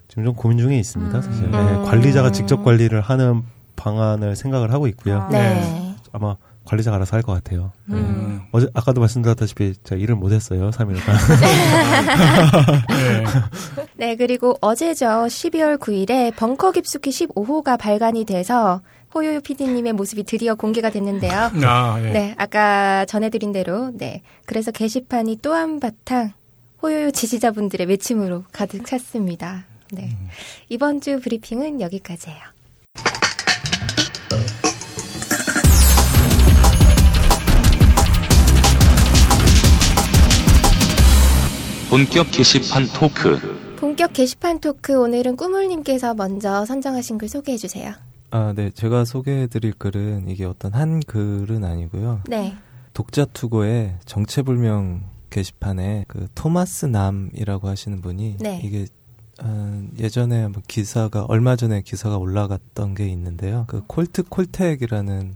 S6: 지금 좀 고민 중에 있습니다. 사실 네,
S9: 음.
S6: 관리자가 직접 관리를 하는 방안을 생각을 하고 있고요.
S9: 네.
S6: 아마 관리자가 알아서 할 것 같아요. 네.
S2: 음.
S6: 어제 아까도 말씀드렸다시피 제가 일을 못했어요. 3일간. <laughs>
S2: 네.
S9: 네, 그리고 어제죠. 12월 9일에 벙커 깊숙이 15호가 발간이 돼서 호요요 PD님의 모습이 드디어 공개가 됐는데요.
S2: 아, 예.
S9: 네, 아까 전해드린 대로, 네. 그래서 게시판이 또 한바탕 호요요 지지자분들의 외침으로 가득 찼습니다. 네. 이번 주 브리핑은 여기까지예요.
S8: 본격 게시판 토크.
S9: 본격 게시판 토크 오늘은 꾸물님께서 먼저 선정하신 글 소개해 주세요.
S5: 아, 네. 제가 소개해드릴 글은 이게 어떤 한 글은 아니고요.
S9: 네.
S5: 독자 투고의 정체불명 게시판에 그 토마스 남이라고 하시는 분이
S9: 네.
S5: 이게 어, 예전에 한번 기사가 얼마 전에 기사가 올라갔던 게 있는데요. 그 콜트 콜텍이라는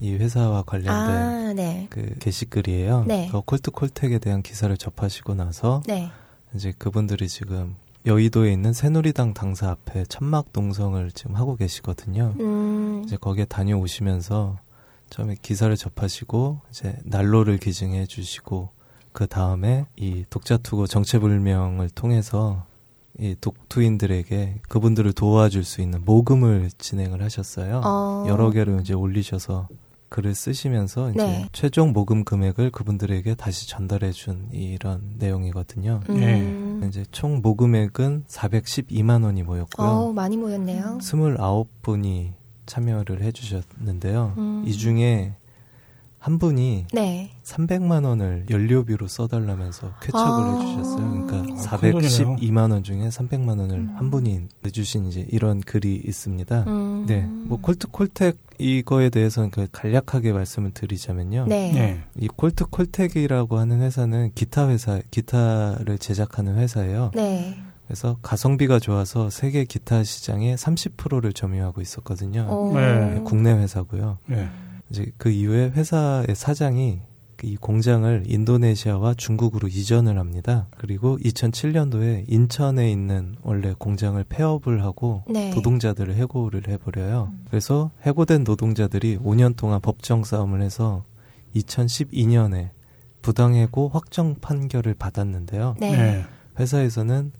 S5: 이 회사와 관련된
S9: 아, 네.
S5: 그 게시글이에요.
S9: 네.
S5: 그 콜트 콜텍에 대한 기사를 접하시고 나서
S9: 네.
S5: 이제 그분들이 지금 여의도에 있는 새누리당 당사 앞에 천막 동성을 지금 하고 계시거든요.
S9: 음,
S5: 이제 거기에 다녀오시면서 처음에 기사를 접하시고 이제 난로를 기증해 주시고 그 다음에 이 독자 투고 정체불명을 통해서 이 독투인들에게 그분들을 도와줄 수 있는 모금을 진행을 하셨어요.
S9: 어.
S5: 여러 개를 이제 올리셔서 글을 쓰시면서 이제
S9: 네.
S5: 최종 모금 금액을 그분들에게 다시 전달해 준 이런 내용이거든요.
S9: 음.
S5: 이제 총 모금액은 412만 원이 모였고요.
S9: 어, 많이 모였네요.
S5: 29분이 참여를 해 주셨는데요.
S9: 음.
S5: 이 중에 한 분이
S9: 네.
S5: 300만 원을 연료비로 써달라면서 쾌척을
S9: 아.
S5: 해주셨어요. 그러니까
S2: 아, 큰 돈이네요.
S5: 412만 원 중에 300만 원을 한 분이 내주신 이제 이런 글이 있습니다.
S9: 음.
S5: 네, 뭐 콜트 콜텍 이거에 대해서는 그 간략하게 말씀을 드리자면요.
S9: 네.
S2: 네.
S5: 이 콜트 콜텍이라고 하는 회사는 기타 회사, 기타를 제작하는 회사예요.
S9: 네.
S5: 그래서 가성비가 좋아서 세계 기타 시장의 30%를 점유하고 있었거든요.
S9: 어.
S2: 네.
S5: 국내 회사고요.
S2: 네.
S5: 이제 그 이후에 회사의 사장이 이 공장을 인도네시아와 중국으로 이전을 합니다. 그리고 2007년도에 인천에 있는 원래 공장을 폐업을 하고
S9: 네.
S5: 노동자들을 해고를 해버려요. 그래서 해고된 노동자들이 5년 동안 법정 싸움을 해서 2012년에 부당해고 확정 판결을 받았는데요.
S9: 네.
S2: 네.
S5: 회사에서는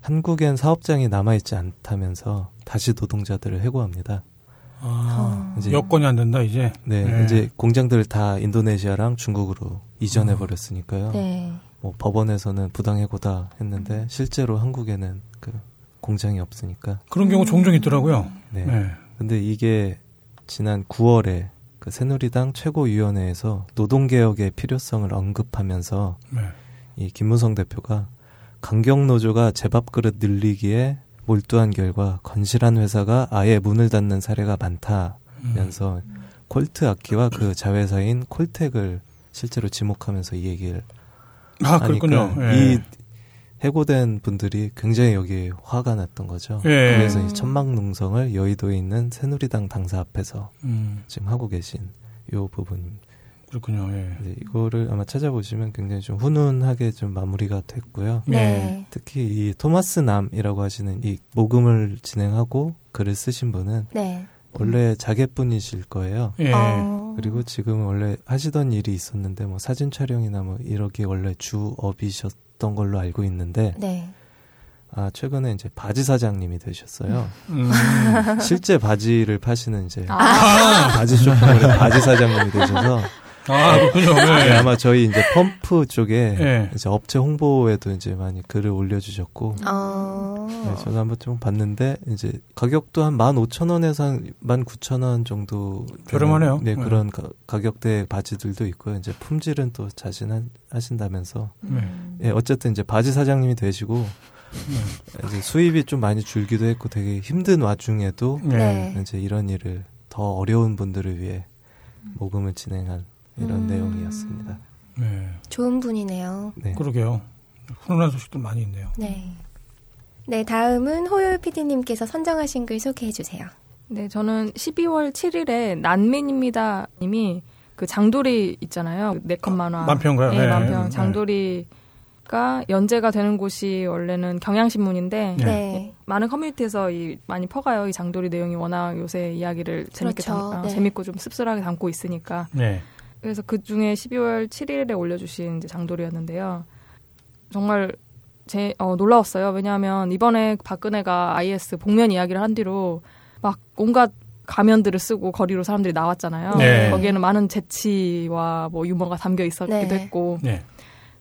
S5: 한국엔 사업장이 남아있지 않다면서 다시 노동자들을 해고합니다.
S2: 아,
S5: 이제-
S2: 여건이 안 된다 이제.
S5: 네,
S2: 네.
S5: 이제 공장들을 다 인도네시아랑 중국으로 이전해 버렸으니까요.
S9: 네.
S5: 뭐 법원에서는 부당해고다 했는데 실제로 한국에는 그 공장이 없으니까.
S2: 그런 경우 종종 있더라고요.
S5: 네.
S2: 네.
S5: 근데 이게 지난 9월에 그 새누리당 최고위원회에서 노동개혁의 필요성을 언급하면서
S2: 네.
S5: 이 김무성 대표가 강경노조가 제밥그릇 늘리기에 몰두한 결과 건실한 회사가 아예 문을 닫는 사례가 많다면서
S2: 음.
S5: 콜트 악기와 그 자회사인 콜텍을 실제로 지목하면서 이 얘기를
S2: 아, 그렇군요. 예.
S5: 이 해고된 분들이 굉장히 여기에 화가 났던 거죠.
S2: 예.
S5: 그래서 이 천막 농성을 여의도에 있는 새누리당 당사 앞에서
S2: 음,
S5: 지금 하고 계신 요 부분.
S2: 그렇군요. 예.
S5: 네, 이거를 아마 찾아보시면 굉장히 좀 훈훈하게 좀 마무리가 됐고요.
S9: 네.
S5: 특히 이 토마스 남이라고 하시는 이 모금을 진행하고 글을 쓰신 분은
S9: 네.
S5: 원래 자객분이실 거예요.
S2: 예.
S9: 어.
S5: 그리고 지금 원래 하시던 일이 있었는데 뭐 사진 촬영이나 뭐 이러기 원래 주업이셨던 걸로 알고 있는데
S9: 네.
S5: 아 최근에 이제 바지 사장님이 되셨어요.
S2: 음.
S5: 실제 바지를 파시는 이제
S2: 아,
S5: 바지 쇼핑몰의 바지 사장님이 되셔서
S2: 아, 그렇군요.
S5: 네,
S2: 예.
S5: 아마 저희 이제 펌프 쪽에
S2: 예.
S5: 이제 업체 홍보에도 이제 많이 글을 올려주셨고
S9: 어.
S5: 네, 저도 한번 좀 봤는데 이제 가격도 한 15,000원에서 한 19,000원 정도
S2: 저렴하네요.
S5: 네,
S2: 네.
S5: 그런 가, 가격대 바지들도 있고요. 이제 품질은 또 자신하신다면서
S2: 네.
S5: 예, 어쨌든 이제 바지 사장님이 되시고 이제 수입이 좀 많이 줄기도 했고 되게 힘든 와중에도
S2: 네.
S9: 네.
S5: 이제 이런 일을 더 어려운 분들을 위해 모금을 진행한 이런
S9: 음.
S5: 내용이었습니다.
S2: 네.
S9: 좋은 분이네요.
S5: 네.
S2: 그러게요. 훈훈한 소식도 많이 있네요.
S9: 네. 네, 다음은 호요일 PD님께서 선정하신 글 소개해 주세요.
S3: 네, 저는 12월 7일에 난민입니다 님이 그 장도리 있잖아요. 네컷 만화.
S2: 만평가요?
S3: 네,
S2: 네.
S3: 만평.
S2: 네.
S3: 장도리가 연재가 되는 곳이 원래는 경향신문인데
S2: 네.
S9: 네.
S3: 많은 커뮤니티에서 이 많이 퍼가요. 이 장도리 내용이 워낙 요새 이야기를 재밌게
S9: 그렇죠.
S3: 담, 아,
S9: 네.
S3: 재밌고 좀 씁쓸하게 담고 있으니까.
S2: 네.
S3: 그래서 그 중에 12월 7일에 올려주신 이제 장도리였는데요. 정말 제 어, 놀라웠어요. 왜냐하면 이번에 박근혜가 IS 복면 이야기를 한 뒤로 막 온갖 가면들을 쓰고 거리로 사람들이 나왔잖아요.
S2: 네.
S3: 거기에는 많은 재치와 뭐 유머가 담겨 있었기도
S9: 네.
S3: 했고
S2: 네.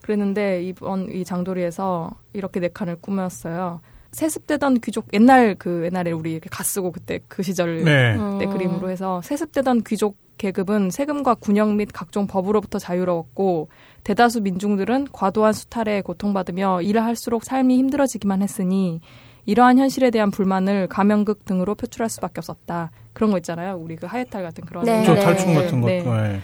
S3: 그랬는데 이번 이 장도리에서 이렇게 네 칸을 꾸몄어요. 세습되던 귀족 옛날 그 옛날에 우리 이렇게 가 쓰고 그때 그 시절
S2: 네.
S9: 음.
S3: 때 그림으로 해서 세습되던 귀족 계급은 세금과 군역 및 각종 법으로부터 자유로웠고 대다수 민중들은 과도한 수탈에 고통받으며 일을 할수록 삶이 힘들어지기만 했으니 이러한 현실에 대한 불만을 가면극 등으로 표출할 수밖에 없었다. 그런 거 있잖아요. 우리 그 하회탈 같은 그런
S9: 네.
S2: 저
S9: 네.
S2: 탈춤 같은 것도.
S3: 네.
S2: 네.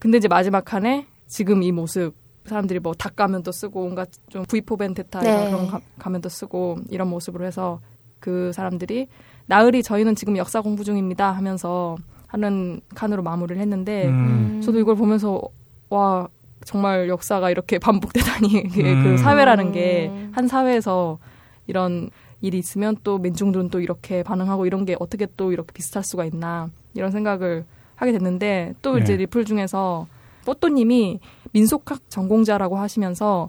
S3: 근데 이제 마지막 칸에 지금 이 모습 사람들이 뭐 닭 가면도 쓰고 온갖 좀 V4 벤테타
S9: 네.
S3: 이런 그런 가- 가면도 쓰고 이런 모습으로 해서 그 사람들이 나으리 저희는 지금 역사 공부 중입니다 하면서 하는 칸으로 마무리를 했는데
S2: 음.
S3: 저도 이걸 보면서 와 정말 역사가 이렇게 <laughs> 반복되다니 이게
S2: 음.
S3: 그 사회라는 게 한 사회에서 이런 일이 있으면 또 민중들은 또 이렇게 반응하고 이런 게 어떻게 또 이렇게 비슷할 수가 있나 이런 생각을 하게 됐는데 또 이제
S2: 네.
S3: 리플 중에서 뽀또님이 민속학 전공자라고 하시면서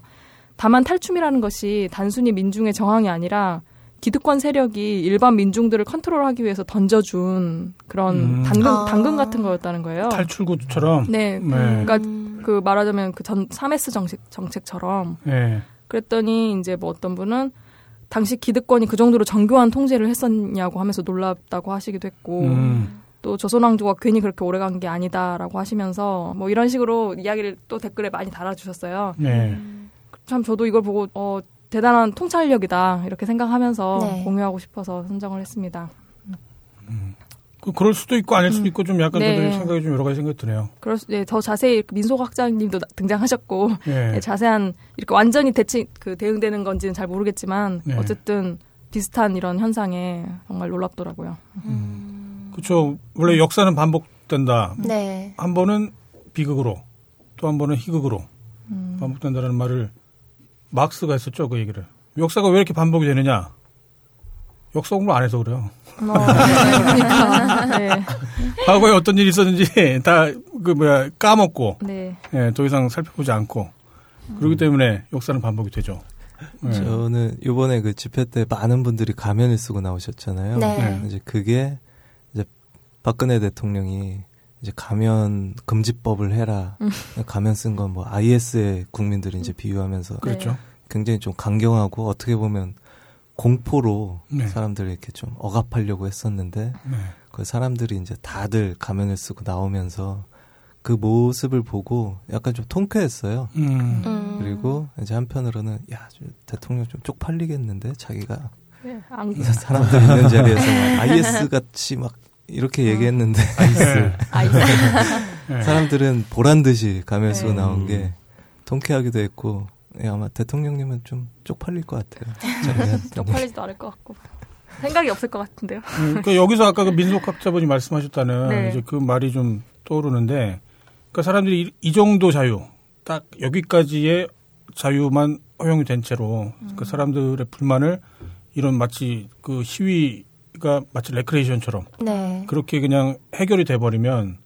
S3: 다만 탈춤이라는 것이 단순히 민중의 저항이 아니라 기득권 세력이 일반 민중들을 컨트롤하기 위해서 던져준 그런
S2: 음.
S3: 당근
S9: 아.
S3: 당근 같은 거였다는 거예요.
S2: 탈출구처럼.
S3: 네,
S2: 네.
S3: 그러니까
S9: 음.
S3: 그 말하자면 그전 3S 정책 정책처럼
S2: 네.
S3: 그랬더니 이제 뭐 어떤 분은 당시 기득권이 그 정도로 정교한 통제를 했었냐고 하면서 놀랍다고 하시기도 했고
S2: 음.
S3: 또 조선왕조가 괜히 그렇게 오래 간 게 아니다라고 하시면서 뭐 이런 식으로 이야기를 또 댓글에 많이 달아주셨어요.
S2: 네.
S3: 참 저도 이걸 보고 어 대단한 통찰력이다 이렇게 생각하면서
S9: 네.
S3: 공유하고 싶어서 선정을 했습니다.
S2: 그, 그럴 수도 있고 아닐 수도 있고 좀 약간
S3: 네.
S2: 저도 생각이 좀 여러 가지 생각이 드네요.
S3: 그럴 수, 네, 더 자세히 등장하셨고 등장하셨고
S2: 예.
S3: 네, 자세한 이렇게 완전히 대치 그 대응되는 건지는 잘 모르겠지만
S2: 네.
S3: 어쨌든 비슷한 이런 현상에 정말 놀랍더라고요.
S2: 그렇죠. 원래 역사는 반복된다.
S9: 네.
S2: 한 번은 비극으로 또 한 번은 희극으로
S3: 음.
S2: 반복된다는 말을 막스가 했었죠. 그 얘기를. 역사가 왜 이렇게 반복이 되느냐? 역사 공부 안 해서 그래요.
S3: 어, 그러니까 네, <laughs>
S2: 과거에 어떤 일이 있었는지 다 그 뭐야 까먹고
S3: 네.
S2: 예, 더 이상 살펴보지 않고 그렇기 때문에 역사는 반복이 되죠. 예.
S5: 저는 이번에 그 집회 때 많은 분들이 가면을 쓰고 나오셨잖아요.
S9: 네.
S2: 네.
S5: 이제 그게 박근혜 대통령이 이제 가면 금지법을 해라.
S3: 음.
S5: 가면 쓴 건 뭐 IS의 국민들을 이제 비유하면서
S2: 그렇죠.
S5: 굉장히 좀 강경하고 어떻게 보면 공포로
S2: 네.
S5: 사람들을 이렇게 좀 억압하려고 했었는데
S2: 네.
S5: 그 사람들이 이제 다들 가면을 쓰고 나오면서 그 모습을 보고 약간 좀 통쾌했어요.
S2: 음.
S9: 음.
S5: 그리고 이제 한편으로는 야, 저 대통령 좀 쪽팔리겠는데 자기가
S3: 네, 안,
S5: 사람들 있는 자리에서 막 IS 같이 막 이렇게 얘기했는데
S3: 아이스. <laughs>
S2: 네.
S5: 사람들은 보란 듯이 가면서
S3: 네.
S5: 나온 게 통쾌하기도 했고 예, 아마 대통령님은 좀 쪽팔릴 것 같아요. <laughs>
S3: 쪽팔리지도 않을 것 같고. 생각이 없을 것 같은데요.
S2: 음, 그러니까 여기서 아까 그 민속학자분이 말씀하셨다는
S3: 네.
S2: 이제 그 말이 좀 떠오르는데, 그러니까 사람들이 이, 이 정도 자유, 딱 여기까지의 자유만 허용이 된 채로 그 사람들의 불만을 이런 마치 그 시위 가 마치 레크레이션처럼
S9: 네.
S2: 그렇게 그냥 해결이 돼버리면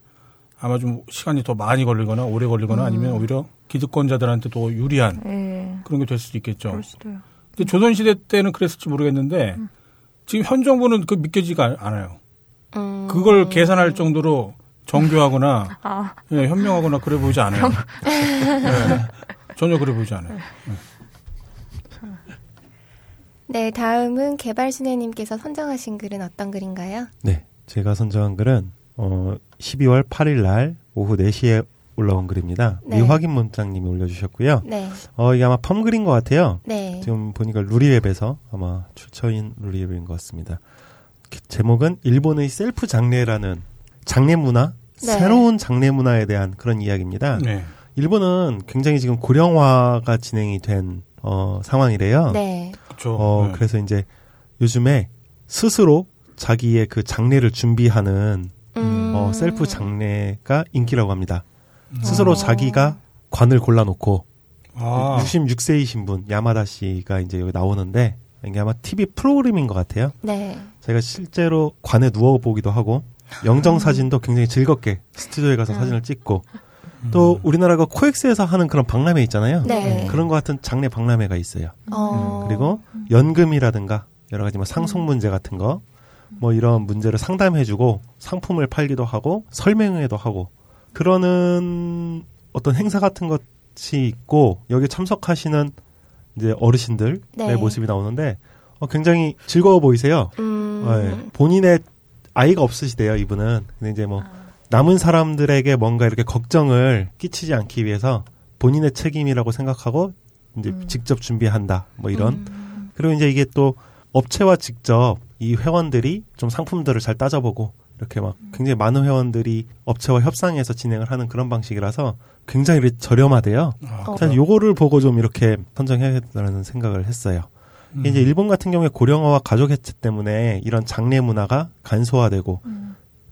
S2: 아마 좀 시간이 더 많이 걸리거나 오래 걸리거나 아니면 오히려 기득권자들한테 더 유리한
S3: 예.
S2: 그런 게 될 수도 있겠죠.
S3: 그럴 수도요.
S2: 근데 조선시대 때는 그랬을지 모르겠는데 지금 현 정부는 그 믿겨지가 않- 않아요.
S9: 음.
S2: 그걸 계산할 정도로 정교하거나 <laughs>
S3: 아,
S2: 예, 현명하거나 그래 보이지 않아요. <laughs> 예, 전혀 그래 보이지 않아요.
S9: 네, 다음은 개발순애님께서 선정하신 글은 어떤 글인가요?
S6: 네, 제가 선정한 글은 어 12월 8일 날 오후 4시에 올라온 글입니다.
S9: 네.
S6: 미확인 문장님이 올려주셨고요.
S9: 네,
S6: 어 이게 아마 펌글인 것 같아요.
S9: 네.
S6: 지금 보니까 루리웹에서 아마 출처인 루리웹인 것 같습니다. 기- 제목은 일본의 셀프 장례라는 장례 문화,
S9: 네.
S6: 새로운 장례 문화에 대한 그런 이야기입니다.
S2: 네.
S6: 일본은 굉장히 지금 고령화가 진행이 된 어, 상황이래요.
S9: 네.
S2: 그렇죠.
S6: 어,
S2: 네.
S6: 그래서 이제 요즘에 스스로 자기의 그 장례를 준비하는
S9: 음.
S6: 어, 셀프 장례가 인기라고 합니다. 스스로
S9: 어.
S6: 자기가 관을 골라놓고
S2: 아,
S6: 66세이신 분 야마다 씨가 이제 여기 나오는데 이게 아마 TV 프로그램인 것 같아요.
S9: 네.
S6: 제가 실제로 관에 누워 보기도 하고 영정 사진도 굉장히 즐겁게 스튜디오에 가서 사진을 찍고 또 우리나라가 코엑스에서 하는 그런 박람회 있잖아요.
S9: 네.
S6: 그런 것 같은 장례 박람회가 있어요.
S9: 어.
S6: 그리고 연금이라든가 여러 가지 뭐 상속 문제 같은 거 뭐 이런 문제를 상담해주고 상품을 팔기도 하고 설명회도 하고 그러는 어떤 행사 같은 것이 있고 여기 참석하시는 이제 어르신들의
S9: 네.
S6: 모습이 나오는데 어, 굉장히 즐거워 보이세요.
S9: 음.
S6: 네. 본인의 아이가 없으시대요 이분은. 근데 이제 뭐 남은 사람들에게 뭔가 이렇게 걱정을 끼치지 않기 위해서 본인의 책임이라고 생각하고 이제 직접 준비한다 뭐 이런
S9: 음.
S6: 그리고 이제 이게 또 업체와 직접 이 회원들이 좀 상품들을 잘 따져보고 이렇게 막 굉장히 많은 회원들이 업체와 협상해서 진행을 하는 그런 방식이라서 굉장히 이렇게 저렴하대요.
S9: 어.
S6: 사실 요거를 보고 좀 이렇게 선정해야겠다는 생각을 했어요. 이게 이제 일본 같은 경우에 고령화와 가족 해체 때문에 이런 장례 문화가 간소화되고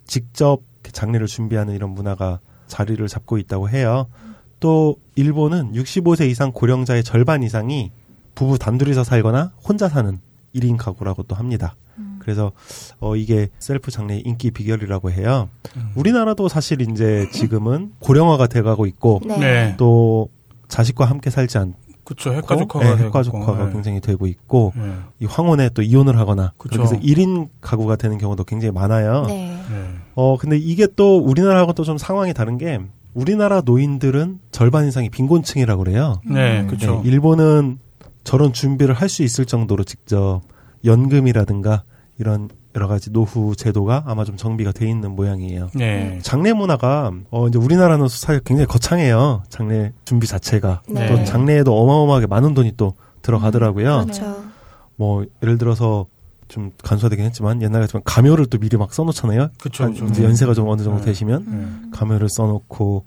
S6: 직접 이렇게 장례를 준비하는 이런 문화가 자리를 잡고 있다고 해요. 또 일본은 65세 이상 고령자의 절반 이상이 부부 단둘이서 살거나 혼자 사는 1인 가구라고 또 합니다. 그래서 어 이게 셀프 장례 인기 비결이라고 해요. 우리나라도 사실 이제 지금은 고령화가 돼가고 있고
S9: 네.
S2: 네.
S6: 또 자식과 함께 살지 않고
S2: 그렇죠. 핵가족화가
S6: 네,
S2: 되고
S6: 핵가족화가
S2: 네.
S6: 굉장히 되고 있고
S2: 네.
S6: 이 황혼에 또 이혼을 하거나
S2: 그쵸.
S6: 그래서 1인 가구가 되는 경우도 굉장히 많아요.
S9: 네.
S2: 네.
S6: 어 근데 이게 또 우리나라하고 또 좀 상황이 다른 게 우리나라 노인들은 절반 이상이 빈곤층이라고 그래요.
S2: 네, 그렇죠.
S6: 네, 일본은 저런 준비를 할 수 있을 정도로 직접 연금이라든가 이런 여러 가지 노후 제도가 아마 좀 정비가 돼 있는 모양이에요.
S2: 네.
S6: 장례 문화가 어 이제 우리나라는 사실 굉장히 거창해요. 장례 준비 자체가
S9: 네.
S6: 또 장례에도 어마어마하게 많은 돈이 또 들어가더라고요.
S9: 그렇죠.
S6: 뭐 예를 들어서 좀 간소화되긴 했지만 옛날 같으면 가묘를 또 미리 막 써놓잖아요.
S2: 그쵸,
S6: 한
S2: 그쵸.
S6: 이제 연세가 좀 어느 정도
S2: 네.
S6: 되시면
S2: 네.
S6: 가묘를 써놓고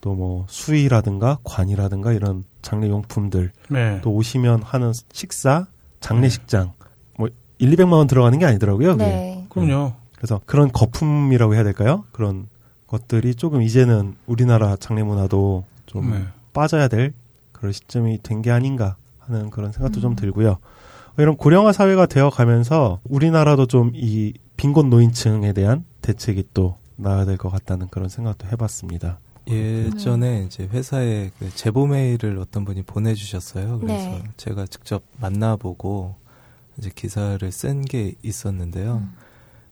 S6: 또 뭐 수의라든가 관이라든가 이런 장례 용품들
S2: 네.
S6: 또 오시면 하는 식사 장례식장 뭐 1, 200만 원 들어가는 게 아니더라고요. 그게.
S9: 네.
S2: 그럼요.
S6: 그래서 그런 거품이라고 해야 될까요? 그런 것들이 조금 이제는 우리나라 장례 문화도 좀
S2: 네.
S6: 빠져야 될 그런 시점이 된 게 아닌가 하는 그런 생각도 좀 들고요. 이런 고령화 사회가 되어 가면서 우리나라도 좀 이 빈곤 노인층에 대한 대책이 또 나와야 될 것 같다는 그런 생각도 해봤습니다.
S5: 예전에 이제 회사에 그 제보 메일을 어떤 분이 보내주셨어요. 그래서
S9: 네.
S5: 제가 직접 만나보고 이제 기사를 쓴 게 있었는데요.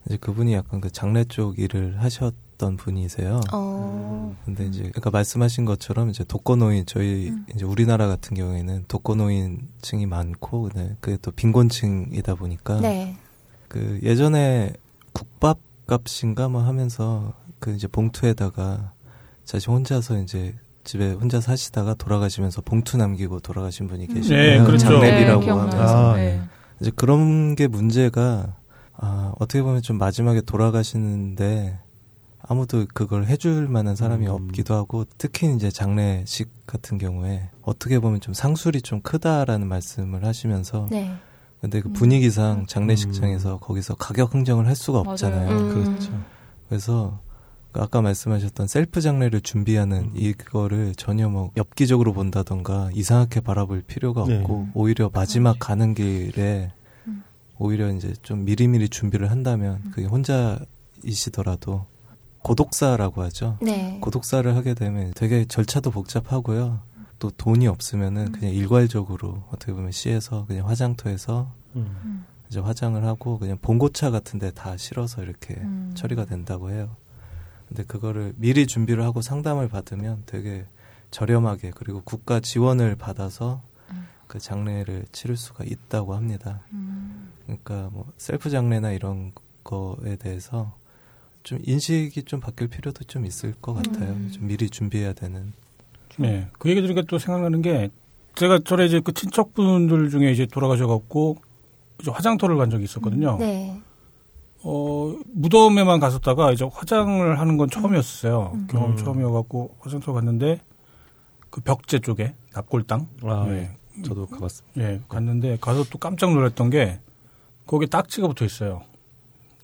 S5: 이제 그분이 약간 그 장례 쪽 일을 하셨 던 분이세요.
S9: 어.
S5: 근데 이제 그러니까 말씀하신 것처럼 이제 독거노인 저희 이제 우리나라 같은 경우에는 독거노인층이 많고 근데 그게 또 빈곤층이다 보니까
S9: 네.
S5: 그 예전에 국밥 값인가 뭐 하면서 그 이제 봉투에다가 자신 혼자서 이제 집에 혼자 사시다가 돌아가시면서 봉투 남기고 돌아가신 분이 계시고요.
S2: 네, 그렇죠.
S5: 장례비라고
S3: 네.
S5: 하면서
S6: 아,
S3: 네.
S5: 이제 그런 게 문제가 아, 어떻게 보면 좀 마지막에 돌아가시는데 아무도 그걸 해줄 만한 사람이
S6: 음.
S5: 없기도 하고 특히 이제 장례식 같은 경우에 어떻게 보면 좀 상술이 좀 크다라는 말씀을 하시면서
S9: 네.
S5: 근데 그 분위기상 장례식장에서 거기서 가격 흥정을 할 수가. 없잖아요.
S9: 음.
S6: 그렇죠.
S5: 그래서 그 아까 말씀하셨던 셀프 장례를 준비하는 이거를 전혀 뭐 엽기적으로 본다던가 이상하게 바라볼 필요가
S6: 네.
S5: 없고 오히려 마지막 가는 길에 오히려 이제 좀 미리미리 준비를 한다면 그게 혼자이시더라도 고독사라고 하죠.
S9: 네.
S5: 고독사를 하게 되면 되게 절차도 복잡하고요. 또 돈이 없으면은 그냥 일괄적으로 어떻게 보면 시에서 그냥 화장터에서
S6: 음.
S5: 이제 화장을 하고 그냥 봉고차 같은데 다 실어서 이렇게
S3: 음.
S5: 처리가 된다고 해요. 근데 그거를 미리 준비를 하고 상담을 받으면 되게 저렴하게 그리고 국가 지원을 받아서 그 장례를 치를 수가 있다고 합니다. 그러니까 뭐 셀프 장례나 이런 거에 대해서 좀 인식이 좀 바뀔 필요도 좀 있을 것 같아요. 좀 미리 준비해야 되는.
S2: 네. 그 얘기 들으니까 또 생각나는 게 제가 전에 이제 그 친척분들 중에 이제 돌아가셔갖고 이제 화장터를 간 적이 있었거든요.
S9: 네.
S2: 어, 무덤에만 갔었다가 이제 화장을 하는 건 처음이었어요. 경험
S6: 음.
S2: 처음이어갖고 화장터 갔는데 그 벽제 쪽에 납골 땅.
S6: 아,
S2: 예.
S6: 저도 가봤습니다.
S2: 예, 갔는데 가서 또 깜짝 놀랐던 게 거기에 딱지가 붙어 있어요.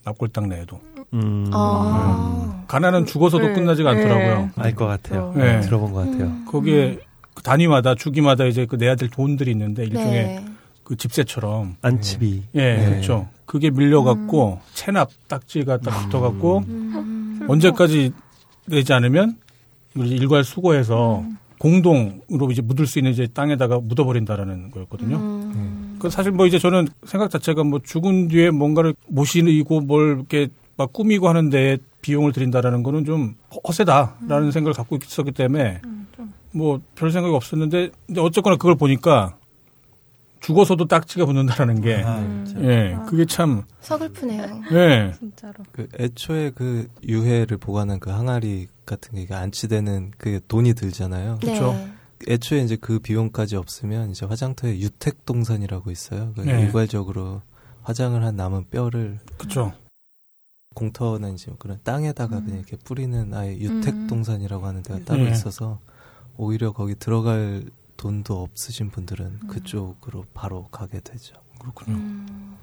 S2: 납골 땅 내에도.
S6: 음.
S9: 아.
S2: 가난은 죽어서도
S3: 네.
S2: 끝나지가
S3: 네.
S2: 않더라고요.
S6: 알 것 같아요.
S2: 네.
S6: 들어본 것 같아요.
S2: 거기에 그 단위마다 주기마다 이제 그 내야 될 돈들이 있는데 일종의
S9: 네.
S2: 그 집세처럼
S6: 안치비.
S2: 예,
S5: 네.
S2: 그렇죠. 그게 밀려갖고 체납 딱지가 딱 붙어갖고
S9: 음.
S2: 언제까지 내지 않으면 일괄 수거해서 공동으로 이제 묻을 수 있는 이제 땅에다가 묻어버린다라는 거였거든요.
S9: 음.
S2: 그 사실 뭐 이제 저는 생각 자체가 뭐 죽은 뒤에 뭔가를 모시고 뭘 이렇게 막 꾸미고 하는데 비용을 들인다라는 거는 좀 허세다라는 생각을 갖고 있었기 때문에 뭐별 생각이 없었는데 근데 어쨌거나 그걸 보니까 죽어서도 딱지가 붙는다라는 게
S6: 아,
S2: 예, 그게 참
S9: 서글프네요.
S2: 예.
S3: 진짜로.
S5: 그 애초에 그 유해를 보관한 그 항아리 같은 게 안치되는 그게 돈이 들잖아요.
S2: 그쵸.
S9: 네.
S5: 애초에 이제 그 비용까지 없으면 이제 화장터에 유택동산이라고 있어요. 그
S2: 네.
S5: 일괄적으로 화장을 한 남은 뼈를
S2: 그렇죠.
S5: 공터나 이제 그런 땅에다가 그냥 이렇게 뿌리는 아예 유택 동산이라고 하는 데가 따로
S2: 네.
S5: 있어서 오히려 거기 들어갈 돈도 없으신 분들은 그쪽으로 바로 가게 되죠.
S2: 그렇군요.
S9: 음.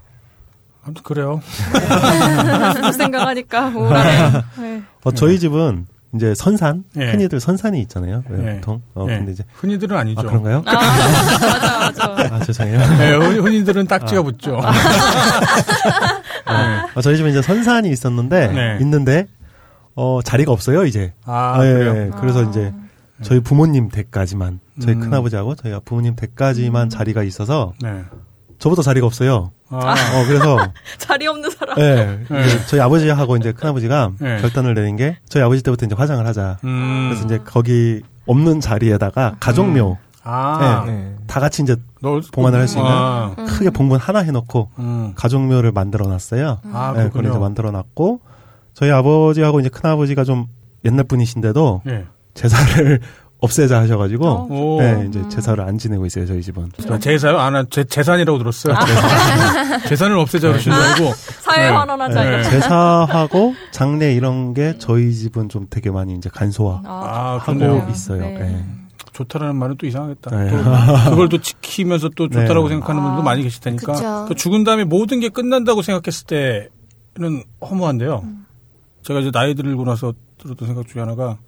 S2: 아무튼 그래요. <laughs>
S3: 그 생각하니까 우울하네요. <laughs> 네.
S6: 어, 저희 집은 이제 선산,
S2: 예.
S6: 흔히들 선산이 있잖아요. 왜
S2: 예.
S6: 보통. 어,
S2: 예.
S6: 근데 이제.
S2: 흔히들은 아니죠.
S6: 아, 그런가요?
S3: 아, 맞아, 맞아.
S6: 아, 죄송해요.
S2: 네, 흔- 흔히들은 딱지가
S6: 아.
S2: 붙죠.
S6: 어, 저희 집에 이제 선산이 있었는데,
S2: 네.
S6: 있는데, 어, 자리가 없어요, 이제.
S2: 아,
S6: 예,
S2: 그래요?
S6: 예. 그래서 이제 저희 부모님 댁까지만, 저희
S2: 음.
S6: 큰아버지하고 저희가 부모님 댁까지만 자리가 있어서,
S2: 네.
S6: 저보다 자리가 없어요.
S2: 아,
S6: 어, 그래서, <laughs>
S3: 자리 없는 사람.
S6: 예.
S2: 네.
S6: 이제 저희 아버지하고 이제 큰아버지가
S2: 네.
S6: 결단을 내린 게, 저희 아버지 때부터 이제 화장을 하자.
S2: 음.
S6: 그래서 이제 거기 없는 자리에다가 가족묘,
S2: 아,
S5: 네.
S6: 다 같이 이제
S2: 널
S6: 봉안을 할 수 있는
S2: 아,
S6: 크게 봉분 하나 해놓고
S2: 음.
S6: 가족묘를 만들어 놨어요.
S2: 아,
S6: 네, 그걸 이제
S2: 그렇군요.
S6: 만들어 놨고 저희 아버지하고 이제 큰 아버지가 좀 옛날 분이신데도
S2: 예.
S6: 제사를 없애자 하셔가지고
S3: 어,
S2: 오.
S6: 네, 이제 제사를 안 지내고 있어요 저희 집은.
S2: 저 제사요? 아, 나 제, 재산이라고 들었어요. <laughs> 재산을 없애자 그러시는 줄 알고.
S3: 사회
S2: 네.
S3: 환원하자.
S2: 네.
S3: 이거.
S6: 제사하고 장례 이런 게 저희 집은 좀 되게 많이 이제 간소화하고
S2: 아.
S6: 있어요.
S3: 네.
S6: 네.
S2: 좋다라는 말은 또 이상하겠다.
S6: 네.
S2: 또 그걸 또 지키면서 또 좋다라고
S6: 네.
S2: 생각하는 분도
S3: 아,
S2: 많이 계실 테니까.
S9: 그
S2: 죽은 다음에 모든 게 끝난다고 생각했을 때는 허무한데요. 제가 이제 나이 들고 나서 들었던 생각 중에 하나가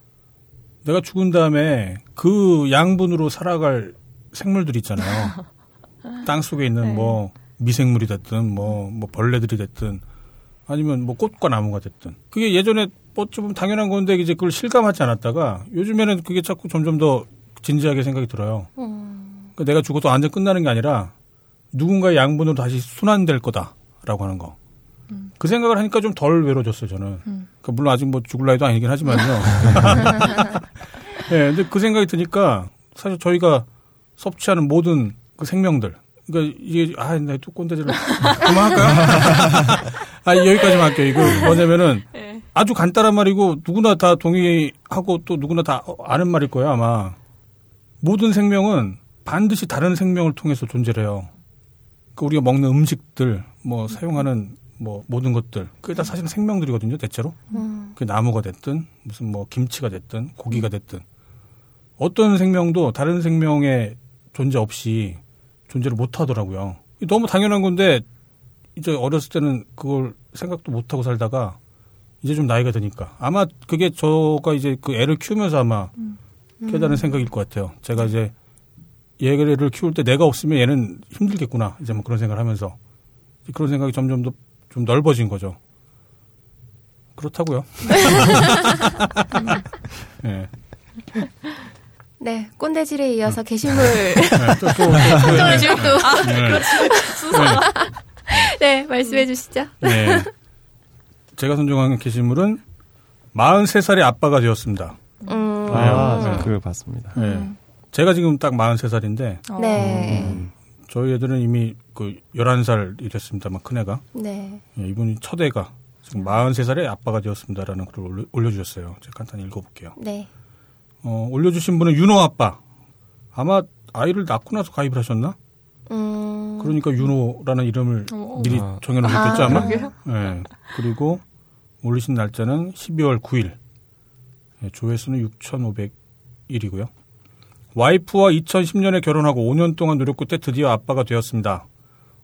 S2: 내가 죽은 다음에 그 양분으로 살아갈 생물들 있잖아요. <laughs> 땅 속에 있는
S3: 네.
S2: 뭐 미생물이 됐든 뭐, 뭐 벌레들이 됐든 아니면 뭐 꽃과 나무가 됐든 그게 예전에 어쩌면 당연한 건데 이제 그걸 실감하지 않았다가 요즘에는 그게 자꾸 점점 더 진지하게 생각이 들어요.
S9: 음.
S2: 그러니까 내가 죽어도 완전 끝나는 게 아니라 누군가의 양분으로 다시 순환될 거다라고 하는 거. 그 생각을 하니까 좀 덜 외로워졌어요, 저는. 그러니까 물론 아직 뭐 죽을 나이도 아니긴 하지만요. <laughs> 예, 근데 그 생각이 드니까 사실 저희가 섭취하는 모든 그 생명들. 그러니까 이게, 아, 나또 꼰대질을. <laughs> 그만할까요? 아, 여기까지만 할게요. 이거 뭐냐면은
S3: 네.
S2: 아주 간단한 말이고 누구나 다 동의하고 또 누구나 다 아는 말일 거예요, 아마. 모든 생명은 반드시 다른 생명을 통해서 존재를 해요. 그 우리가 먹는 음식들, 뭐 사용하는 뭐 모든 것들. 그게 다 사실은 생명들이거든요 대체로.
S9: 음.
S2: 그 나무가 됐든 무슨 뭐 김치가 됐든 고기가 됐든. 어떤 생명도 다른 생명의 존재 없이 존재를 못 하더라고요. 너무 당연한 건데 이제 어렸을 때는 그걸 생각도 못 하고 살다가 이제 좀 나이가 드니까. 아마 그게 저가 이제 그 애를 키우면서 아마 깨달은 생각일 것 같아요. 제가 이제 얘를 키울 때 내가 없으면 얘는 힘들겠구나. 이제 뭐 그런 생각을 하면서. 그런 생각이 점점 더 좀 넓어진 거죠. 그렇다고요. 네.
S9: 네, 꼰대질에 이어서 게시물
S2: 네, 또, 또, 또,
S9: 한정을 지금 또
S2: 네.
S9: 네, 말씀해 주시죠.
S2: 네. 제가 선정한 게시물은 43살의 아빠가 되었습니다.
S9: 음.
S6: 아,
S2: 네.
S6: 그걸 봤습니다.
S2: 네. 제가 지금 딱 43살인데,
S3: 어.
S9: 네.
S2: 저희 애들은 이미 그 11살이 됐습니다만, 큰애가.
S9: 네.
S2: 예, 이분이 첫 애가 지금 43살의 아빠가 되었습니다라는 글을 올려, 올려 주셨어요. 제가 간단히 읽어볼게요.
S9: 네.
S2: 어, 올려주신 분은 윤호 아빠. 아마 아이를 낳고 나서 가입을 하셨나?
S9: 음.
S2: 그러니까 윤호라는 이름을
S3: 어.
S2: 미리
S5: 아.
S2: 정해놓으셨겠죠,
S9: 아,
S2: 아마?
S3: 그러게요.
S2: 네. 그리고 올리신 날짜는 12월 9일. 네, 조회수는 6,500일이고요. 와이프와 2010년에 결혼하고 5년 동안 노력 끝에 드디어 아빠가 되었습니다.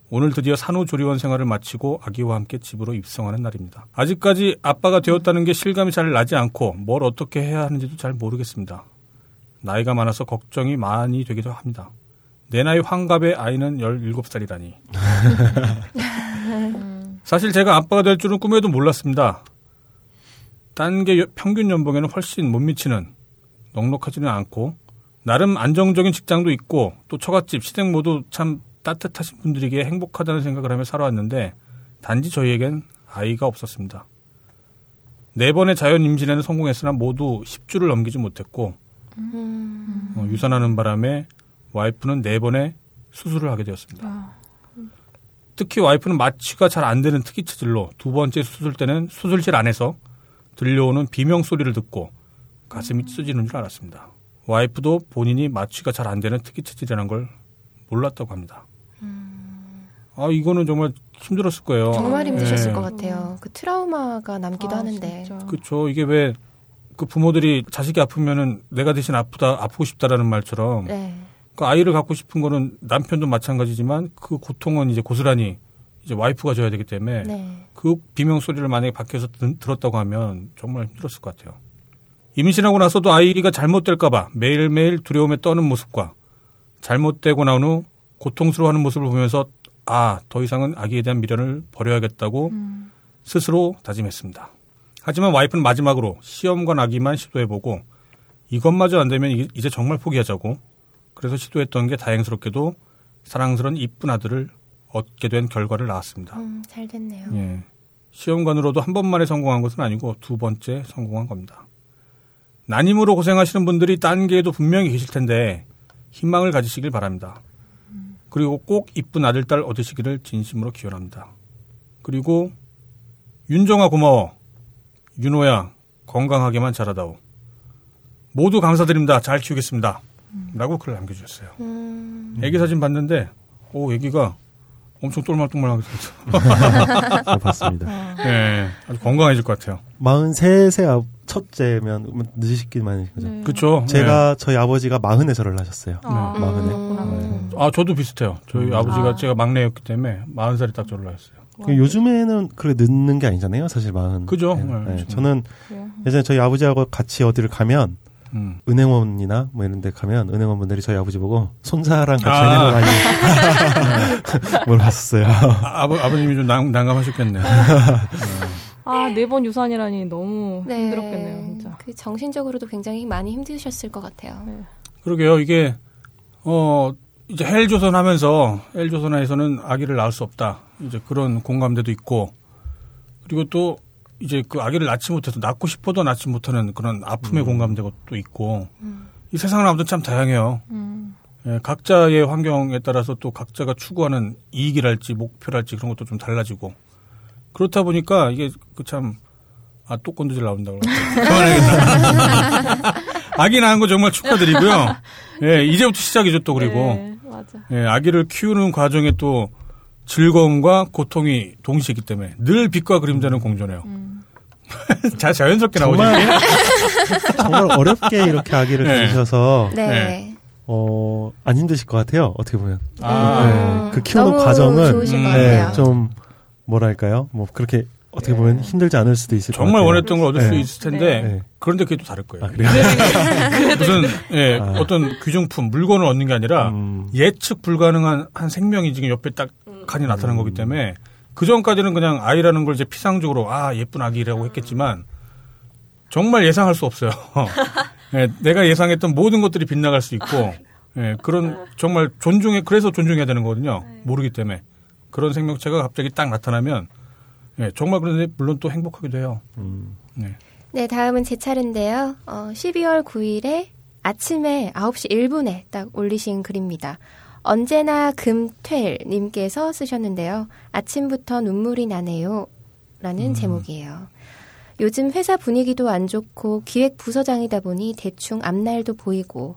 S2: 오늘 드디어 산후조리원 생활을 마치고 아기와 함께 집으로 입성하는 날입니다. 아직까지 아빠가 되었다는 게 실감이 잘 나지 않고 뭘 어떻게 해야 하는지도 잘 모르겠습니다. 나이가 많아서 걱정이 많이 되기도 합니다. 내 나이 환갑의 아이는 17살이라니. <laughs> 사실 제가 아빠가 될 줄은 꿈에도 몰랐습니다. 딴 게 평균 연봉에는 훨씬 못 미치는 넉넉하지는 않고 나름 안정적인 직장도 있고 또 처갓집 시댁 모두 참 따뜻하신 분들에게 행복하다는 생각을 하며 살아왔는데 단지 저희에겐 아이가 없었습니다. 네 번의 자연 임신에는 성공했으나 모두 10주를 넘기지 못했고
S9: 음.
S2: 어, 유산하는 바람에 와이프는 네 번의 수술을 하게 되었습니다. 특히 와이프는 마취가 잘 안 되는 특이 체질로 두 번째 수술 때는 수술실 안에서 들려오는 비명 소리를 듣고 가슴이 찢어지는 줄 알았습니다. 와이프도 본인이 마취가 잘 안 되는 특이 체질이라는 걸 몰랐다고 합니다. 아 이거는 정말 힘들었을 거예요.
S9: 정말 힘드셨을
S2: 예.
S9: 것 같아요. 그 트라우마가 남기도
S3: 아,
S9: 하는데.
S2: 그렇죠. 이게 왜 그 부모들이 자식이 아프면은 내가 대신 아프다 아프고 싶다라는 말처럼
S9: 네.
S2: 그 아이를 갖고 싶은 거는 남편도 마찬가지지만 그 고통은 이제 고스란히 이제 와이프가 져야 되기 때문에
S9: 네.
S2: 그 비명 소리를 만약에 밖에서 들- 들었다고 하면 정말 힘들었을 것 같아요. 임신하고 나서도 아이가 잘못될까봐 매일매일 두려움에 떠는 모습과 잘못되고 나온 후 고통스러워하는 모습을 보면서 아, 더 이상은 아기에 대한 미련을 버려야겠다고 스스로 다짐했습니다. 하지만 와이프는 마지막으로 시험관 아기만 시도해보고 이것마저 안 되면 이- 이제 정말 포기하자고 그래서 시도했던 게 다행스럽게도 사랑스러운 이쁜 아들을 얻게 된 결과를 낳았습니다.
S9: 음, 잘 됐네요.
S2: 예. 시험관으로도 한 번만에 성공한 것은 아니고 두 번째 성공한 겁니다. 난임으로 고생하시는 분들이 딴 게에도 분명히 계실 텐데 희망을 가지시길 바랍니다. 그리고 꼭 이쁜 아들, 딸 얻으시기를 진심으로 기원합니다. 그리고 윤정아 고마워. 윤호야 건강하게만 자라다오. 모두 감사드립니다. 잘 키우겠습니다. 라고 글을 남겨주셨어요.
S9: 음,
S2: 애기 사진 봤는데 오 애기가 엄청 똘말똘말하게 생겼어.
S6: 저 <laughs> 봤습니다.
S2: 예, 아주 건강해질 것 같아요.
S6: 43세 아- 첫째면 늦으시기만 거죠.
S3: 네.
S2: 그렇죠.
S6: 제가 저희 아버지가 마흔에 절을 하셨어요.
S3: 아,
S6: 마흔에.
S3: 그렇구나.
S9: 음.
S2: 아 저도 비슷해요. 저희
S6: 음.
S2: 아버지가
S3: 아.
S2: 제가 막내였기 때문에 마흔 살이 딱 절을 하셨어요.
S6: 그 요즘에는 그래 늦는 게 아니잖아요, 사실 마흔.
S2: 그죠.
S6: 네,
S2: 네,
S6: 네.
S2: 그렇죠.
S6: 저는? 예전에 저희 아버지하고 같이 어디를 가면
S2: 음.
S6: 은행원이나 뭐 이런 데 가면 은행원 분들이 저희 아버지 보고 손자랑 같이
S2: 아.
S6: 은행원 아니 물어봤었어요.
S2: 아, 아버, 아버님이 좀 난, 난감하셨겠네요. <laughs>
S3: 아, 네 번 유산이라니 너무
S9: 네.
S3: 힘들었겠네요, 진짜.
S9: 그 정신적으로도 굉장히 많이 힘드셨을 것 같아요.
S2: 그러게요. 이게 어 이제 헬조선 하면서 헬조선에서는 아기를 낳을 수 없다. 이제 그런 공감대도 있고 그리고 또 이제 그 아기를 낳지 못해서 낳고 싶어도 낳지 못하는 그런 아픔의 공감대가 또 있고 이 세상은 아무튼 참 다양해요.
S3: 음.
S2: 예, 각자의 환경에 따라서 또 각자가 추구하는 이익이랄지 목표랄지 그런 것도 좀 달라지고 그렇다 보니까 이게 그참 아, 또 꼰두질 나온다고. 그만하겠다. <laughs> 아기 낳은 거 정말 축하드리고요. 예, 이제부터 시작이죠, 또 그리고.
S3: 네, 맞아.
S2: 예, 아기를 키우는 과정에 또 즐거움과 고통이 동시에 있기 때문에 늘 빛과 그림자는 공존해요. <laughs> 자, 자연스럽게 나오죠.
S6: 정말 <laughs> 정말 어렵게 이렇게 아기를
S2: 네.
S6: 가지셔서
S9: 네.
S2: 네.
S6: 어, 안 힘드실 것 같아요. 어떻게 보면.
S2: 아,
S6: 네, 그 키우는
S9: 너무
S6: 과정은
S9: 좋으실 것
S2: 음,
S6: 네,
S9: 같아요.
S6: 좀 뭐랄까요? 뭐 그렇게 어떻게 보면 힘들지 않을 수도 있을 것
S2: 정말
S6: 같아요.
S2: 원했던 걸 얻을 수
S6: 네.
S2: 있을 텐데
S6: 네.
S2: 그런데 그게 또 다를 거예요.
S6: 아, 그래요? <laughs>
S2: 무슨 예,
S6: 아.
S2: 어떤 귀중품 물건을 얻는 게 아니라
S6: 음.
S2: 예측 불가능한 한 생명이 지금 옆에 딱 간이 나타난 거기 때문에 그 전까지는 그냥 아이라는 걸 이제 피상적으로 아 예쁜 아기라고 했겠지만 정말 예상할 수 없어요. <laughs> 예, 내가 예상했던 모든 것들이 빗나갈 수 있고 예, 그런 정말 존중해 그래서 존중해야 되는 거거든요. 모르기 때문에 그런 생명체가 갑자기 딱 나타나면 예, 정말 그런데 물론 또 행복하기도 해요.
S6: 음.
S2: 네.
S9: 네, 다음은 제 차례인데요. 어, 12월 9일에 아침에 9시 1분에 딱 올리신 글입니다. 언제나 금퇴님께서 쓰셨는데요. 아침부터 눈물이 나네요. 라는 제목이에요. 요즘 회사 분위기도 안 좋고 기획 부서장이다 보니 대충 앞날도 보이고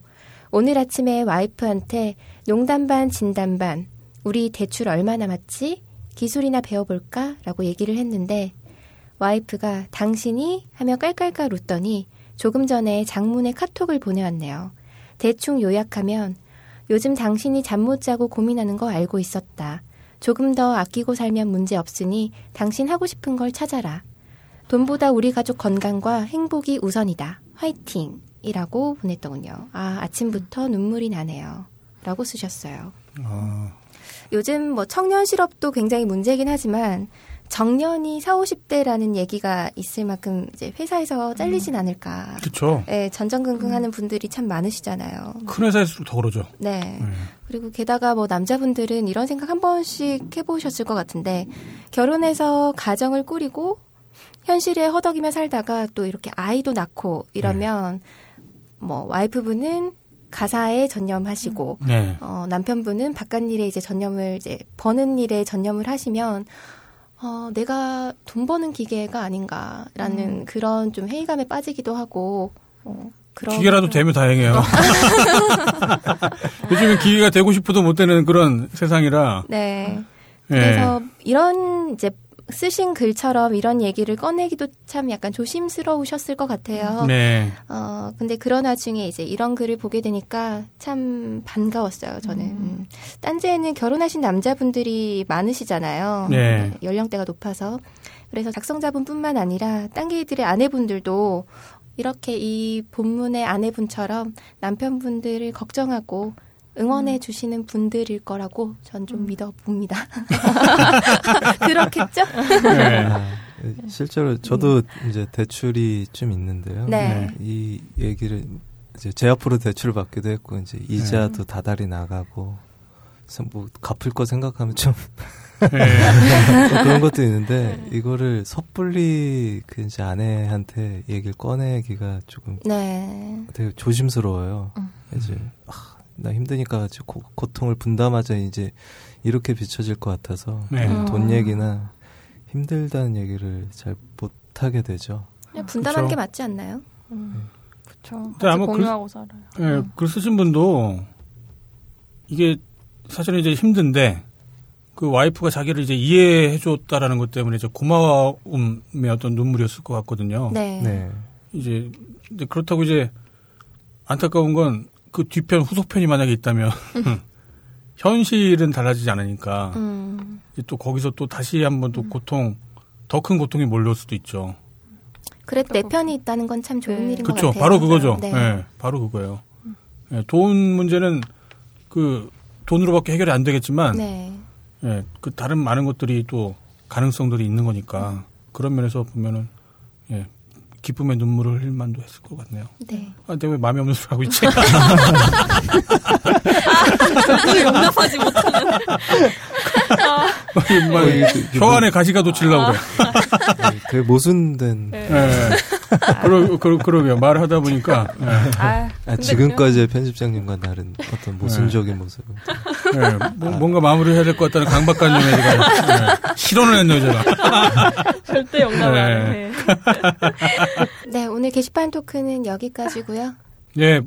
S9: 오늘 아침에 와이프한테 농담 반 진담 반 우리 대출 얼마 남았지? 기술이나 배워볼까? 라고 얘기를 했는데 와이프가 당신이 하며 깔깔깔 웃더니 조금 전에 장문의 카톡을 보내왔네요. 대충 요약하면 요즘 당신이 잠 못 자고 고민하는 거 알고 있었다. 조금 더 아끼고 살면 문제 없으니 당신 하고 싶은 걸 찾아라. 돈보다 우리 가족 건강과 행복이 우선이다. 화이팅! 이라고 보냈더군요. 아, 아침부터 눈물이 나네요. 라고 쓰셨어요.
S2: 아,
S9: 요즘 뭐 청년 실업도 굉장히 문제긴 하지만 정년이 4, 50대라는 얘기가 있을 만큼 이제 회사에서 잘리진 않을까.
S2: 그렇죠.
S9: 예, 전전긍긍하는 분들이 참 많으시잖아요.
S2: 큰 회사일수록 더 그러죠.
S9: 네.
S2: 네.
S9: 그리고 게다가 뭐 남자분들은 이런 생각 한 번씩 해보셨을 것 같은데 결혼해서 가정을 꾸리고 현실에 허덕이며 살다가 또 이렇게 아이도 낳고 이러면 뭐 와이프분은 가사에 전념하시고
S2: 네.
S9: 어, 남편분은 바깥 일에 이제 전념을 이제 버는 일에 전념을 하시면 어, 내가 돈 버는 기계가 아닌가라는 그런 좀 회의감에 빠지기도 하고 어, 그런
S2: 기계라도 되면 다행이에요. <laughs> 요즘엔 기계가 되고 싶어도 못 되는 그런 세상이라.
S9: 네.
S2: 예.
S9: 그래서 이런 이제 쓰신 글처럼 이런 얘기를 꺼내기도 참 약간 조심스러우셨을 것 같아요.
S2: 네.
S9: 어, 근데 그런 와중에 이제 이런 글을 보게 되니까 참 반가웠어요, 저는. 음. 딴지에는 결혼하신 남자분들이 많으시잖아요.
S2: 네.
S9: 연령대가 높아서. 그래서 작성자분뿐만 아니라 딴개이들의 아내분들도 이렇게 이 본문의 아내분처럼 남편분들을 걱정하고 응원해 주시는 분들일 거라고 전 좀 믿어봅니다. <laughs> 그렇겠죠?
S2: 네.
S5: 아, 실제로 저도 이제 대출이 좀 있는데요.
S9: 네.
S5: 이 얘기를 이제 제 앞으로 대출을 받기도 했고 이제 이자도 다달이 나가고 그래서 뭐 갚을 거 생각하면 좀
S2: 네. <laughs>
S5: 뭐 그런 것도 있는데 이거를 섣불리 그 이제 아내한테 얘기를 꺼내기가 조금
S9: 네.
S5: 되게 조심스러워요. 이제 아, 나 힘드니까 고, 고통을 분담하자 이제 이렇게 비춰질 것 같아서
S2: 네.
S5: 돈 얘기나 힘들다는 얘기를 잘 못하게 되죠.
S2: 그쵸.
S9: 게 맞지 않나요?
S3: 그렇죠.
S2: 근데 아마 그-
S3: 공유하고 살아요.
S2: 예, 글 쓰신 분도 이게 사실은 이제 힘든데 그 와이프가 자기를 이제 이해해 줬다라는 것 때문에 이제 고마움의 어떤 눈물이었을 것 같거든요.
S9: 네.
S5: 네.
S2: 이제 그렇다고 이제 안타까운 건 그 뒤편 후속편이 만약에 있다면 <laughs> 현실은 달라지지 않으니까
S9: 음.
S2: 또 거기서 또 다시 한번 또 고통 더 큰 고통이 몰려올 수도 있죠.
S9: 그래도 내 편이 있다는 건 참 좋은
S3: 네.
S9: 일인 것
S2: 그렇죠.
S9: 같아요.
S2: 바로 그거죠.
S9: 네.
S2: 예, 바로 그거예요. 예, 돈 문제는 그 돈으로밖에 해결이 안 되겠지만
S9: 네.
S2: 예, 그 다른 많은 것들이 또 가능성들이 있는 거니까 그런 면에서 보면은 예, 기쁨의 눈물을 흘릴 만도 했을 것 같네요.
S9: 네.
S2: 아, 근데 왜 마음에 없는 소리 하고 있지?
S3: 용납하지 못하는.
S2: 막혀 안에 가시가 돋치려고 그래.
S5: 네, 되게 모순된
S3: 네.
S2: 예. <laughs> 그러, 그러, 그러게요. 말을 하다 보니까. 예.
S3: 아,
S5: 아, 지금까지의 편집장님과 다른 어떤 모순적인 모습을
S2: 예, 뭐- 뭔가 마무리해야 될 것 같다는 강박관념에 제가 예, 실언을 했네요, 제가. <laughs>
S3: 절대 용납을 안
S2: 네.
S3: 해.
S9: 네, 오늘 게시판 토크는 여기까지고요.
S2: 예,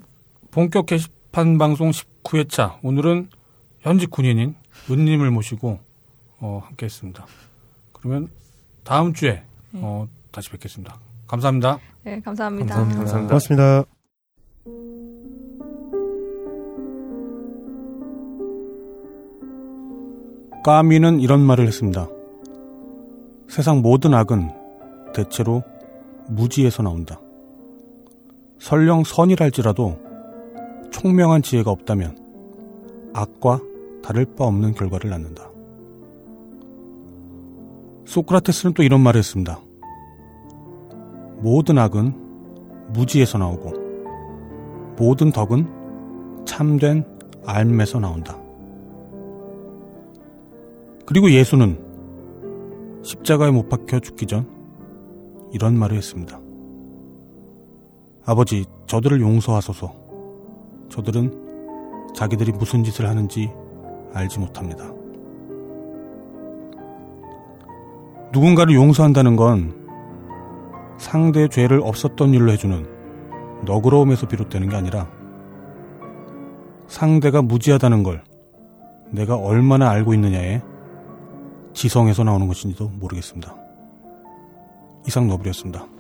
S2: 본격 게시판 방송 19회차. 오늘은 현직 군인인 은님을 모시고 어, 함께 했습니다. 그러면 다음 주에 어, 다시 뵙겠습니다. 감사합니다.
S3: 네, 감사합니다.
S4: 감사합니다.
S6: 고맙습니다.
S2: 까미는 이런 말을 했습니다. 세상 모든 악은 대체로 무지에서 나온다. 설령 선이랄지라도 총명한 지혜가 없다면 악과 다를 바 없는 결과를 낳는다. 소크라테스는 또 이런 말을 했습니다. 모든 악은 무지에서 나오고 모든 덕은 참된 알매서 나온다. 그리고 예수는 십자가에 못 박혀 죽기 전 이런 말을 했습니다. 아버지, 저들을 용서하소서. 저들은 자기들이 무슨 짓을 하는지 알지 못합니다. 누군가를 용서한다는 건 상대의 죄를 없었던 일로 해주는 너그러움에서 비롯되는 게 아니라 상대가 무지하다는 걸 내가 얼마나 알고 있느냐에 지성에서 나오는 것인지도 모르겠습니다. 이상 너블이었습니다.